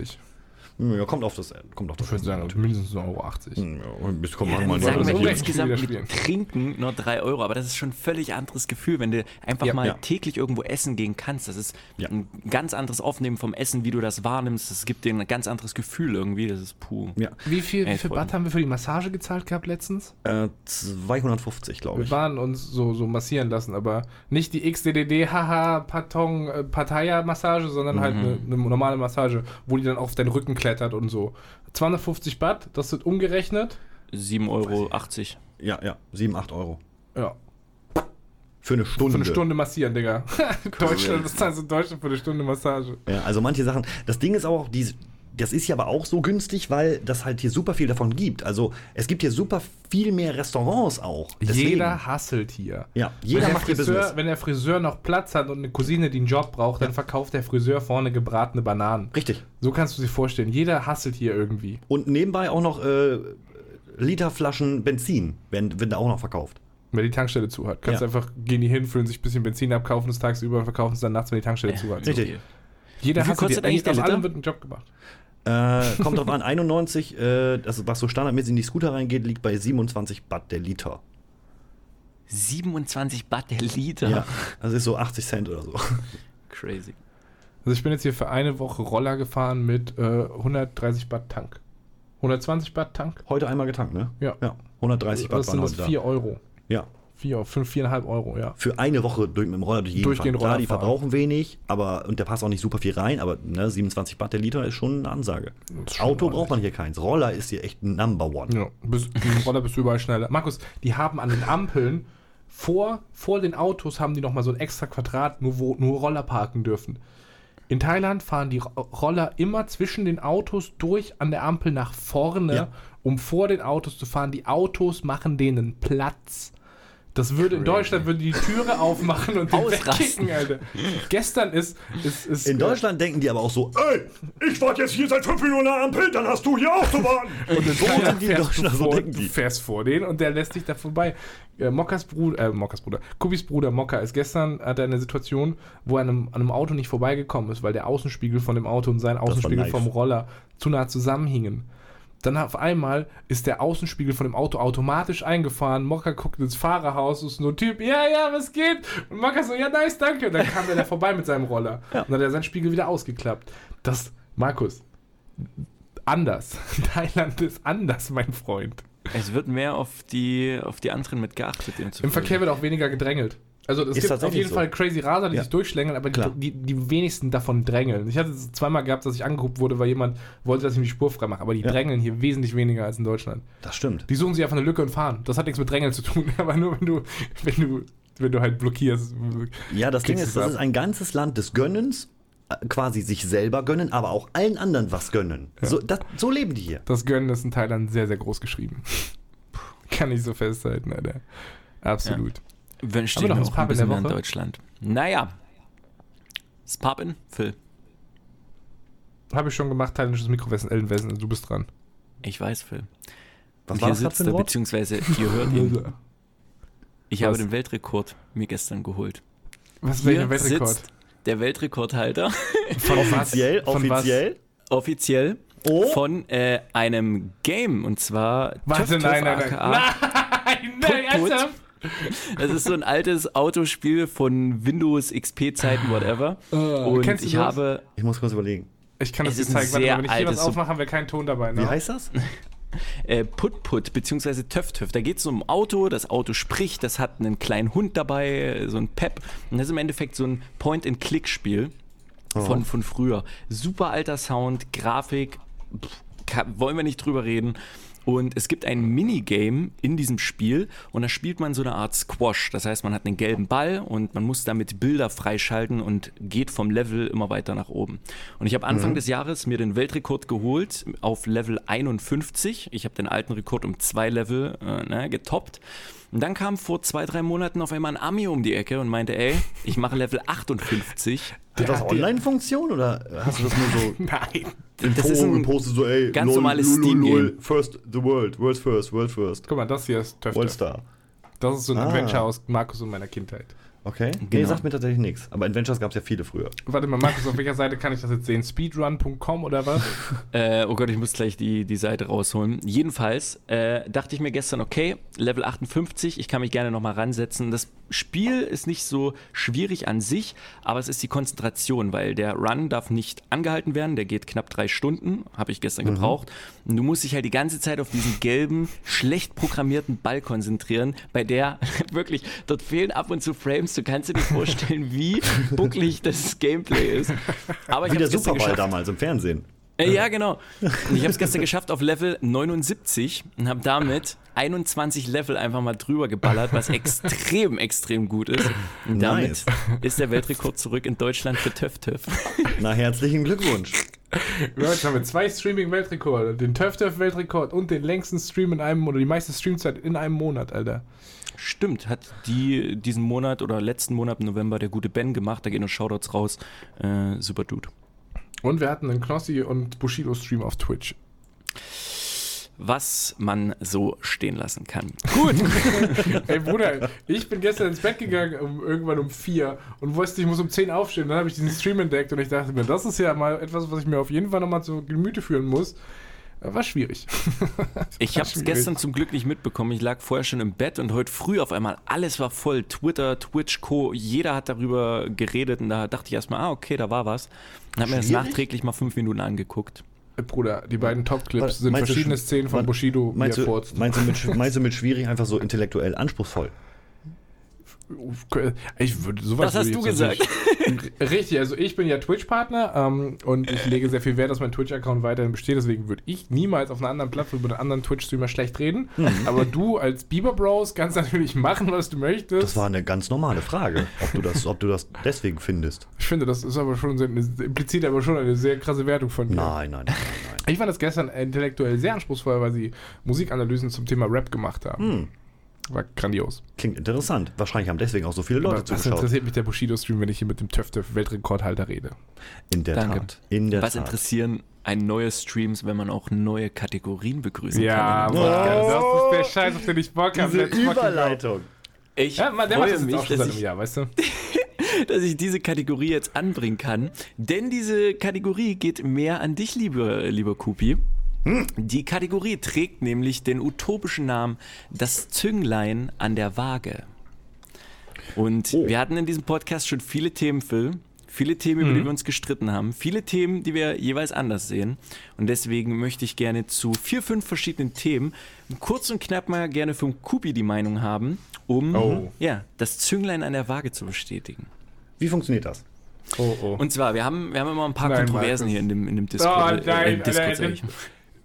80. Ja, kommt auf das, kommt auf das Ich würde sagen, mindestens 1,80 Euro. 80. Ja, bis kommt Ja, manchmal dann sagen wir so insgesamt mit. Trinken nur 3 Euro, aber das ist schon ein völlig anderes Gefühl, wenn du einfach Ja. mal Ja. täglich irgendwo essen gehen kannst. Das ist Ja. ein ganz anderes Aufnehmen vom Essen, wie du das wahrnimmst. Das gibt dir ein ganz anderes Gefühl irgendwie. Das ist puh. Ja, Wie viel, wie Ey, viel Freunde. Baht haben wir für die Massage gezahlt gehabt letztens? äh, 250, glaube Wir ich. waren uns so, so massieren lassen, aber nicht die XDDD, haha, Patong, äh, Partaya-Massage, sondern halt eine, eine normale Massage, wo die dann auf deinen Rücken klettert und so. 250 Baht, das wird umgerechnet. 7,80 Euro. Ja, ja, 7, 8 Euro. Ja, Für eine Stunde. für eine Stunde massieren, Digga. Deutschland, das heißt in Deutschland für eine Stunde Massage. Ja, also manche Sachen. Das Ding ist auch, die, das ist ja aber auch so günstig, weil das halt hier super viel davon gibt. Also es gibt hier super viel mehr Restaurants auch. Deswegen- Jeder hasselt hier. Ja, jeder wenn der macht hier Friseur, Business. Wenn der Friseur noch Platz hat und eine Cousine, die einen Job braucht, dann verkauft der Friseur vorne gebratene Bananen. Richtig. So kannst du dir vorstellen. Jeder hasselt hier irgendwie. Und nebenbei auch noch äh, Literflaschen Benzin werden, werden da auch noch verkauft. Wenn die Tankstelle zu hat. Kannst Ja. einfach, gehen die hin, füllen sich ein bisschen Benzin ab, kaufen es tagsüber und verkaufen es dann nachts, wenn die Tankstelle zu hat. Richtig. Jeder Wie viel hasselt kostet hier. eigentlich der Aus allem wird ein Job gemacht. Äh, kommt drauf an, 91, äh, das, was so standardmäßig in die Scooter reingeht, liegt bei 27 Baht der Liter. 27 Baht der Liter. Ja, das ist so 80 Cent oder so. Crazy. Also ich bin jetzt hier für eine Woche Roller gefahren mit äh, 130 Baht Tank. 120 Baht Tank? Heute einmal getankt, ne? Ja. Ja, 130 Baht Das waren sind das heute da. 4 Euro. Ja, 4, 5, 4,5 Euro, ja. für eine Woche durch, mit dem Roller durch jeden Durch fahren. den Klar, Roller die fahren. verbrauchen wenig, aber und der passt auch nicht super viel rein, aber ne, 27 Baht der Liter ist schon eine Ansage. Schon Auto ordentlich. braucht man hier keins. Roller ist hier echt Number One. Ja, bis, mit dem Roller bist du überall schneller. Markus, die haben an den Ampeln vor, vor den Autos haben die nochmal so ein extra Quadrat, nur wo nur Roller parken dürfen. In Thailand fahren die Ro- Roller immer zwischen den Autos durch an der Ampel nach vorne, Ja. um vor den Autos zu fahren. Die Autos machen denen Platz. Das würde in Deutschland würde die Türe aufmachen und den wegkicken, Alter. Gestern ist, ist, ist In äh, Deutschland denken die aber auch so, ey, ich warte jetzt hier seit fünf Minuten der Ampel, dann hast du hier auch zu warten. Und in so sind die in fährst du, Deutschland, so vor, denken du die. fährst vor denen und der lässt dich da vorbei. Äh, Mokkas Bruder, äh, Mokkas Bruder, Kubis Bruder Mokka ist gestern, hat er eine Situation, wo er an einem, an einem Auto nicht vorbeigekommen ist, weil der Außenspiegel von dem Auto und sein Außenspiegel vom Roller zu nah zusammenhingen. Dann auf einmal ist der Außenspiegel von dem Auto automatisch eingefahren. Mokka guckt ins Fahrerhaus, ist ein Typ, ja, ja, was geht? Und Mokka so, ja, nice, danke. Und dann kam er da vorbei mit seinem Roller. Und dann hat er seinen Spiegel wieder ausgeklappt. Das, Markus, anders. Thailand ist anders, mein Freund. Es wird mehr auf die, auf die anderen mit geachtet. Im Verkehr wird auch weniger gedrängelt. Also es Ist gibt auf jeden so. Fall Crazy Raser, die Ja. sich durchschlängeln, aber die, die, die wenigsten davon drängeln. Ich hatte es zweimal gehabt, dass ich angeguckt wurde, weil jemand wollte, dass ich mir die Spur frei mache, aber die Ja. drängeln hier wesentlich weniger als in Deutschland. Das stimmt. Die suchen sich einfach eine Lücke und fahren. Das hat nichts mit Drängeln zu tun, aber nur wenn du, wenn du, wenn du halt blockierst. Ja, das Ding ist, das ab. ist ein ganzes Land des Gönnens, äh, quasi sich selber gönnen, aber auch allen anderen was gönnen. So, das, so leben die hier. Das Gönnen ist in Thailand sehr, sehr groß geschrieben. Kann ich so festhalten, Alter. Absolut. Wünschte ich noch mir ein auch ein in der bisschen mehr in? Deutschland. Naja. Das in Phil. Habe ich schon gemacht, thailändisches Mikrowessen, Ellenwessen, du bist dran. Ich weiß, Phil. Was Und war hier sitzt für ein er, beziehungsweise ihr hört ihn. Ich habe Was? den Weltrekord mir gestern geholt. Was ist Hier welcher Weltrekord? sitzt der Weltrekordhalter, Von Offiziell? Von was? offiziell. offiziell, Oh. von äh, einem Game. Und zwar Warte, TÜV, nein, nein, nein. aka. Nein, nein, put. ernsthaft? Das ist so ein altes Autospiel von Windows XP-Zeiten, whatever. Und kennst du ich das? habe Ich muss kurz überlegen. Ich kann das ein zeigen. Mal, wenn ich hier was aufmache, haben wir keinen Ton dabei. Ne? Wie heißt das? äh, Put Put beziehungsweise Töff Töff. Da geht es um ein Auto, das Auto spricht, das hat einen kleinen Hund dabei, so ein Pep. Und das ist im Endeffekt so ein Point-and-Click-Spiel von, von früher. Super alter Sound, Grafik, pff, kann, wollen wir nicht drüber reden. Und es gibt ein Minigame in diesem Spiel und da spielt man so eine Art Squash. Das heißt, man hat einen gelben Ball und man muss damit Bilder freischalten und geht vom Level immer weiter nach oben. Und ich habe Anfang des Jahres mir den Weltrekord geholt auf Level 51. Ich habe den alten Rekord um zwei Level äh, ne, getoppt. Und dann kam vor zwei, drei Monaten auf einmal ein Ami um die Ecke und meinte, ey, ich mache Level 58. Hat das Online-Funktion oder hast du das nur so Nein. im Das ist ein gepostet, so ey, ganz normales Steam-Game. first the world, world first, world first, Guck mal, das hier ist Töfte. Worldstar. Das ist so ein Ah. Adventure aus Markus und meiner Kindheit. Okay. Nee, Genau. sagt mir tatsächlich nichts. Aber Adventures gab es ja viele früher. Warte mal, Markus, auf welcher Seite kann ich das jetzt sehen? Speedrun.com oder was? Äh, oh Gott, ich muss gleich die, die Seite rausholen. Jedenfalls äh, dachte ich mir gestern, okay, Level 58, ich kann mich gerne nochmal ransetzen. Das Spiel ist nicht so schwierig an sich, aber es ist die Konzentration, weil der Run darf nicht angehalten werden. Der geht knapp drei Stunden, habe ich gestern gebraucht. Und du musst dich halt die ganze Zeit auf diesen gelben, schlecht programmierten Ball konzentrieren, bei der wirklich, dort fehlen ab und zu Frames. Du kannst dir nicht vorstellen, wie bucklig das Gameplay ist. Aber ich Wie der Superball geschafft. damals im Fernsehen. Äh, Ja, genau. Und ich habe es gestern geschafft auf Level 79 und habe damit 21 Level einfach mal drüber geballert, was extrem, extrem gut ist. Und damit Nice. ist der Weltrekord zurück in Deutschland für Töff Töff. Na, herzlichen Glückwunsch. Ja, jetzt haben wir zwei Streaming-Weltrekorde. Den TÜV-TÜV-Weltrekord und den längsten Stream in einem oder die meiste Streamzeit in einem Monat, Alter. Stimmt, hat die diesen Monat oder letzten Monat im November der gute Ben gemacht. Da gehen uns Shoutouts raus. Äh, super Dude. Und wir hatten einen Knossi und Bushido-Stream auf Twitch. Was man so stehen lassen kann. Ey Bruder, ich bin gestern ins Bett gegangen, um, irgendwann um vier und wusste, ich muss um zehn aufstehen. Dann habe ich diesen Stream entdeckt und ich dachte mir, das ist ja mal etwas, was ich mir auf jeden Fall nochmal zu Gemüte führen muss. Äh, War schwierig. Ich habe es gestern zum Glück nicht mitbekommen. Ich lag vorher schon im Bett und heute früh auf einmal alles war voll. Twitter, Twitch, Co. Jeder hat darüber geredet und da dachte ich erstmal, ah, okay, da war was. Und habe mir das nachträglich mal fünf Minuten angeguckt. Äh, Bruder, die beiden Top-Clips sind verschiedene sch- Szenen von Bushido, Meinst du, meinst, du mit, meinst du mit schwierig einfach so intellektuell anspruchsvoll? Ich würde sowas Das hast würde du natürlich- Richtig, also ich bin ja Twitch-Partner ähm, und ich lege sehr viel Wert, dass mein Twitch-Account weiterhin besteht. Deswegen würde ich niemals auf einer anderen Plattform über einen anderen Twitch-Streamer schlecht reden. Mhm. Aber du als Bieber Bros kannst natürlich machen, was du möchtest. Das war eine ganz normale Frage, ob du das, ob du das deswegen findest. ich finde, das ist aber schon sehr, implizit aber schon eine sehr krasse Wertung von dir. Nein, nein, nein, nein. Ich fand das gestern intellektuell sehr anspruchsvoll, weil sie Musikanalysen zum Thema Rap gemacht haben. Hm, War grandios. klingt interessant. Wahrscheinlich haben deswegen auch so viele Leute Aber was zugeschaut. interessiert mich der Bushido-Stream, wenn ich hier mit dem Töfte-Weltrekordhalter rede? In der Danke. Tat. In der Was Tat. interessieren ein neue Streams, wenn man auch neue Kategorien begrüßen Ja, kann? In einem das ist der Scheiß, auf den ich Bock habe. Diese. Überleitung. Ich Ja, man, der macht freue das jetzt auch mich, schon dass seit einem Jahr, weißt du? dass ich diese Kategorie jetzt anbringen kann. Denn diese Kategorie geht mehr an dich, liebe, lieber Kupi. Die Kategorie trägt nämlich den utopischen Namen Das Zünglein an der Waage. Und Oh. wir hatten in diesem Podcast schon viele Themen, Phil. viele Themen, über die wir uns gestritten haben, viele Themen, die wir jeweils anders sehen. Und deswegen möchte ich gerne zu vier, fünf verschiedenen Themen kurz und knapp mal gerne vom Kupi die Meinung haben, um Oh. ja, das Zünglein an der Waage zu bestätigen. Wie funktioniert das? Oh, oh. Und zwar, wir haben, wir haben immer ein paar Nein, Kontroversen Markus. hier in dem, in dem Oh, Discord. nein, äh, Discord nein.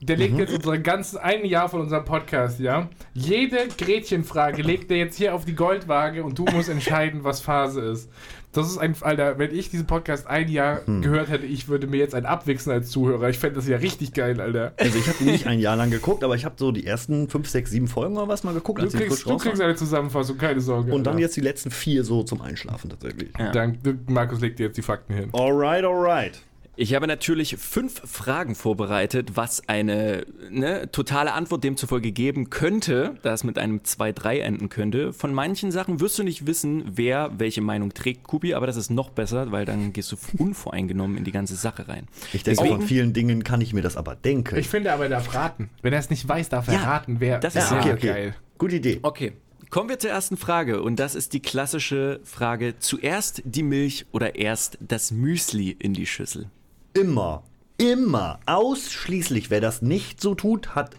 Der legt jetzt unseren ganzen ein Jahr von unserem Podcast, ja? Jede Gretchenfrage legt er jetzt hier auf die Goldwaage und du musst entscheiden, was Phase ist. Das ist ein, Alter, wenn ich diesen Podcast ein Jahr gehört hätte, ich würde mir jetzt ein abwichsen als Zuhörer. Ich fände das ja richtig geil, Alter. Also ich habe nicht ein Jahr lang geguckt, aber ich habe so die ersten fünf, sechs, sieben Folgen oder was mal geguckt, Du kriegst, du kriegst eine Zusammenfassung, keine Sorge. Und dann Alter. jetzt die letzten vier so zum Einschlafen tatsächlich. Ja. Dank, Markus legt dir jetzt die Fakten hin. Alright, alright. Ich habe natürlich fünf Fragen vorbereitet, was eine ne, totale Antwort demzufolge geben könnte, da es mit einem 2-3 enden könnte. Von manchen Sachen wirst du nicht wissen, wer welche Meinung trägt, Kubi, aber das ist noch besser, weil dann gehst du unvoreingenommen in die ganze Sache rein. Ich denke, Deswegen- von vielen Dingen kann ich mir das aber denken. Ich finde aber, er darf raten. Wenn er es nicht weiß, darf er Ja, raten, wer. das ist ja, sehr okay, okay. geil. Gute Idee. Okay, kommen wir zur ersten Frage und das ist die klassische Frage, zuerst die Milch oder erst das Müsli in die Schüssel? Immer, immer, ausschließlich, wer das nicht so tut, hat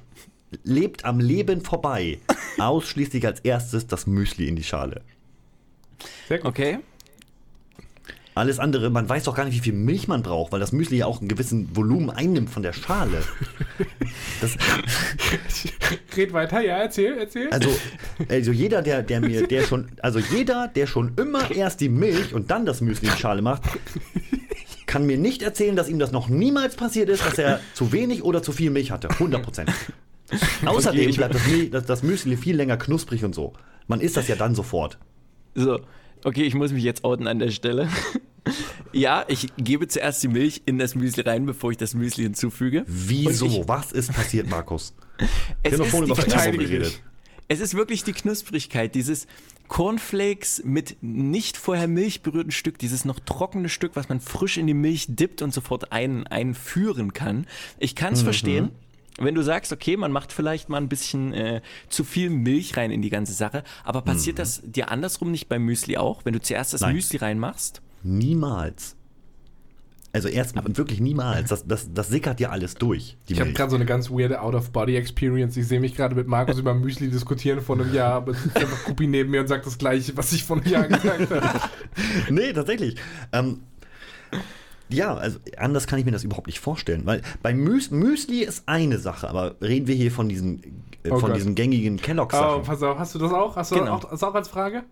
lebt am Leben vorbei. Ausschließlich als erstes das Müsli in die Schale. Sehr gut. Okay, Alles andere, man weiß doch gar nicht, wie viel Milch man braucht, weil das Müsli ja auch einen gewissen Volumen einnimmt von der Schale. Das, Red weiter, ja, erzähl, erzähl. also, also jeder, der, der mir, der schon, also jeder, der schon immer erst die Milch und dann das Müsli in die Schale macht, kann mir nicht erzählen, dass ihm das noch niemals passiert ist, dass er zu wenig oder zu viel Milch hatte. 100 Prozent. Außerdem bleibt das, das, das Müsli viel länger knusprig und so. Man isst das ja dann sofort. So, okay, ich muss mich jetzt outen an der Stelle. ja, ich gebe zuerst die Milch in das Müsli rein, bevor ich das Müsli hinzufüge. Wieso? Ich- Was ist passiert, Markus? Es Wir haben vorhin über Verteidigung geredet. es ist wirklich die Knusprigkeit, dieses Cornflakes mit nicht vorher Milch berührten Stück, dieses noch trockene Stück, was man frisch in die Milch dippt und sofort ein, einführen kann. Ich kann Mhm. es verstehen. Wenn du sagst, okay, man macht vielleicht mal ein bisschen äh, zu viel Milch rein in die ganze Sache, aber passiert das dir andersrum nicht beim Müsli auch, wenn du zuerst das Mhm. Nein. Müsli reinmachst? Niemals. Also erst wirklich niemals. Das, das, das sickert ja alles durch. Die Ich habe gerade so eine ganz weirde Out-of-Body-Experience. Ich sehe mich gerade mit Markus über Müsli diskutieren vor einem Jahr, aber sitzt einfach Kupi neben mir und sagt das Gleiche, was ich vor einem Jahr gesagt habe. nee, tatsächlich. Ähm, ja, also anders kann ich mir das überhaupt nicht vorstellen. Weil bei Müs Müsli ist eine Sache, aber reden wir hier von diesen, äh, Oh von Gott. diesen gängigen Oh, Kellogg-Sachen. pass auf, hast du das auch? Hast du Genau. auch, das auch als Frage?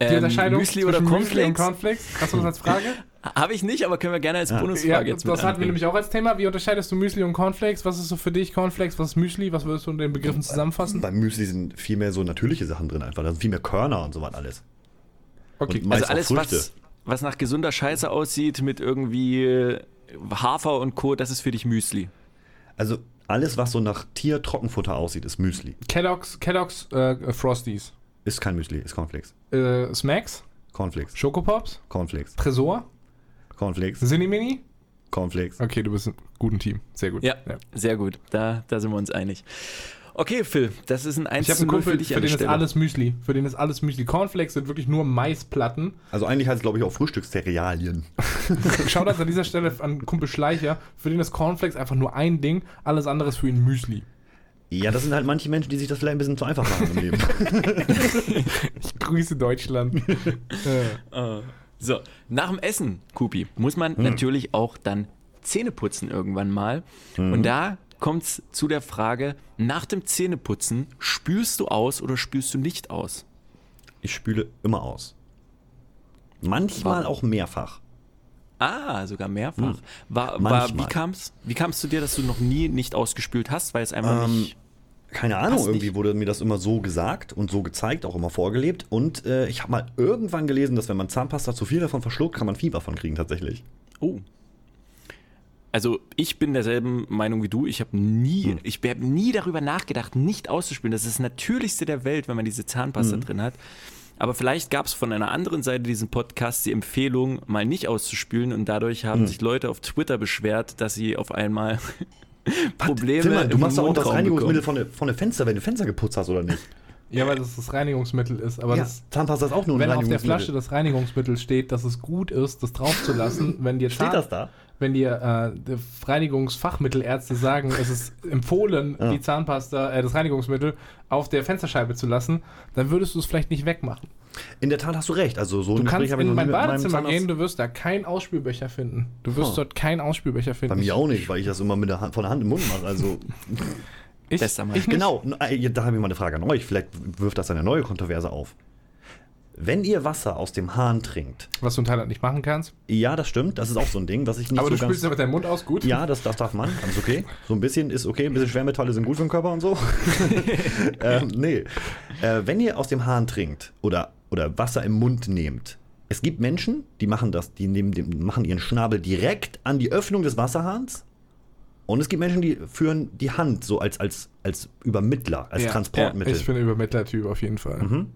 Die Ähm, Unterscheidung Müsli oder zwischen Müsli und Cornflakes? Cornflakes? Hast du das als Frage? Habe ich nicht, aber können wir gerne als Ja. Bonusfrage ja, jetzt das hatten wir nämlich auch als Thema. Wie unterscheidest du Müsli und Cornflakes? Was ist so für dich Cornflakes? Was ist Müsli? Was würdest du in den Begriffen zusammenfassen? Beim Müsli sind viel mehr so natürliche Sachen drin einfach. Da sind viel mehr Körner und so was alles. Okay, und Also alles, was, was nach gesunder Scheiße aussieht, mit irgendwie äh, Hafer und Co., das ist für dich Müsli. Also alles, was so nach Tier-Trockenfutter aussieht, ist Müsli. Kellogg's, Kellogg's äh, Frosties. Ist kein Müsli, ist Cornflakes. Äh, Smacks, Cornflakes. Schokopops, Cornflakes. Tresor, Cornflakes. Sinimini. Cornflakes. Okay, du bist ein guten Team. Sehr gut. Ja, sehr gut. Da, da sind wir uns einig. Okay, Phil, das ist ein 1 Ich habe einen 0 Kumpel, für dich für den der ist Stelle. alles Müsli. Für den ist alles Müsli. Cornflakes sind wirklich nur Maisplatten. Also eigentlich heißt es, glaube ich, auch Frühstückscerealien. Schaut an dieser Stelle an Kumpel Schleicher. Für den ist Cornflakes einfach nur ein Ding. Alles andere ist für ihn Müsli. Ja, das sind halt manche Menschen, die sich das vielleicht ein bisschen zu einfach machen im Leben. Ich grüße Deutschland. äh, So, nach dem Essen, Kupi, muss Hm. man natürlich auch dann Zähne putzen irgendwann mal. Hm. Und da kommt es zu der Frage, nach dem Zähneputzen, spülst du aus oder spülst du nicht aus? Ich spüle immer aus. Manchmal Warum? auch mehrfach. Ah, sogar mehrfach. Hm. War, war, wie kam es wie kam's zu dir, dass du noch nie nicht ausgespült hast, weil es einfach Ähm, nicht... Keine Ahnung, Passt irgendwie nicht. wurde mir das immer so gesagt und so gezeigt, auch immer vorgelebt. Und äh, ich habe mal irgendwann gelesen, dass wenn man Zahnpasta zu viel davon verschluckt, kann man Fieber von kriegen tatsächlich. Oh. Also ich bin derselben Meinung wie du. Ich habe nie, Hm. ich habe nie darüber nachgedacht, nicht auszuspülen. Das ist das Natürlichste der Welt, wenn man diese Zahnpasta Hm. drin hat. Aber vielleicht gab es von einer anderen Seite diesen Podcast die Empfehlung, mal nicht auszuspülen und dadurch haben Hm. sich Leute auf Twitter beschwert, dass sie auf einmal Probleme Tillmann, du machst doch auch das Reinigungsmittel bekommen. von den von der Fenster, wenn du Fenster geputzt hast, oder nicht? Ja, weil das das Reinigungsmittel ist. Aber ja, das, Zahnpasta ist auch nur ein wenn auf der. Flasche das Reinigungsmittel steht, dass es gut ist, das draufzulassen, wenn dir Steht das da? wenn dir äh, die Reinigungsfachmittelärzte sagen, es ist empfohlen, Ja. die Zahnpasta, äh, das Reinigungsmittel auf der Fensterscheibe zu lassen, dann würdest du es vielleicht nicht wegmachen. In der Tat hast du recht. Also so Du ein kannst Gespräch habe ich in noch mein Badezimmer gehen, du wirst da keinen Ausspülbecher finden. Du wirst Huh. dort keinen Ausspülbecher Bei finden. mir auch nicht, weil ich das immer mit der Hand, von der Hand im Mund mache. Also ich, Bester ich genau, äh, da habe ich mal eine Frage an euch. Vielleicht wirft das eine neue Kontroverse auf. Wenn ihr Wasser aus dem Hahn trinkt, Was du in Thailand nicht machen kannst. ja, das stimmt, das ist auch so ein Ding, was ich nicht aber so du spülst ja mit deinem Mund aus, gut. Ja, das, das darf man, alles okay. So ein bisschen ist okay, ein bisschen Schwermetalle sind gut für den Körper und so. ähm, nee. Äh, wenn ihr aus dem Hahn trinkt oder, oder Wasser im Mund nehmt, es gibt Menschen, die machen das, die nehmen den, machen ihren Schnabel direkt an die Öffnung des Wasserhahns. Und es gibt Menschen, die führen die Hand so als, als, als Übermittler, als Ja, Transportmittel. Ich bin Übermittlertyp auf jeden Fall. mhm.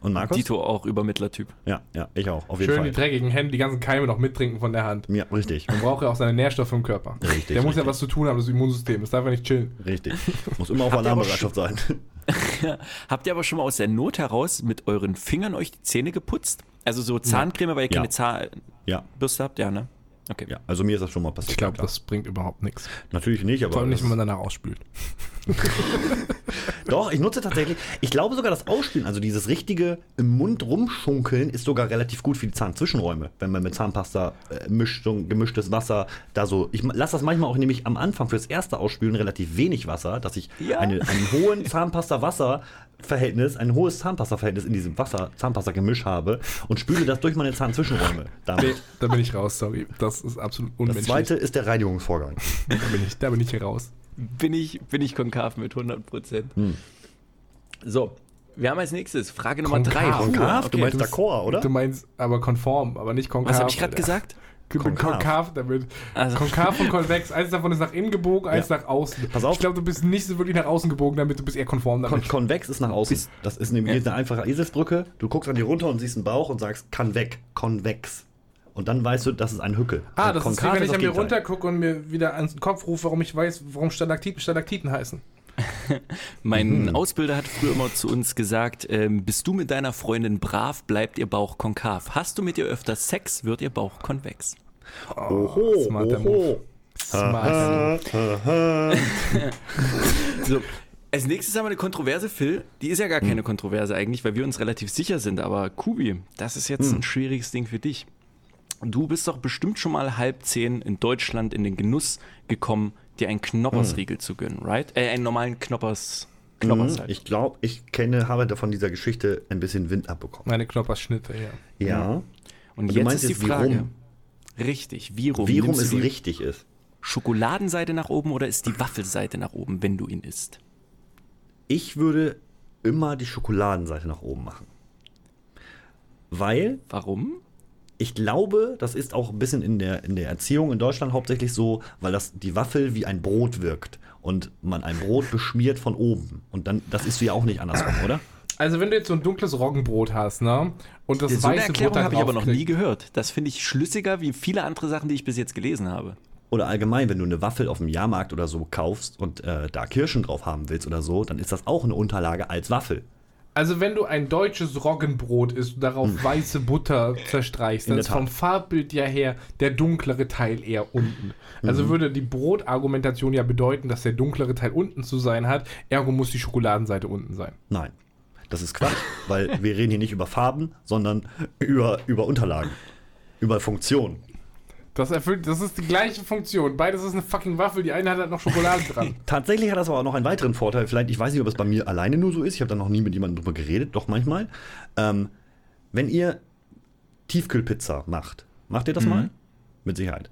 Und Markus? Dito auch Übermittlertyp. Ja, ja, ich auch, auf jeden Schön die Fall. dreckigen Hände, die ganzen Keime noch mittrinken von der Hand. Ja, richtig. Man braucht ja auch seine Nährstoffe im Körper. Richtig, Der muss ja richtig. was zu tun haben, das Immunsystem. Das darf ja nicht chillen. Richtig. Muss immer auf Alarmbereitschaft sein. Habt ihr aber schon mal aus der Not heraus mit euren Fingern euch die Zähne geputzt? Also so Zahncreme, weil ihr Ja. keine Zahnbürste Ja, habt? Ja, ne? Okay. ja. Also mir ist das schon mal passiert. Ich glaube, das bringt überhaupt nichts. Natürlich nicht, aber. Vor allem nicht, wenn man danach ausspült. Doch, ich nutze tatsächlich. Ich glaube sogar das Ausspülen, also dieses richtige im Mund rumschunkeln, ist sogar relativ gut für die Zahnzwischenräume. Wenn man mit Zahnpasta äh, mischt, so gemischtes Wasser da so. Ich lasse das manchmal auch nämlich am Anfang fürs erste Ausspülen relativ wenig Wasser, dass ich Ja. eine, einen hohen Zahnpasta-Wasser-Verhältnis, ein hohes Zahnpasta-Verhältnis in diesem Wasser-Zahnpasta-Gemisch habe und spüle das durch meine Zahnzwischenräume. Nee, Damit. da bin ich raus, sorry. Das ist absolut Das unmenschlich. zweite ist der Reinigungsvorgang. Da bin ich, da bin ich hier raus. Bin ich, bin ich konkav mit 100 Prozent. So, wir haben als nächstes Frage Nummer Konkav. drei. Konkav? Okay, du meinst d'accord, oder? Du meinst aber konform, aber nicht konkav. Was habe ich gerade gesagt? Konkav. konkav damit. Also- Konkav und konvex. Eins davon ist nach innen gebogen, eins Ja. nach außen. Pass auf. Ich glaube, du bist nicht so wirklich nach außen gebogen damit, du bist eher konform Kon damit. konvex ist nach außen. Das ist nämlich eine einfache Eselsbrücke. Du guckst an die runter und siehst einen Bauch und sagst, kann weg, konvex. Und dann weißt du, das ist ein Hückel. ah, das ist wie konkav wenn ich an mir runtergucke und mir wieder ans Kopf rufe, warum ich weiß, warum Stalaktiten Stalaktiten heißen. Mein Mhm. Ausbilder hat früher immer zu uns gesagt, ähm, bist du mit deiner Freundin brav, bleibt ihr Bauch konkav. Hast du mit ihr öfter Sex, wird ihr Bauch konvex. Oho, smarter oho. Smart. So, als nächstes haben wir eine Kontroverse, Phil. Die ist ja gar keine Kontroverse eigentlich, weil wir uns relativ sicher sind. Aber Kubi, das ist jetzt ein schwieriges Ding für dich. Du bist doch bestimmt schon mal halb zehn in Deutschland in den Genuss gekommen, dir einen Knoppersriegel zu gönnen, right? Äh, einen normalen Knoppers. Knoppers Mhm, halt. Ich glaube, ich kenne, habe von dieser Geschichte ein bisschen Wind abbekommen. Meine Knopperschnitte, ja. Ja. Und, Und du jetzt meinst ist die jetzt, wie Frage. rum? Richtig, wie rum? Wie rum es richtig ist. Schokoladenseite nach oben oder ist die Waffelseite nach oben, wenn du ihn isst? Ich würde immer die Schokoladenseite nach oben machen. Weil Warum? Ich glaube, das ist auch ein bisschen in der, in der Erziehung in Deutschland hauptsächlich so, weil das die Waffel wie ein Brot wirkt und man ein Brot beschmiert von oben. Und dann, das ist du ja auch nicht andersrum, oder? Also wenn du jetzt so ein dunkles Roggenbrot hast, ne? Und das so eine weiße Erklärung Butter habe ich aber noch nie gehört. Das finde ich schlüssiger wie viele andere Sachen, die ich bis jetzt gelesen habe. Oder allgemein, wenn du eine Waffel auf dem Jahrmarkt oder so kaufst und äh, da Kirschen drauf haben willst oder so, dann ist das auch eine Unterlage als Waffel. Also wenn du ein deutsches Roggenbrot isst und darauf weiße Butter zerstreichst, Hm. Dann ist vom. Farbbild ja her der dunklere Teil eher unten. Also Mhm. würde die Brotargumentation ja bedeuten, dass der dunklere Teil unten zu sein hat, ergo muss die Schokoladenseite unten sein. Nein. Das ist Quatsch, weil wir reden hier nicht über Farben, sondern über, über Unterlagen. Über Funktionen. Das erfüllt, das ist die gleiche Funktion. Beides ist eine fucking Waffel, die eine hat halt noch Schokolade dran. Tatsächlich hat das aber auch noch einen weiteren Vorteil. Vielleicht, ich weiß nicht, ob es bei mir alleine nur so ist. Ich habe da noch nie mit jemandem drüber geredet, doch manchmal. Ähm, wenn ihr Tiefkühlpizza macht, macht ihr das mal? Mit Sicherheit.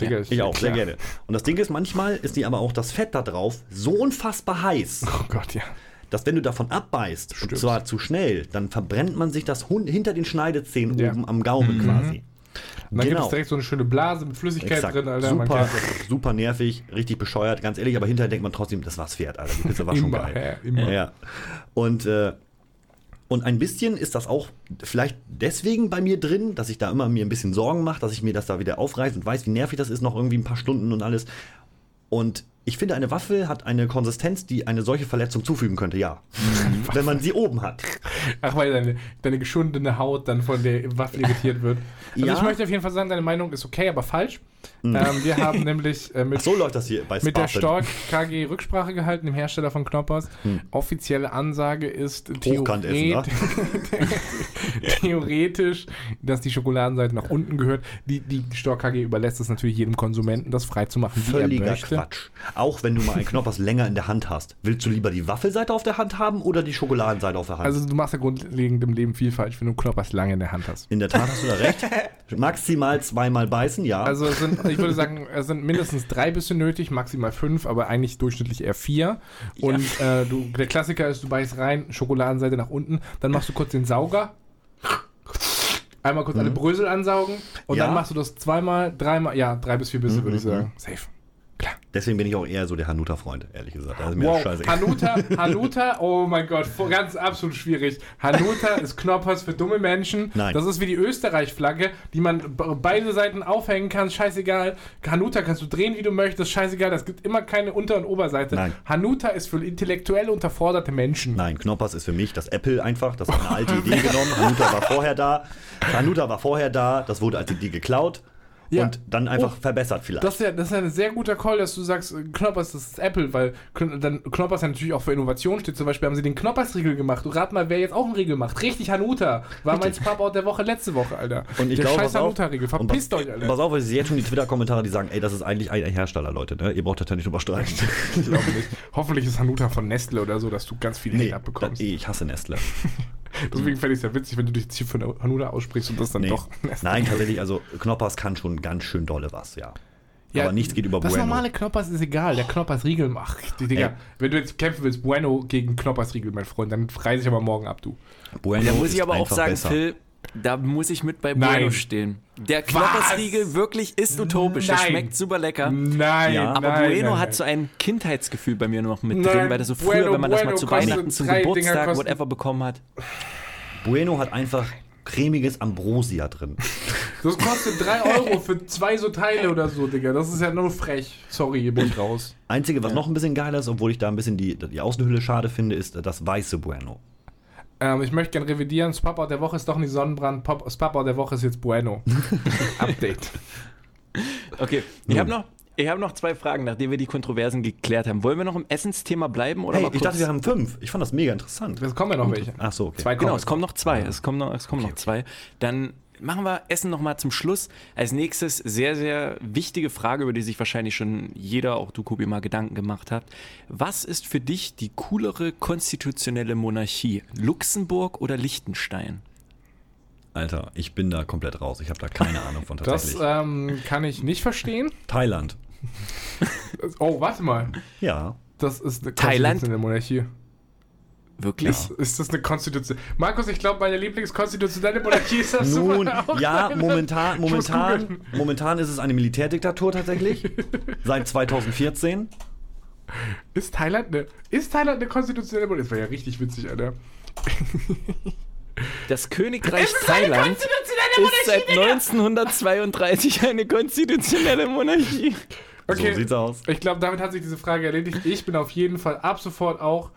Digga, Ich auch, sehr gerne. Und das Ding ist, manchmal ist die aber auch das Fett da drauf so unfassbar heiß, Oh Gott, ja. dass wenn du davon abbeißt, und Stirbst. zwar zu schnell, dann verbrennt man sich das hinter den Schneidezähnen Ja. oben am Gaumen quasi. Und dann gibt es direkt so eine schöne Blase mit Flüssigkeit Exakt. drin, Alter. super, super nervig, richtig bescheuert, ganz ehrlich, aber hinterher denkt man trotzdem, das war's wert, Alter. Die Pizza war schon geil. ja, immer. Ja. Und, äh, und ein bisschen ist das auch vielleicht deswegen bei mir drin, dass ich da immer mir ein bisschen Sorgen mache, dass ich mir das da wieder aufreiße und weiß, wie nervig das ist, noch irgendwie ein paar Stunden und alles. Und Ich finde, eine Waffel hat eine Konsistenz, die eine solche Verletzung zufügen könnte, ja. Wenn man sie oben hat. Ach, weil deine, deine geschundene Haut dann von der Waffe irritiert wird. Also Ja. ich möchte auf jeden Fall sagen, deine Meinung ist okay, aber falsch. Ähm, wir haben nämlich äh, mit, so läuft das hier bei mit der. Stork KG Rücksprache gehalten, dem Hersteller von Knoppers. Offizielle Ansage ist Hochkant essen, ne? theoretisch, dass die Schokoladenseite nach unten gehört. Die, die Stork KG überlässt es natürlich jedem Konsumenten, das frei zu machen, er Völliger möchte. Quatsch. Auch wenn du mal einen Knoppers länger in der Hand hast. Willst du lieber die Waffelseite auf der Hand haben oder die Schokoladenseite auf der Hand? Also du machst ja grundlegend im Leben viel falsch, wenn du Knoppers lange in der Hand hast. in der Tat hast du da recht. Maximal zweimal beißen, ja. Also es sind, ich würde sagen, es sind mindestens drei Bisse nötig, maximal fünf, aber eigentlich durchschnittlich eher vier. Und äh, du, der Klassiker ist, du beißt rein, Schokoladenseite nach unten, dann machst du kurz den Sauger. Einmal kurz alle Brösel ansaugen und Mhm. Ja. Mhm, dann machst du das zweimal, dreimal, ja, drei bis vier Bisse, würde ich sagen. Safe. Klar. Deswegen bin ich auch eher so der Hanuta-Freund, ehrlich gesagt. Also mir Wow, ist scheißegal. Hanuta, Hanuta, oh mein Gott, ganz absolut schwierig. Hanuta ist Knoppers für dumme Menschen. Nein. Das ist wie die Österreich-Flagge, die man be- beide Seiten aufhängen kann, scheißegal. Hanuta kannst du drehen, wie du möchtest, scheißegal. Es gibt immer keine Unter- und Oberseite. Nein. Hanuta ist für intellektuell unterforderte Menschen. Nein, Knoppers ist für mich das Apple einfach. Das hat eine alte Idee genommen. Hanuta war vorher da. Hanuta war vorher da. Das wurde als Idee geklaut. Ja. Und dann einfach Oh, verbessert vielleicht. Das ist, ja, das ist ja ein sehr guter Call, dass du sagst, äh, Knoppers, das ist Apple, weil dann Knoppers ja natürlich auch für Innovation steht. Zum Beispiel haben sie den Knoppers-Riegel gemacht. Du rat mal, wer jetzt auch einen Riegel macht. Richtig, Hanuta. War mein Pop-Out der Woche letzte Woche, Alter. Und ich der glaube, scheiß Hanuta-Riegel. Verpisst euch, Alter. Pass auf, weil sehe jetzt schon die Twitter-Kommentare, die sagen, ey, das ist eigentlich ein Hersteller, Leute. Ne? Ihr braucht das ja nicht überstreiten. Ich glaube nicht. Hoffentlich ist Hanuta von Nestle oder so, dass du ganz viel nee, abbekommst. das, ich hasse Nestle. Deswegen fände ich es ja witzig, wenn du dich jetzt hier für Hanuta aussprichst und das dann Nee. doch. Nein, tatsächlich, also Knoppers kann schon ganz schön dolle was, ja. Ja, Aber nichts geht über Das Bueno. normale Knoppers ist egal. Der Knoppers-Riegel macht. Digga, Ey. wenn du jetzt kämpfen willst, Bueno gegen Knoppers-Riegel, mein Freund, dann reiße ich aber morgen ab, du. Bueno Da muss ist ich aber auch sagen, besser. Phil, da muss ich mit bei Nein. Bueno stehen. Der Knoppersriegel wirklich ist utopisch. Der Nein. schmeckt super lecker. Nein, Ja, Aber nein, Bueno nein, hat so ein Kindheitsgefühl bei mir noch mit Nein, drin, weil das so früher, Bueno, wenn man das mal zu Weihnachten, zum Geburtstag, whatever bekommen hat. Bueno hat einfach cremiges Ambrosia drin. Das kostet 3 Euro für zwei so Teile oder so, Digga. Das ist ja nur frech. Sorry, Mund raus. Einzige, was noch ein bisschen geiler ist, obwohl ich da ein bisschen die, die Außenhülle schade finde, ist das weiße Bueno. Ähm, ich möchte gerne revidieren. Das Papa der Woche ist doch nicht Sonnenbrand. Pop, das Papa der Woche ist jetzt Bueno. Update. Okay, ich habe noch, ich hab noch zwei Fragen, nachdem wir die Kontroversen geklärt haben. Wollen wir noch im Essensthema bleiben oder Hey, ich dachte, wir haben fünf. Ich fand das mega interessant. Es kommen ja noch welche. Ach so, okay. Zwei Genau, kommen es kommen noch zwei. Es kommen noch, es kommen noch zwei. Dann machen wir Essen noch mal zum Schluss. Als nächstes sehr, sehr wichtige Frage, über die sich wahrscheinlich schon jeder, auch du, Kubi, mal Gedanken gemacht hat. Was ist für dich die coolere konstitutionelle Monarchie? Luxemburg oder Liechtenstein? Alter, ich bin da komplett raus. Ich habe da keine Ahnung von Das tatsächlich. ähm, kann ich nicht verstehen. Thailand. Oh, warte mal. Ja. Das ist eine Thailand? konstitutionelle Monarchie. Wirklich? Ist, ist das eine Konstitution? Markus, ich glaube, meine Lieblingskonstitutionelle Monarchie ist das Nun, auch. ja, momentan, momentan, momentan ist es eine Militärdiktatur tatsächlich. Seit 2014. Ist Thailand eine, ist Thailand eine konstitutionelle Monarchie? Das wäre ja richtig witzig, Alter. Das Königreich Thailand ist seit 1932 eine konstitutionelle Monarchie. Okay. So sieht's aus. Ich glaube, damit hat sich diese Frage erledigt. Ich bin auf jeden Fall ab sofort auch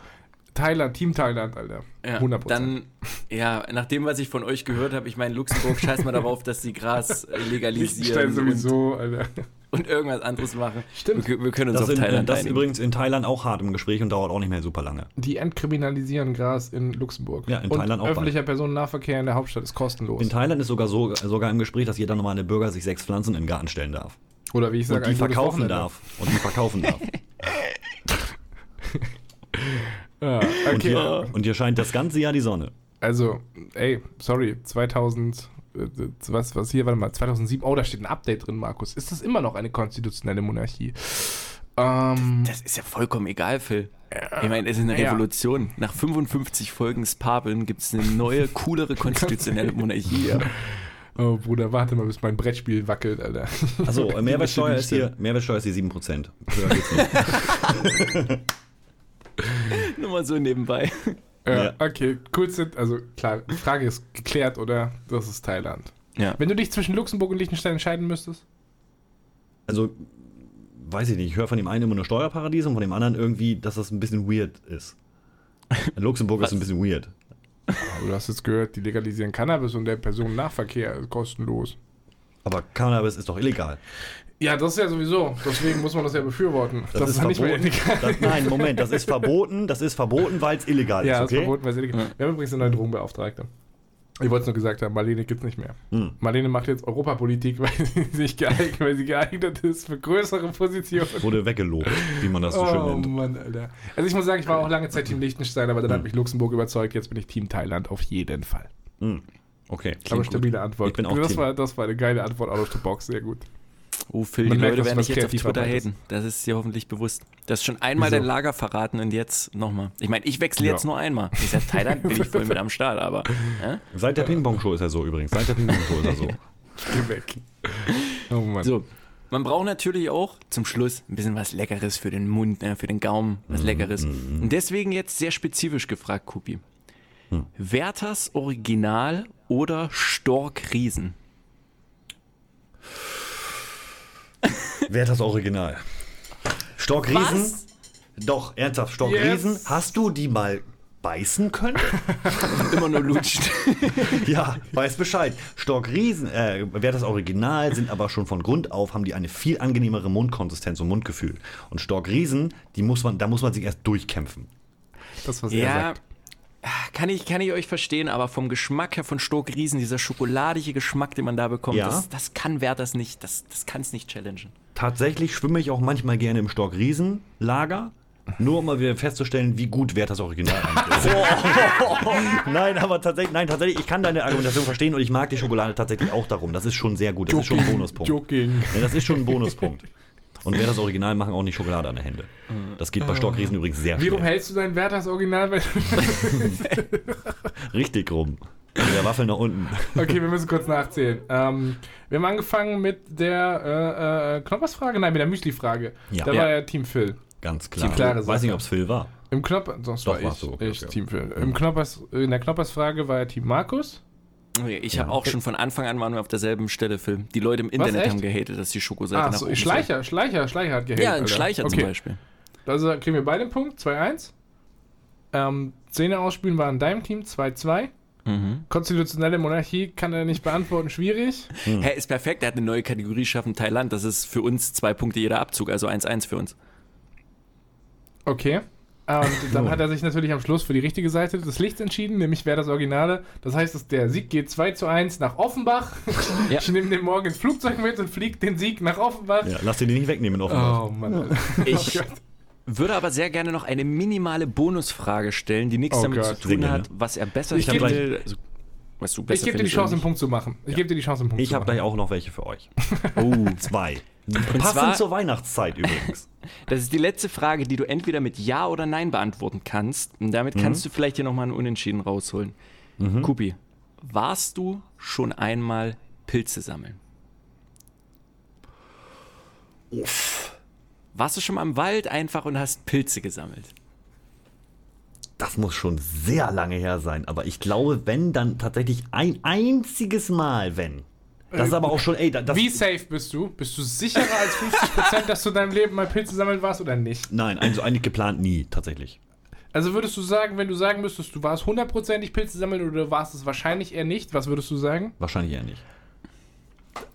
Thailand, Team Thailand, Alter. Ja, 100%. Dann, ja, nach dem, was ich von euch gehört habe, ich meine, Luxemburg, scheiß mal darauf, dass sie Gras äh, legalisieren und, sowieso, Alter. und irgendwas anderes machen. Stimmt. Wir, wir können uns Das, auf in, Thailand das ist übrigens in Thailand auch hart im Gespräch und dauert auch nicht mehr super lange. Die entkriminalisieren Gras in Luxemburg. Ja, in Und Thailand auch öffentlicher Personennahverkehr in der Hauptstadt ist kostenlos. In Thailand ist sogar so, sogar im Gespräch, dass jeder normale Bürger sich sechs Pflanzen in den Garten stellen darf. Oder wie ich sage, Und die verkaufen darf. Und die verkaufen darf. Ja, Und okay. hier, und hier scheint das ganze Jahr die Sonne. Also, ey, sorry, 2000, äh, was, was hier, warte mal, 2007, oh, da steht ein Update drin, Markus. Ist das immer noch eine konstitutionelle Monarchie? Ähm, Das ist ja vollkommen egal, Phil. Ich meine, es ist eine Ja. Revolution. Nach 55 Folgen Spabeln gibt es eine neue, coolere konstitutionelle Monarchie. Ja. oh, Bruder, warte mal, bis mein Brettspiel wackelt, Alter. Achso, Mehrwertsteuer ist hier, Mehrwertsteuer ist hier 7%. Höher geht's nicht. Nur mal so nebenbei. Ja, Ja. okay, cool sind, also klar, Frage ist geklärt, oder? Das ist Thailand. Ja. Wenn du dich zwischen Luxemburg und Liechtenstein entscheiden müsstest? Also, weiß ich nicht, ich höre von dem einen immer nur Steuerparadiese und von dem anderen irgendwie, dass das ein bisschen weird ist. Luxemburg ist ein bisschen weird. Aber du hast jetzt gehört, die legalisieren Cannabis und der Personennahverkehr ist kostenlos. Aber Cannabis ist doch illegal. Ja, das ist ja sowieso. Deswegen muss man das ja befürworten. Das, ist, nicht mehr verboten. illegal. Das, nein, Moment, das ist verboten. Das ist verboten, weil es illegal Ja, ist, das okay? ist verboten, weil es illegal Wir haben übrigens eine neue Drogenbeauftragte. Ich wollte es nur gesagt haben, Marlene gibt es nicht mehr. Hm. Marlene macht jetzt Europapolitik, weil sie sich geeignet, weil sie geeignet ist für größere Positionen. Wurde weggelobt, wie man das so schön Oh nennt. Mann, Alter. Also ich muss sagen, ich war auch lange Zeit Team Liechtenstein, aber dann Hm. hat mich Luxemburg überzeugt, jetzt bin ich Team Thailand auf jeden Fall. Hm. Okay. aber stabile Antwort. Ich bin auch das, Team. war, das war eine geile Antwort out of the box, sehr gut. Oh, Phil, Man die merkt, Leute werden dich jetzt auf Twitter haten. Das ist dir hoffentlich bewusst. Du hast schon einmal Wieso? dein Lager verraten und jetzt nochmal. Ich meine, ich wechsle Ja. jetzt nur einmal. Ich sag, Thailand bin ich voll mit am Start, aber. Äh? Seit der Ping-Pong-Show ist er so übrigens. Seit der Ping-Pong-Show ist er so. Geh weg. Oh Mann. So. Man braucht natürlich auch zum Schluss ein bisschen was Leckeres für den Mund, äh, für den Gaumen, was Leckeres. Und deswegen jetzt sehr spezifisch gefragt, Kupi. Werthers Original oder Stork Riesen? Wer hat das Original? Stockriesen? Doch, ernsthaft, Stockriesen. Yes. Hast du die mal beißen können? Immer nur lutscht. ja, weiß Bescheid. Stockriesen, äh, wer das Original, sind aber schon von Grund auf, haben die eine viel angenehmere Mundkonsistenz und Mundgefühl. Und Stockriesen, die muss man, da muss man sich erst durchkämpfen. Das, was er Ja, sagt. Kann ich, kann ich euch verstehen, aber vom Geschmack her von Stork Riesen, dieser schokoladige Geschmack, den man da bekommt, Ja. das, das kann Werthers nicht, das, das kann es nicht challengen. Tatsächlich schwimme ich auch manchmal gerne im Stockriesen-Lager. Nur um mal wieder festzustellen, wie gut Wert das Original eigentlich ist. nein, aber tatsächlich, nein, tatsächlich, ich kann deine Argumentation verstehen und ich mag die Schokolade tatsächlich auch darum. Das ist schon sehr gut. Das ist schon ein Bonuspunkt. Joking. Ja, das ist schon ein Bonuspunkt. Und wer das Original machen auch nicht Schokolade an der Hände. Das geht bei Stockriesen übrigens sehr Wie rum schnell. hältst du dein Werthers Original? Richtig rum. Mit der Waffel nach unten. okay, wir müssen kurz nachzählen. Ähm, wir haben angefangen mit der äh, äh, Knoppersfrage, nein, mit der Müsli-Frage. Ja. Da Ja. war ja Team Phil. Ganz klar. klare Weiß nicht, Sache. ob es Phil war. Im Knopper, das Doch, war ich, du. ich Okay. Team Phil. Im Knoppers, in der Knoppersfrage war ja Team Markus. Ich habe auch schon von Anfang an waren wir auf derselben Stelle, Phil. Die Leute im Internet echt? haben gehatet, dass die Schokoseite Ah, nach so, oben Schleicher, Schleicher, Schleicher hat gehatet. Ja, ein. Schleicher okay. zum Beispiel. Also kriegen wir beide einen Punkt, 2-1. Ähm, Zähne ausspülen war in deinem Team, 2-2. Mhm. Konstitutionelle Monarchie kann er nicht beantworten, schwierig. Hä, ist perfekt, er hat eine neue Kategorie geschaffen, Thailand. Das ist für uns zwei Punkte jeder Abzug, also 1-1 für uns. Okay. Ah, Und dann hat er sich natürlich am Schluss für die richtige Seite des Lichts entschieden, nämlich wer das Originale. Das heißt, dass der Sieg geht 2 zu 1 nach Offenbach. Ja. Ich nehme den morgen ins Flugzeug mit und fliege den Sieg nach Offenbach. Ja, lass dir die nicht wegnehmen, offenbar. Oh Mann. Ich Oh würde aber sehr gerne noch eine minimale Bonusfrage stellen, die nichts Oh damit Gott. zu tun hat, was er besser Ich findet. Also, was du Ich besser gebe dir die Chance, einen Punkt zu machen. Ich gebe dir die Chance, einen Punkt Ich zu habe machen. gleich auch noch welche für euch. Oh, Zwei. Passend zwar- zur Weihnachtszeit übrigens. das ist die letzte Frage, die du entweder mit Ja oder Nein beantworten kannst. Und damit Mhm. kannst du vielleicht hier nochmal einen Unentschieden rausholen. Kupi, warst du schon einmal Pilze sammeln? Warst du schon mal im Wald einfach und hast Pilze gesammelt? Das muss schon sehr lange her sein. Aber ich glaube, wenn, dann tatsächlich ein einziges Mal, wenn. Das ist aber auch schon, ey, da- das, Wie safe bist du? Bist du sicherer als 50%, dass du in deinem Leben mal Pilze sammeln warst oder nicht? Nein, also eigentlich geplant nie, tatsächlich. Also würdest du sagen, wenn du sagen müsstest, du warst hundertprozentig Pilze sammeln oder warst es wahrscheinlich eher nicht, was würdest du sagen? Wahrscheinlich eher nicht.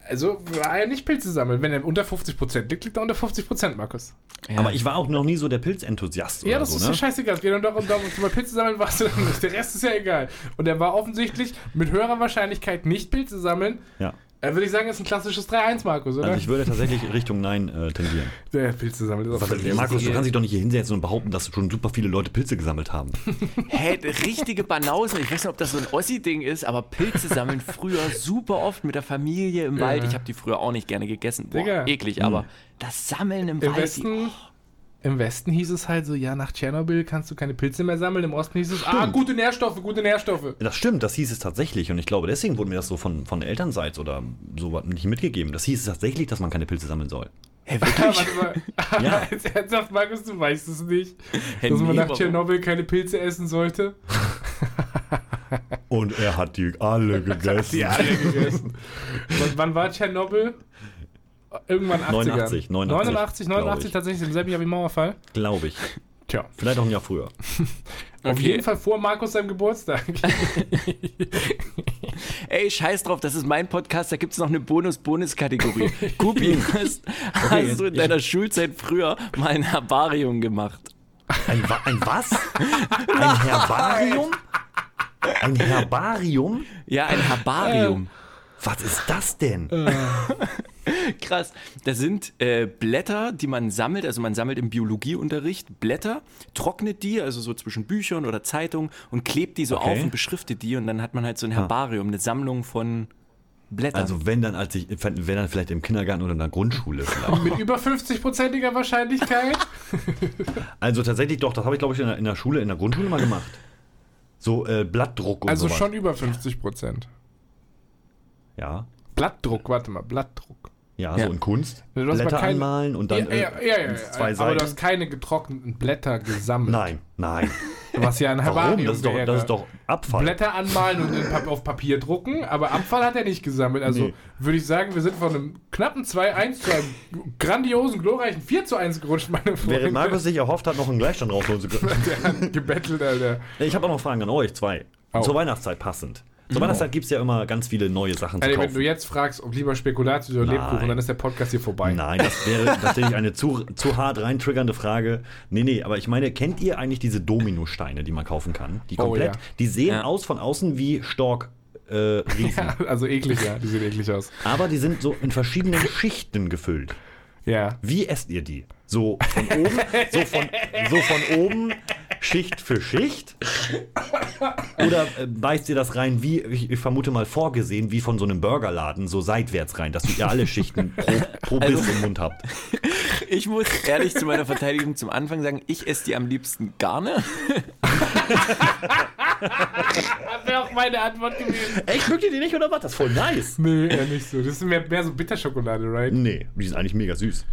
Also war er nicht Pilze sammeln. Wenn er unter 50% liegt, liegt er unter 50%, Markus. Ja. Aber ich war auch noch nie so der Pilzenthusiast Ja, das so, ist ne? ja scheißegal. Es geht nur darum, darum, ob du mal Pilze sammeln warst oder nicht. Der Rest ist ja egal. Und er war offensichtlich mit höherer Wahrscheinlichkeit nicht Pilze sammeln. Ja. Äh, würde ich sagen, ist ein klassisches 3-1, Markus, oder? Also ich würde tatsächlich Richtung Nein äh, tendieren. der Pilze sammeln ist auch Was, Markus, du kannst dich doch nicht hier hinsetzen und behaupten, dass schon super viele Leute Pilze gesammelt haben. Hä, richtige Banausen. Ich weiß nicht, ob das so ein Ossi-Ding ist, aber Pilze sammeln früher super oft mit der Familie im Wald. Ich habe die früher auch nicht gerne gegessen. Boah, Digga. eklig, aber das Sammeln im, Im Wald. Westen, Im Westen hieß es halt so, ja, nach Tschernobyl kannst du keine Pilze mehr sammeln. Im Osten hieß es, ah, gute Nährstoffe, gute Nährstoffe. Das stimmt, das hieß es tatsächlich. Und ich glaube, deswegen wurde mir das so von, von Elternseits oder so nicht mitgegeben. Das hieß es tatsächlich, dass man keine Pilze sammeln soll. Hä, Ja, wirklich? warte mal. Ja. Jetzt ernsthaft, Markus, du weißt es nicht. Hä, dass man nee, nach warum? Tschernobyl keine Pilze essen sollte. Und er hat die alle gegessen. Die alle gegessen. wann, wann war Tschernobyl? Irgendwann 80er. 89, 89, 89, glaub 89 ich. tatsächlich im selben Jahr wie Mauerfall. Glaube ich. Tja. Vielleicht auch ein Jahr früher. Auf Okay. jeden Fall vor Markus seinem Geburtstag. Ey, scheiß drauf, das ist mein Podcast, da gibt es noch eine Bonus-Bonus-Kategorie. Gupi, hast, hast jetzt- du in ich- deiner Schulzeit früher mal ein Herbarium gemacht? Ein, ein was? Ein Herbarium? Ein Herbarium? Ja, ein Herbarium. Was ist das denn? Krass. Das sind äh, Blätter, die man sammelt. Also man sammelt im Biologieunterricht Blätter, trocknet die, also so zwischen Büchern oder Zeitungen und klebt die so Okay. auf und beschriftet die. Und dann hat man halt so ein Herbarium, eine Sammlung von Blättern. Also wenn dann, als ich, wenn dann vielleicht im Kindergarten oder in der Grundschule vielleicht. Mit über 50-prozentiger Wahrscheinlichkeit. Also tatsächlich doch, das habe ich glaube ich in der, in der Schule, in der Grundschule mal gemacht. So äh, Blattdruck und Also sowas. schon über 50 Prozent. Ja. Blattdruck, warte mal, Blattdruck. Ja, Ja. so in Kunst. Du hast aber Blätter kein- anmalen und dann ja, ja, äh, ja, ja, ja. zwei Aber Seiten. du hast keine getrockneten Blätter gesammelt. nein, nein. Was ja ein Warum? Herbarium Das ist, doch, wäre. das ist doch Abfall. Blätter anmalen und in Pap auf Papier drucken, aber Abfall hat er nicht gesammelt. Also Nee. würde ich sagen, wir sind von einem knappen 2-1 zu einem grandiosen, glorreichen 4 zu 1 gerutscht, meine Freunde. Während Markus sich erhofft hat, noch einen Gleichstand rausholen zu können. Der hat gebettelt, Alter. Ich habe auch noch Fragen an euch, zwei. Au. Zur Weihnachtszeit passend. Zur Weihnachtszeit gibt es ja immer ganz viele neue Sachen zu Alter, wenn kaufen. du jetzt fragst, ob lieber Spekulatius oder Nein. Lebkuchen, dann ist der Podcast hier vorbei. Nein, das wäre tatsächlich eine zu, zu hart reintriggernde Frage. Nee, nee, aber ich meine, kennt ihr eigentlich diese Dominosteine, die man kaufen kann? Die Oh, komplett, ja. die sehen Ja. aus von außen wie Stork äh, Riesen. Ja, also eklig, ja. Die sehen eklig aus. Aber die sind so in verschiedenen Schichten gefüllt. Ja. Wie esst ihr die? So von oben, so von, so von oben Schicht für Schicht? Oder äh, beißt ihr das rein, wie, ich, ich vermute mal vorgesehen, wie von so einem Burgerladen, so seitwärts rein, dass ihr alle Schichten pro, pro Biss im Mund habt? ich muss ehrlich zu meiner Verteidigung zum Anfang sagen, ich esse die am liebsten Garne. Das wäre auch meine Antwort gewesen. Echt, mögt ihr die nicht oder was? Das ist voll nice. Nee, eher nicht so. Das ist mehr, mehr so Bitterschokolade, right? Nee, die sind eigentlich mega süß.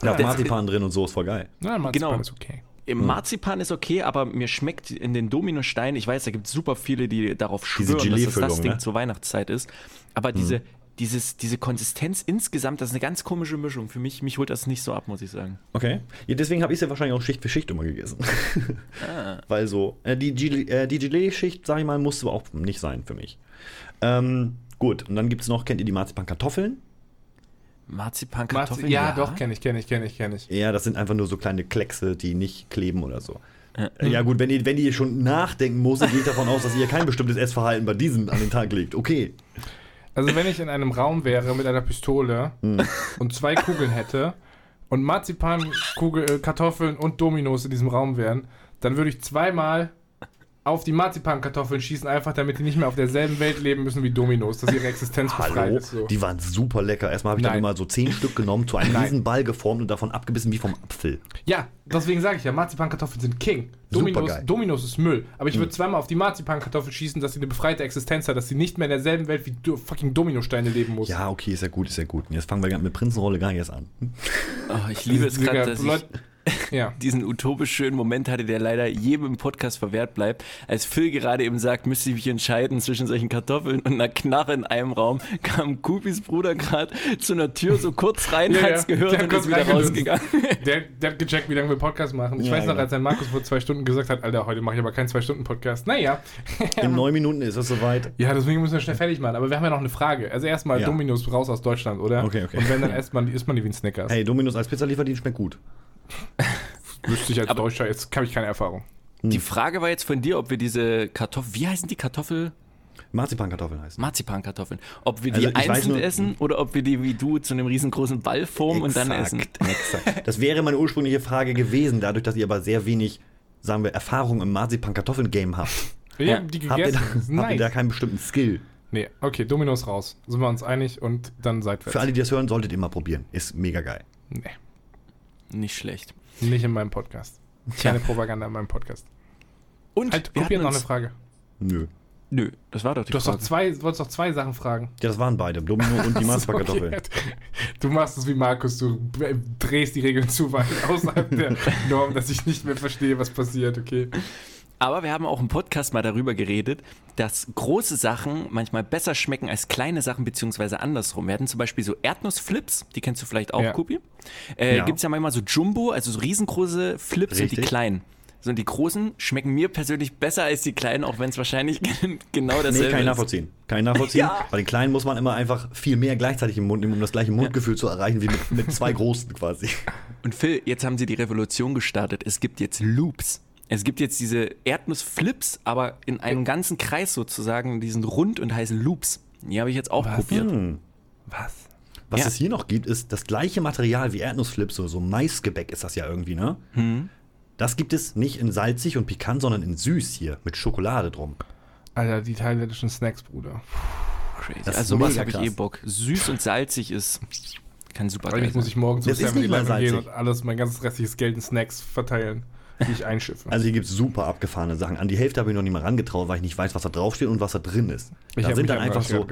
Da ist Das- Marzipan drin und so, ist voll geil. Na, Marzipan Genau. ist okay. Im Marzipan ist okay, aber mir schmeckt in den Dominosteinen, ich weiß, da gibt es super viele, die darauf schwören, dass das das Ding ne? zur Weihnachtszeit ist. Aber diese, dieses, diese Konsistenz insgesamt, das ist eine ganz komische Mischung. Für mich, mich holt das nicht so ab, muss ich sagen. Okay. Ja, deswegen habe ich sie wahrscheinlich auch Schicht für Schicht immer gegessen. Weil so, äh, die, äh, die Gelee-Schicht, sag ich mal, musste aber auch nicht sein für mich. Ähm, gut, und dann gibt es noch, kennt ihr die Marzipan-Kartoffeln? Marzipan, Marzi Kartoffeln, ja, doch, kenne ich, kenne ich, kenne ich, kenne ich. Ja, das sind einfach nur so kleine Kleckse, die nicht kleben oder so. Äh, Ja gut, wenn ihr, wenn ihr schon nachdenken muss, gehe ich davon aus, dass ihr kein bestimmtes Essverhalten bei diesen an den Tag legt. Okay. Also wenn ich in einem Raum wäre mit einer Pistole Hm. und zwei Kugeln hätte und Marzipan, Kugel, äh, Kartoffeln und Dominos in diesem Raum wären, dann würde ich zweimal auf die Marzipankartoffeln schießen, einfach damit die nicht mehr auf derselben Welt leben müssen wie Dominos, dass ihre Existenz befreit Hallo? ist. So. Die waren super lecker. Erstmal habe ich dann Nein. immer so zehn Stück genommen, zu einem Nein. riesen Ball geformt und davon abgebissen wie vom Apfel. Ja, deswegen sage ich ja, Marzipankartoffeln sind King. Dominos. Dominos ist Müll. Aber ich würde zweimal auf die Marzipankartoffel schießen, dass sie eine befreite Existenz hat, dass sie nicht mehr in derselben Welt wie do fucking Dominosteine leben muss. Ja, okay, ist ja gut, ist ja gut. Und jetzt fangen wir mit Prinzenrolle gar nicht erst an. Oh, ich liebe es gerade, dass ich ja. diesen utopisch schönen Moment hatte, der leider jedem im Podcast verwehrt bleibt. Als Phil gerade eben sagt, müsste ich mich entscheiden zwischen solchen Kartoffeln und einer Knarre in einem Raum, kam Kupis Bruder gerade zu einer Tür so kurz rein, Ja, hat's ja. gehört Der und ist wieder rausgegangen. Der, der hat gecheckt, wie lange wir Podcast machen. Ich Ja, weiß noch, genau. als ein Markus vor zwei Stunden gesagt hat, Alter, heute mache ich aber keinen Zwei-Stunden-Podcast. Naja. In neun Minuten ist es soweit. Ja, deswegen müssen wir schnell fertig machen. Aber wir haben ja noch eine Frage. Also erstmal Ja. Dominos raus aus Deutschland, oder? Okay, okay. Und wenn, dann isst man, isst man die wie ein Snickers. Hey, Dominus als Pizzalieferdienst schmeckt gut. Wüsste ich als Deutscher, jetzt habe ich keine Erfahrung. Die Frage war jetzt von dir, ob wir diese Kartoffeln, wie heißen die Kartoffel? Marzipankartoffeln heißt. Marzipankartoffeln. Ob wir die Also einzeln nur- essen oder ob wir die wie du zu einem riesengroßen Ball formen und dann essen. Exakt. Das wäre meine ursprüngliche Frage gewesen, dadurch, dass ihr aber sehr wenig, sagen wir, Erfahrung im Marzipan-Kartoffeln-Game habt. Wir Ja. haben die Habt ihr, gegessen. da, ist habt ihr da nice. keinen bestimmten Skill? Nee, okay, Dominos raus. Sind wir uns einig und dann seitwärts. Für alle, die das hören, solltet ihr mal probieren. Ist mega geil. Nee, Nicht schlecht. nicht in meinem Podcast. Keine Propaganda in meinem Podcast. Und Halt, hatten noch eine Frage. Nö. Nö, das war doch die Du hast doch Frage. zwei, du wolltest doch zwei Sachen fragen. Ja, das waren beide. Domino und die Marzipankartoffeln. Okay. Du machst es wie Markus, du drehst die Regeln zu weit außerhalb der Norm, dass ich nicht mehr verstehe, was passiert, okay? Aber wir haben auch im Podcast mal darüber geredet, dass große Sachen manchmal besser schmecken als kleine Sachen, beziehungsweise andersrum. Wir hatten zum Beispiel so Erdnussflips, die kennst du vielleicht auch, Ja. Kupi. Äh, Ja. Gibt es ja manchmal so Jumbo, also so riesengroße Flips und die Richtig. kleinen. So, und die großen schmecken mir persönlich besser als die kleinen, auch wenn es wahrscheinlich genau Nee, dasselbe kann ich ist. nachvollziehen. Kann ich nachvollziehen. Ja. Bei den Kleinen muss man immer einfach viel mehr gleichzeitig im Mund nehmen, um das gleiche Mundgefühl zu erreichen wie mit, mit zwei Großen quasi. Und Phil, jetzt haben sie die Revolution gestartet. Es gibt jetzt Loops. Es gibt jetzt diese Erdnussflips, aber in einem ganzen Kreis sozusagen, die sind rund und heißen Loops. Die habe ich jetzt auch Was? probiert. Was? Was Ja. es hier noch gibt, ist das gleiche Material wie Erdnussflips, so, so Maisgebäck ist das ja irgendwie, ne? Hm. Das gibt es nicht in salzig und pikant, sondern in süß hier, mit Schokolade drum. Alter, die thailändischen Snacks, Bruder. Crazy. Das also sowas habe ich eh Bock. Süß und salzig ist kann super Eigentlich muss ich morgen zu Das ist nicht mal 7-Eleven gehen und alles, mein ganzes restliches Geld in Snacks verteilen, die ich einschiffe. Also hier gibt es super abgefahrene Sachen. An die Hälfte habe ich noch nicht mal rangetraut, weil ich nicht weiß, was da draufsteht und was da drin ist. ich da sind mich dann einfach so,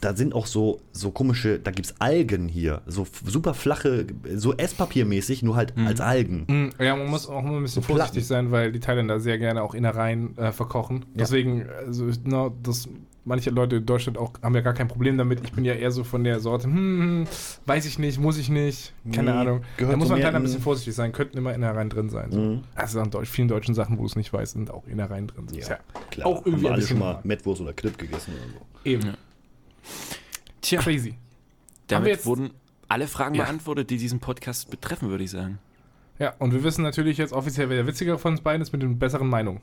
da sind auch so, so komische, da gibt es Algen hier, so super flache, so Esspapiermäßig, nur halt als Algen. Mm, Ja, man muss auch immer ein bisschen So vorsichtig Platten. sein, weil die Thailänder sehr gerne auch Innereien äh, verkochen. Deswegen, also, no, das, manche Leute in Deutschland auch haben ja gar kein Problem damit. Ich bin ja eher so von der Sorte, hm, hm, weiß ich nicht, muss ich nicht, keine Nee, Ahnung. Da muss man mehr Thailand ein in- bisschen vorsichtig sein, könnten immer Innereien drin sein. So. Mhm. Also an Deutsch, vielen deutschen Sachen, wo du es nicht weißt, sind auch Innereien drin. So. Ist ja klar. auch irgendwie haben wir alle schon mal Mettwurst oder Klipp gegessen oder so. eben. Ja. Tja, Crazy. Damit jetzt- wurden alle Fragen Ja. beantwortet, die diesen Podcast betreffen, würde ich sagen. Ja, und wir wissen natürlich jetzt offiziell, wer der witzigere von uns beiden ist mit den besseren Meinungen.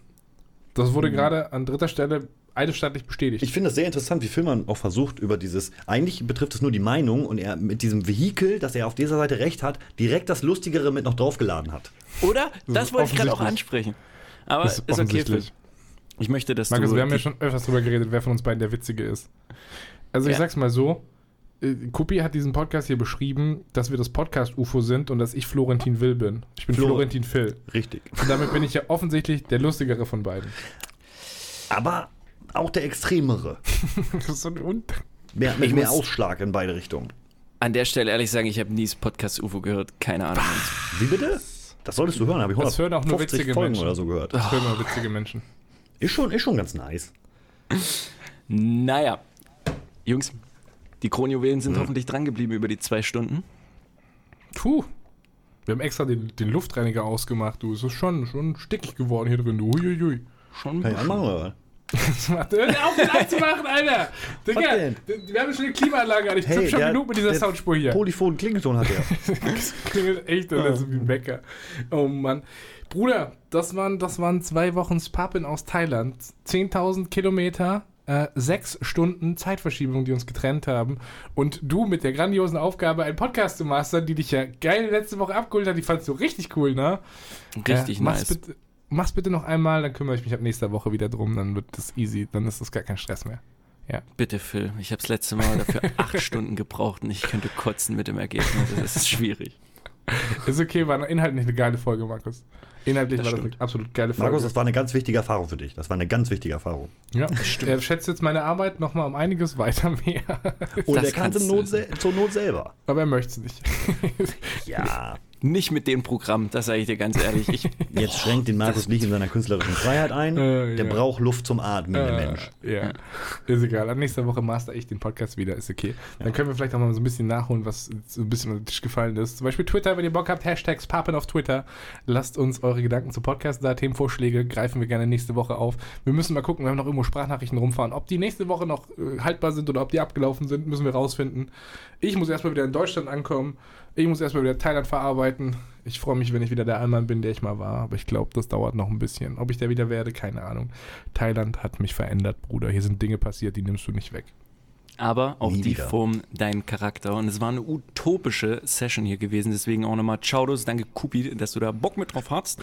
Das wurde gerade an dritter Stelle eidesstattlich bestätigt. Ich finde es sehr interessant, wie Filman auch versucht, über dieses, eigentlich betrifft es nur die Meinung und er mit diesem Vehikel, dass er auf dieser Seite recht hat, direkt das Lustigere mit noch draufgeladen hat. Oder? Das wollte ich gerade auch ansprechen. Aber Das ist, ist okay. Ich möchte, dass Markus, du. wir haben ja schon öfters drüber geredet, wer von uns beiden der Witzige ist. Also ich Ja. sag's mal so, äh, Kupi hat diesen Podcast hier beschrieben, dass wir das Podcast-UFO sind und dass ich Florentin Will bin. Ich bin Flor- Florentin Phil. Richtig. Und damit bin ich ja offensichtlich der Lustigere von beiden. Aber auch der Extremere. Das ist so ein Un Mehr, mehr muss- Ausschlag in beide Richtungen. An der Stelle ehrlich sagen, ich habe nie das Podcast UFO gehört. Keine Ahnung. Wie bitte? Das solltest du hören, habe ich Das hören auch nur 150 witzige Folgen Menschen. oder so gehört. Das hören nur witzige Menschen. Ist schon, ist schon ganz nice. Naja. Jungs, die Kronjuwelen sind hoffentlich drangeblieben über die zwei Stunden. Puh. Wir haben extra den, den Luftreiniger ausgemacht, du. Es ist schon, schon stickig geworden hier drin, du. Huiuiui. Schon Kann ich anmachen oder Was macht Hör auf, den anzumachen, Alter! Digga, Was denn? wir haben schon eine Klimaanlage an. Ich tippe schon der- genug mit dieser der Soundspur hier. Polyphon Klingelton hat er. Das klingelt echt oder so wie ein Wecker. Oh Mann. Bruder, das waren, das waren zwei Wochen Spappen aus Thailand. 10.000 Kilometer, äh, sechs Stunden Zeitverschiebung, die uns getrennt haben. Und du mit der grandiosen Aufgabe, einen Podcast zu mastern, die dich ja geil letzte Woche abgeholt hat. Die fandst du richtig cool, ne? Richtig äh, mach's nice. Bitte, mach's bitte noch einmal, dann kümmere ich mich ab nächster Woche wieder drum. Dann wird das easy. Dann ist das gar kein Stress mehr. Bitte, Phil. Ich habe das letzte Mal dafür acht Stunden gebraucht und ich könnte kotzen mit dem Ergebnis. Das ist schwierig. Ist okay, war inhaltlich eine geile Folge, Markus. Inhaltlich Das war das stimmt. eine absolut geile Folge. Markus, das war eine ganz wichtige Erfahrung für dich. Das war eine ganz wichtige Erfahrung. Ja, er schätzt jetzt meine Arbeit nochmal um einiges weiter mehr. Und Das er kann sel zur Not selber. Aber er möchte es nicht. Ja. Nicht mit dem Programm, das sage ich dir ganz ehrlich. Ich, Jetzt schränkt den Markus nicht in seiner künstlerischen Freiheit ein. Äh, der ja. braucht Luft zum Atmen, der Äh, Mensch. Ja. Ist egal. Ab nächster Woche master ich den Podcast wieder. Ist okay. Dann können wir vielleicht auch mal so ein bisschen nachholen, was so ein bisschen unter den Tisch gefallen ist. Zum Beispiel Twitter, wenn ihr Bock habt, Hashtags Papen auf Twitter. Lasst uns eure Gedanken zum Podcast da. Themenvorschläge greifen wir gerne nächste Woche auf. Wir müssen mal gucken, wir haben noch irgendwo Sprachnachrichten rumfahren. Ob die nächste Woche noch äh, haltbar sind oder ob die abgelaufen sind, müssen wir rausfinden. Ich muss erstmal wieder in Deutschland ankommen. Ich muss erstmal wieder Thailand verarbeiten. Ich freue mich, wenn ich wieder der Allmann bin, der ich mal war. Aber ich glaube, das dauert noch ein bisschen. Ob ich der wieder werde, keine Ahnung. Thailand hat mich verändert, Bruder. Hier sind Dinge passiert, die nimmst du nicht weg. aber auch Nie die wieder. formen deinen Charakter. Und es war eine utopische Session hier gewesen. Deswegen auch nochmal Ciao, danke Kupi, dass du da Bock mit drauf hast.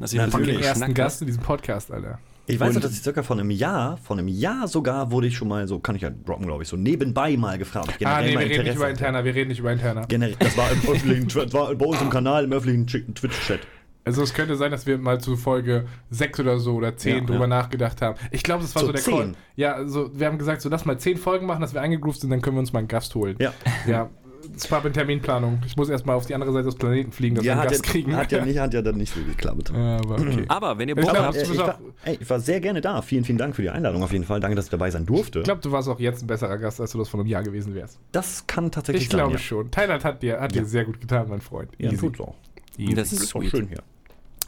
Dass ihr Na, Den ersten Gast in diesem Podcast, Alter. Ich weiß Und- noch, dass ich circa von einem Jahr, von einem Jahr sogar, wurde ich schon mal so, kann ich ja droppen, glaube ich, so nebenbei mal gefragt. Ah, nee, wir reden nicht Interesse über. Interna. Wir reden nicht über Interna. Generell, das war im öffentlichen, das war bei uns im Kanal, im öffentlichen Twitch-Chat. Also es könnte sein, dass wir mal zu Folge 6 oder so oder 10 Ja, drüber ja. nachgedacht haben. Ich glaube, das war Zu so der 10? Ja, also wir haben gesagt, so lass mal 10 Folgen machen, dass wir eingegroovt sind, dann können wir uns mal einen Gast holen. Ja. Ja, es war in Terminplanung. Ich muss erstmal auf die andere Seite des Planeten fliegen, dass wir Ja, einen hat Gast ja, kriegen. hat, ja nicht, hat ja dann nicht so geklappt. Ja, aber okay. Aber wenn ihr Ich Bock habt, du ich, war, ey, ich war sehr gerne da. Vielen, vielen Dank für die Einladung auf jeden Fall. Danke, dass ich dabei sein durfte. Ich glaube, du warst auch jetzt ein besserer Gast, als du das vor einem Jahr gewesen wärst. das kann tatsächlich Ich glaube sein. schon. Thailand hat dir, hat Ja. dir sehr gut getan, mein Freund. Ja, ja Easy. tut's auch. Das ist auch sweet. schön hier.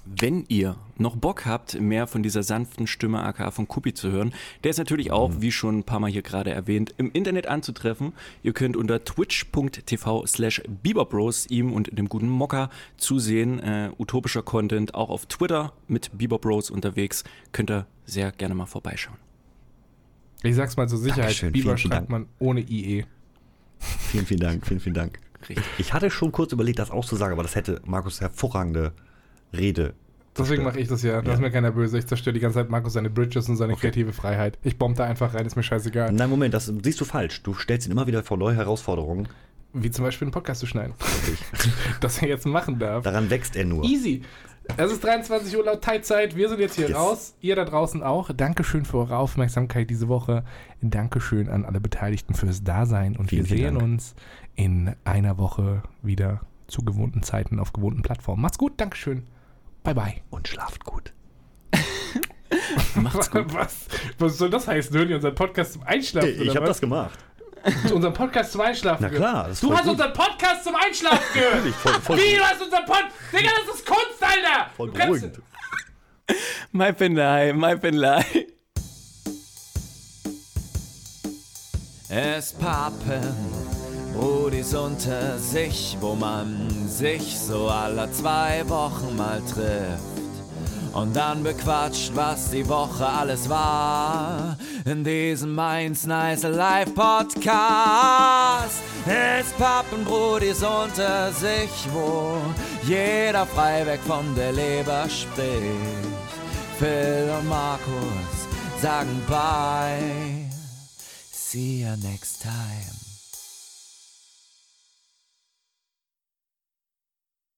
Wenn ihr noch Bock habt, mehr von dieser sanften Stimme aka von Kupi zu hören, der ist natürlich auch, wie schon ein paar Mal hier gerade erwähnt, im Internet anzutreffen. Ihr könnt unter twitch.tv slash bieberbros ihm und dem guten Mocker zusehen. Äh, utopischer Content, auch auf Twitter mit bieberbros unterwegs. Könnt ihr sehr gerne mal vorbeischauen. Ich sag's mal zur Sicherheit, Dankeschön, vielen schreibt man ohne IE. Vielen, vielen Dank. Vielen, vielen Dank. Richtig. Ich hatte schon kurz überlegt, das auszusagen, aber das hätte Markus hervorragende Rede. Deswegen mache ich das ja. Da Ja. ist mir keiner böse. Ich zerstöre die ganze Zeit Markus seine Bridges und seine kreative Freiheit. Ich bomb da einfach rein, ist mir scheißegal. Nein, Moment, das siehst du falsch. Du stellst ihn immer wieder vor neue Herausforderungen. Wie zum Beispiel einen Podcast zu schneiden. das er jetzt machen darf. Daran wächst er nur. Easy. Es ist 23 Uhr laut Thai-Zeit. Wir sind jetzt hier Yes. raus. Ihr da draußen auch. Dankeschön für eure Aufmerksamkeit diese Woche. Dankeschön an alle Beteiligten fürs Dasein. Und Vielen, wir sehen uns in einer Woche wieder zu gewohnten Zeiten auf gewohnten Plattformen. Macht's gut. Dankeschön. Bye, bye. Und schlaft gut. Macht's gut. Was, was soll das heißen? Hören die unseren Podcast zum Einschlafen? Ich oder habe das gemacht. Zu unserem Podcast zum Einschlafen Na klar, das ist Du hast gut. unseren Podcast zum Einschlafen gehört. Natürlich, voll, voll, Wie, du hast unseren Podcast... Digga, das ist Kunst, Alter. voll beruhigend. Mein Penlei, mein Penlei. Es pappen Brudis unter sich, wo man sich so alle zwei Wochen mal trifft. Und dann bequatscht, was die Woche alles war. In diesem Mainz Nice Live Podcast. Es pappen Brudis unter sich, wo jeder frei weg von der Leber spricht. Phil und Markus sagen bye. See you next time.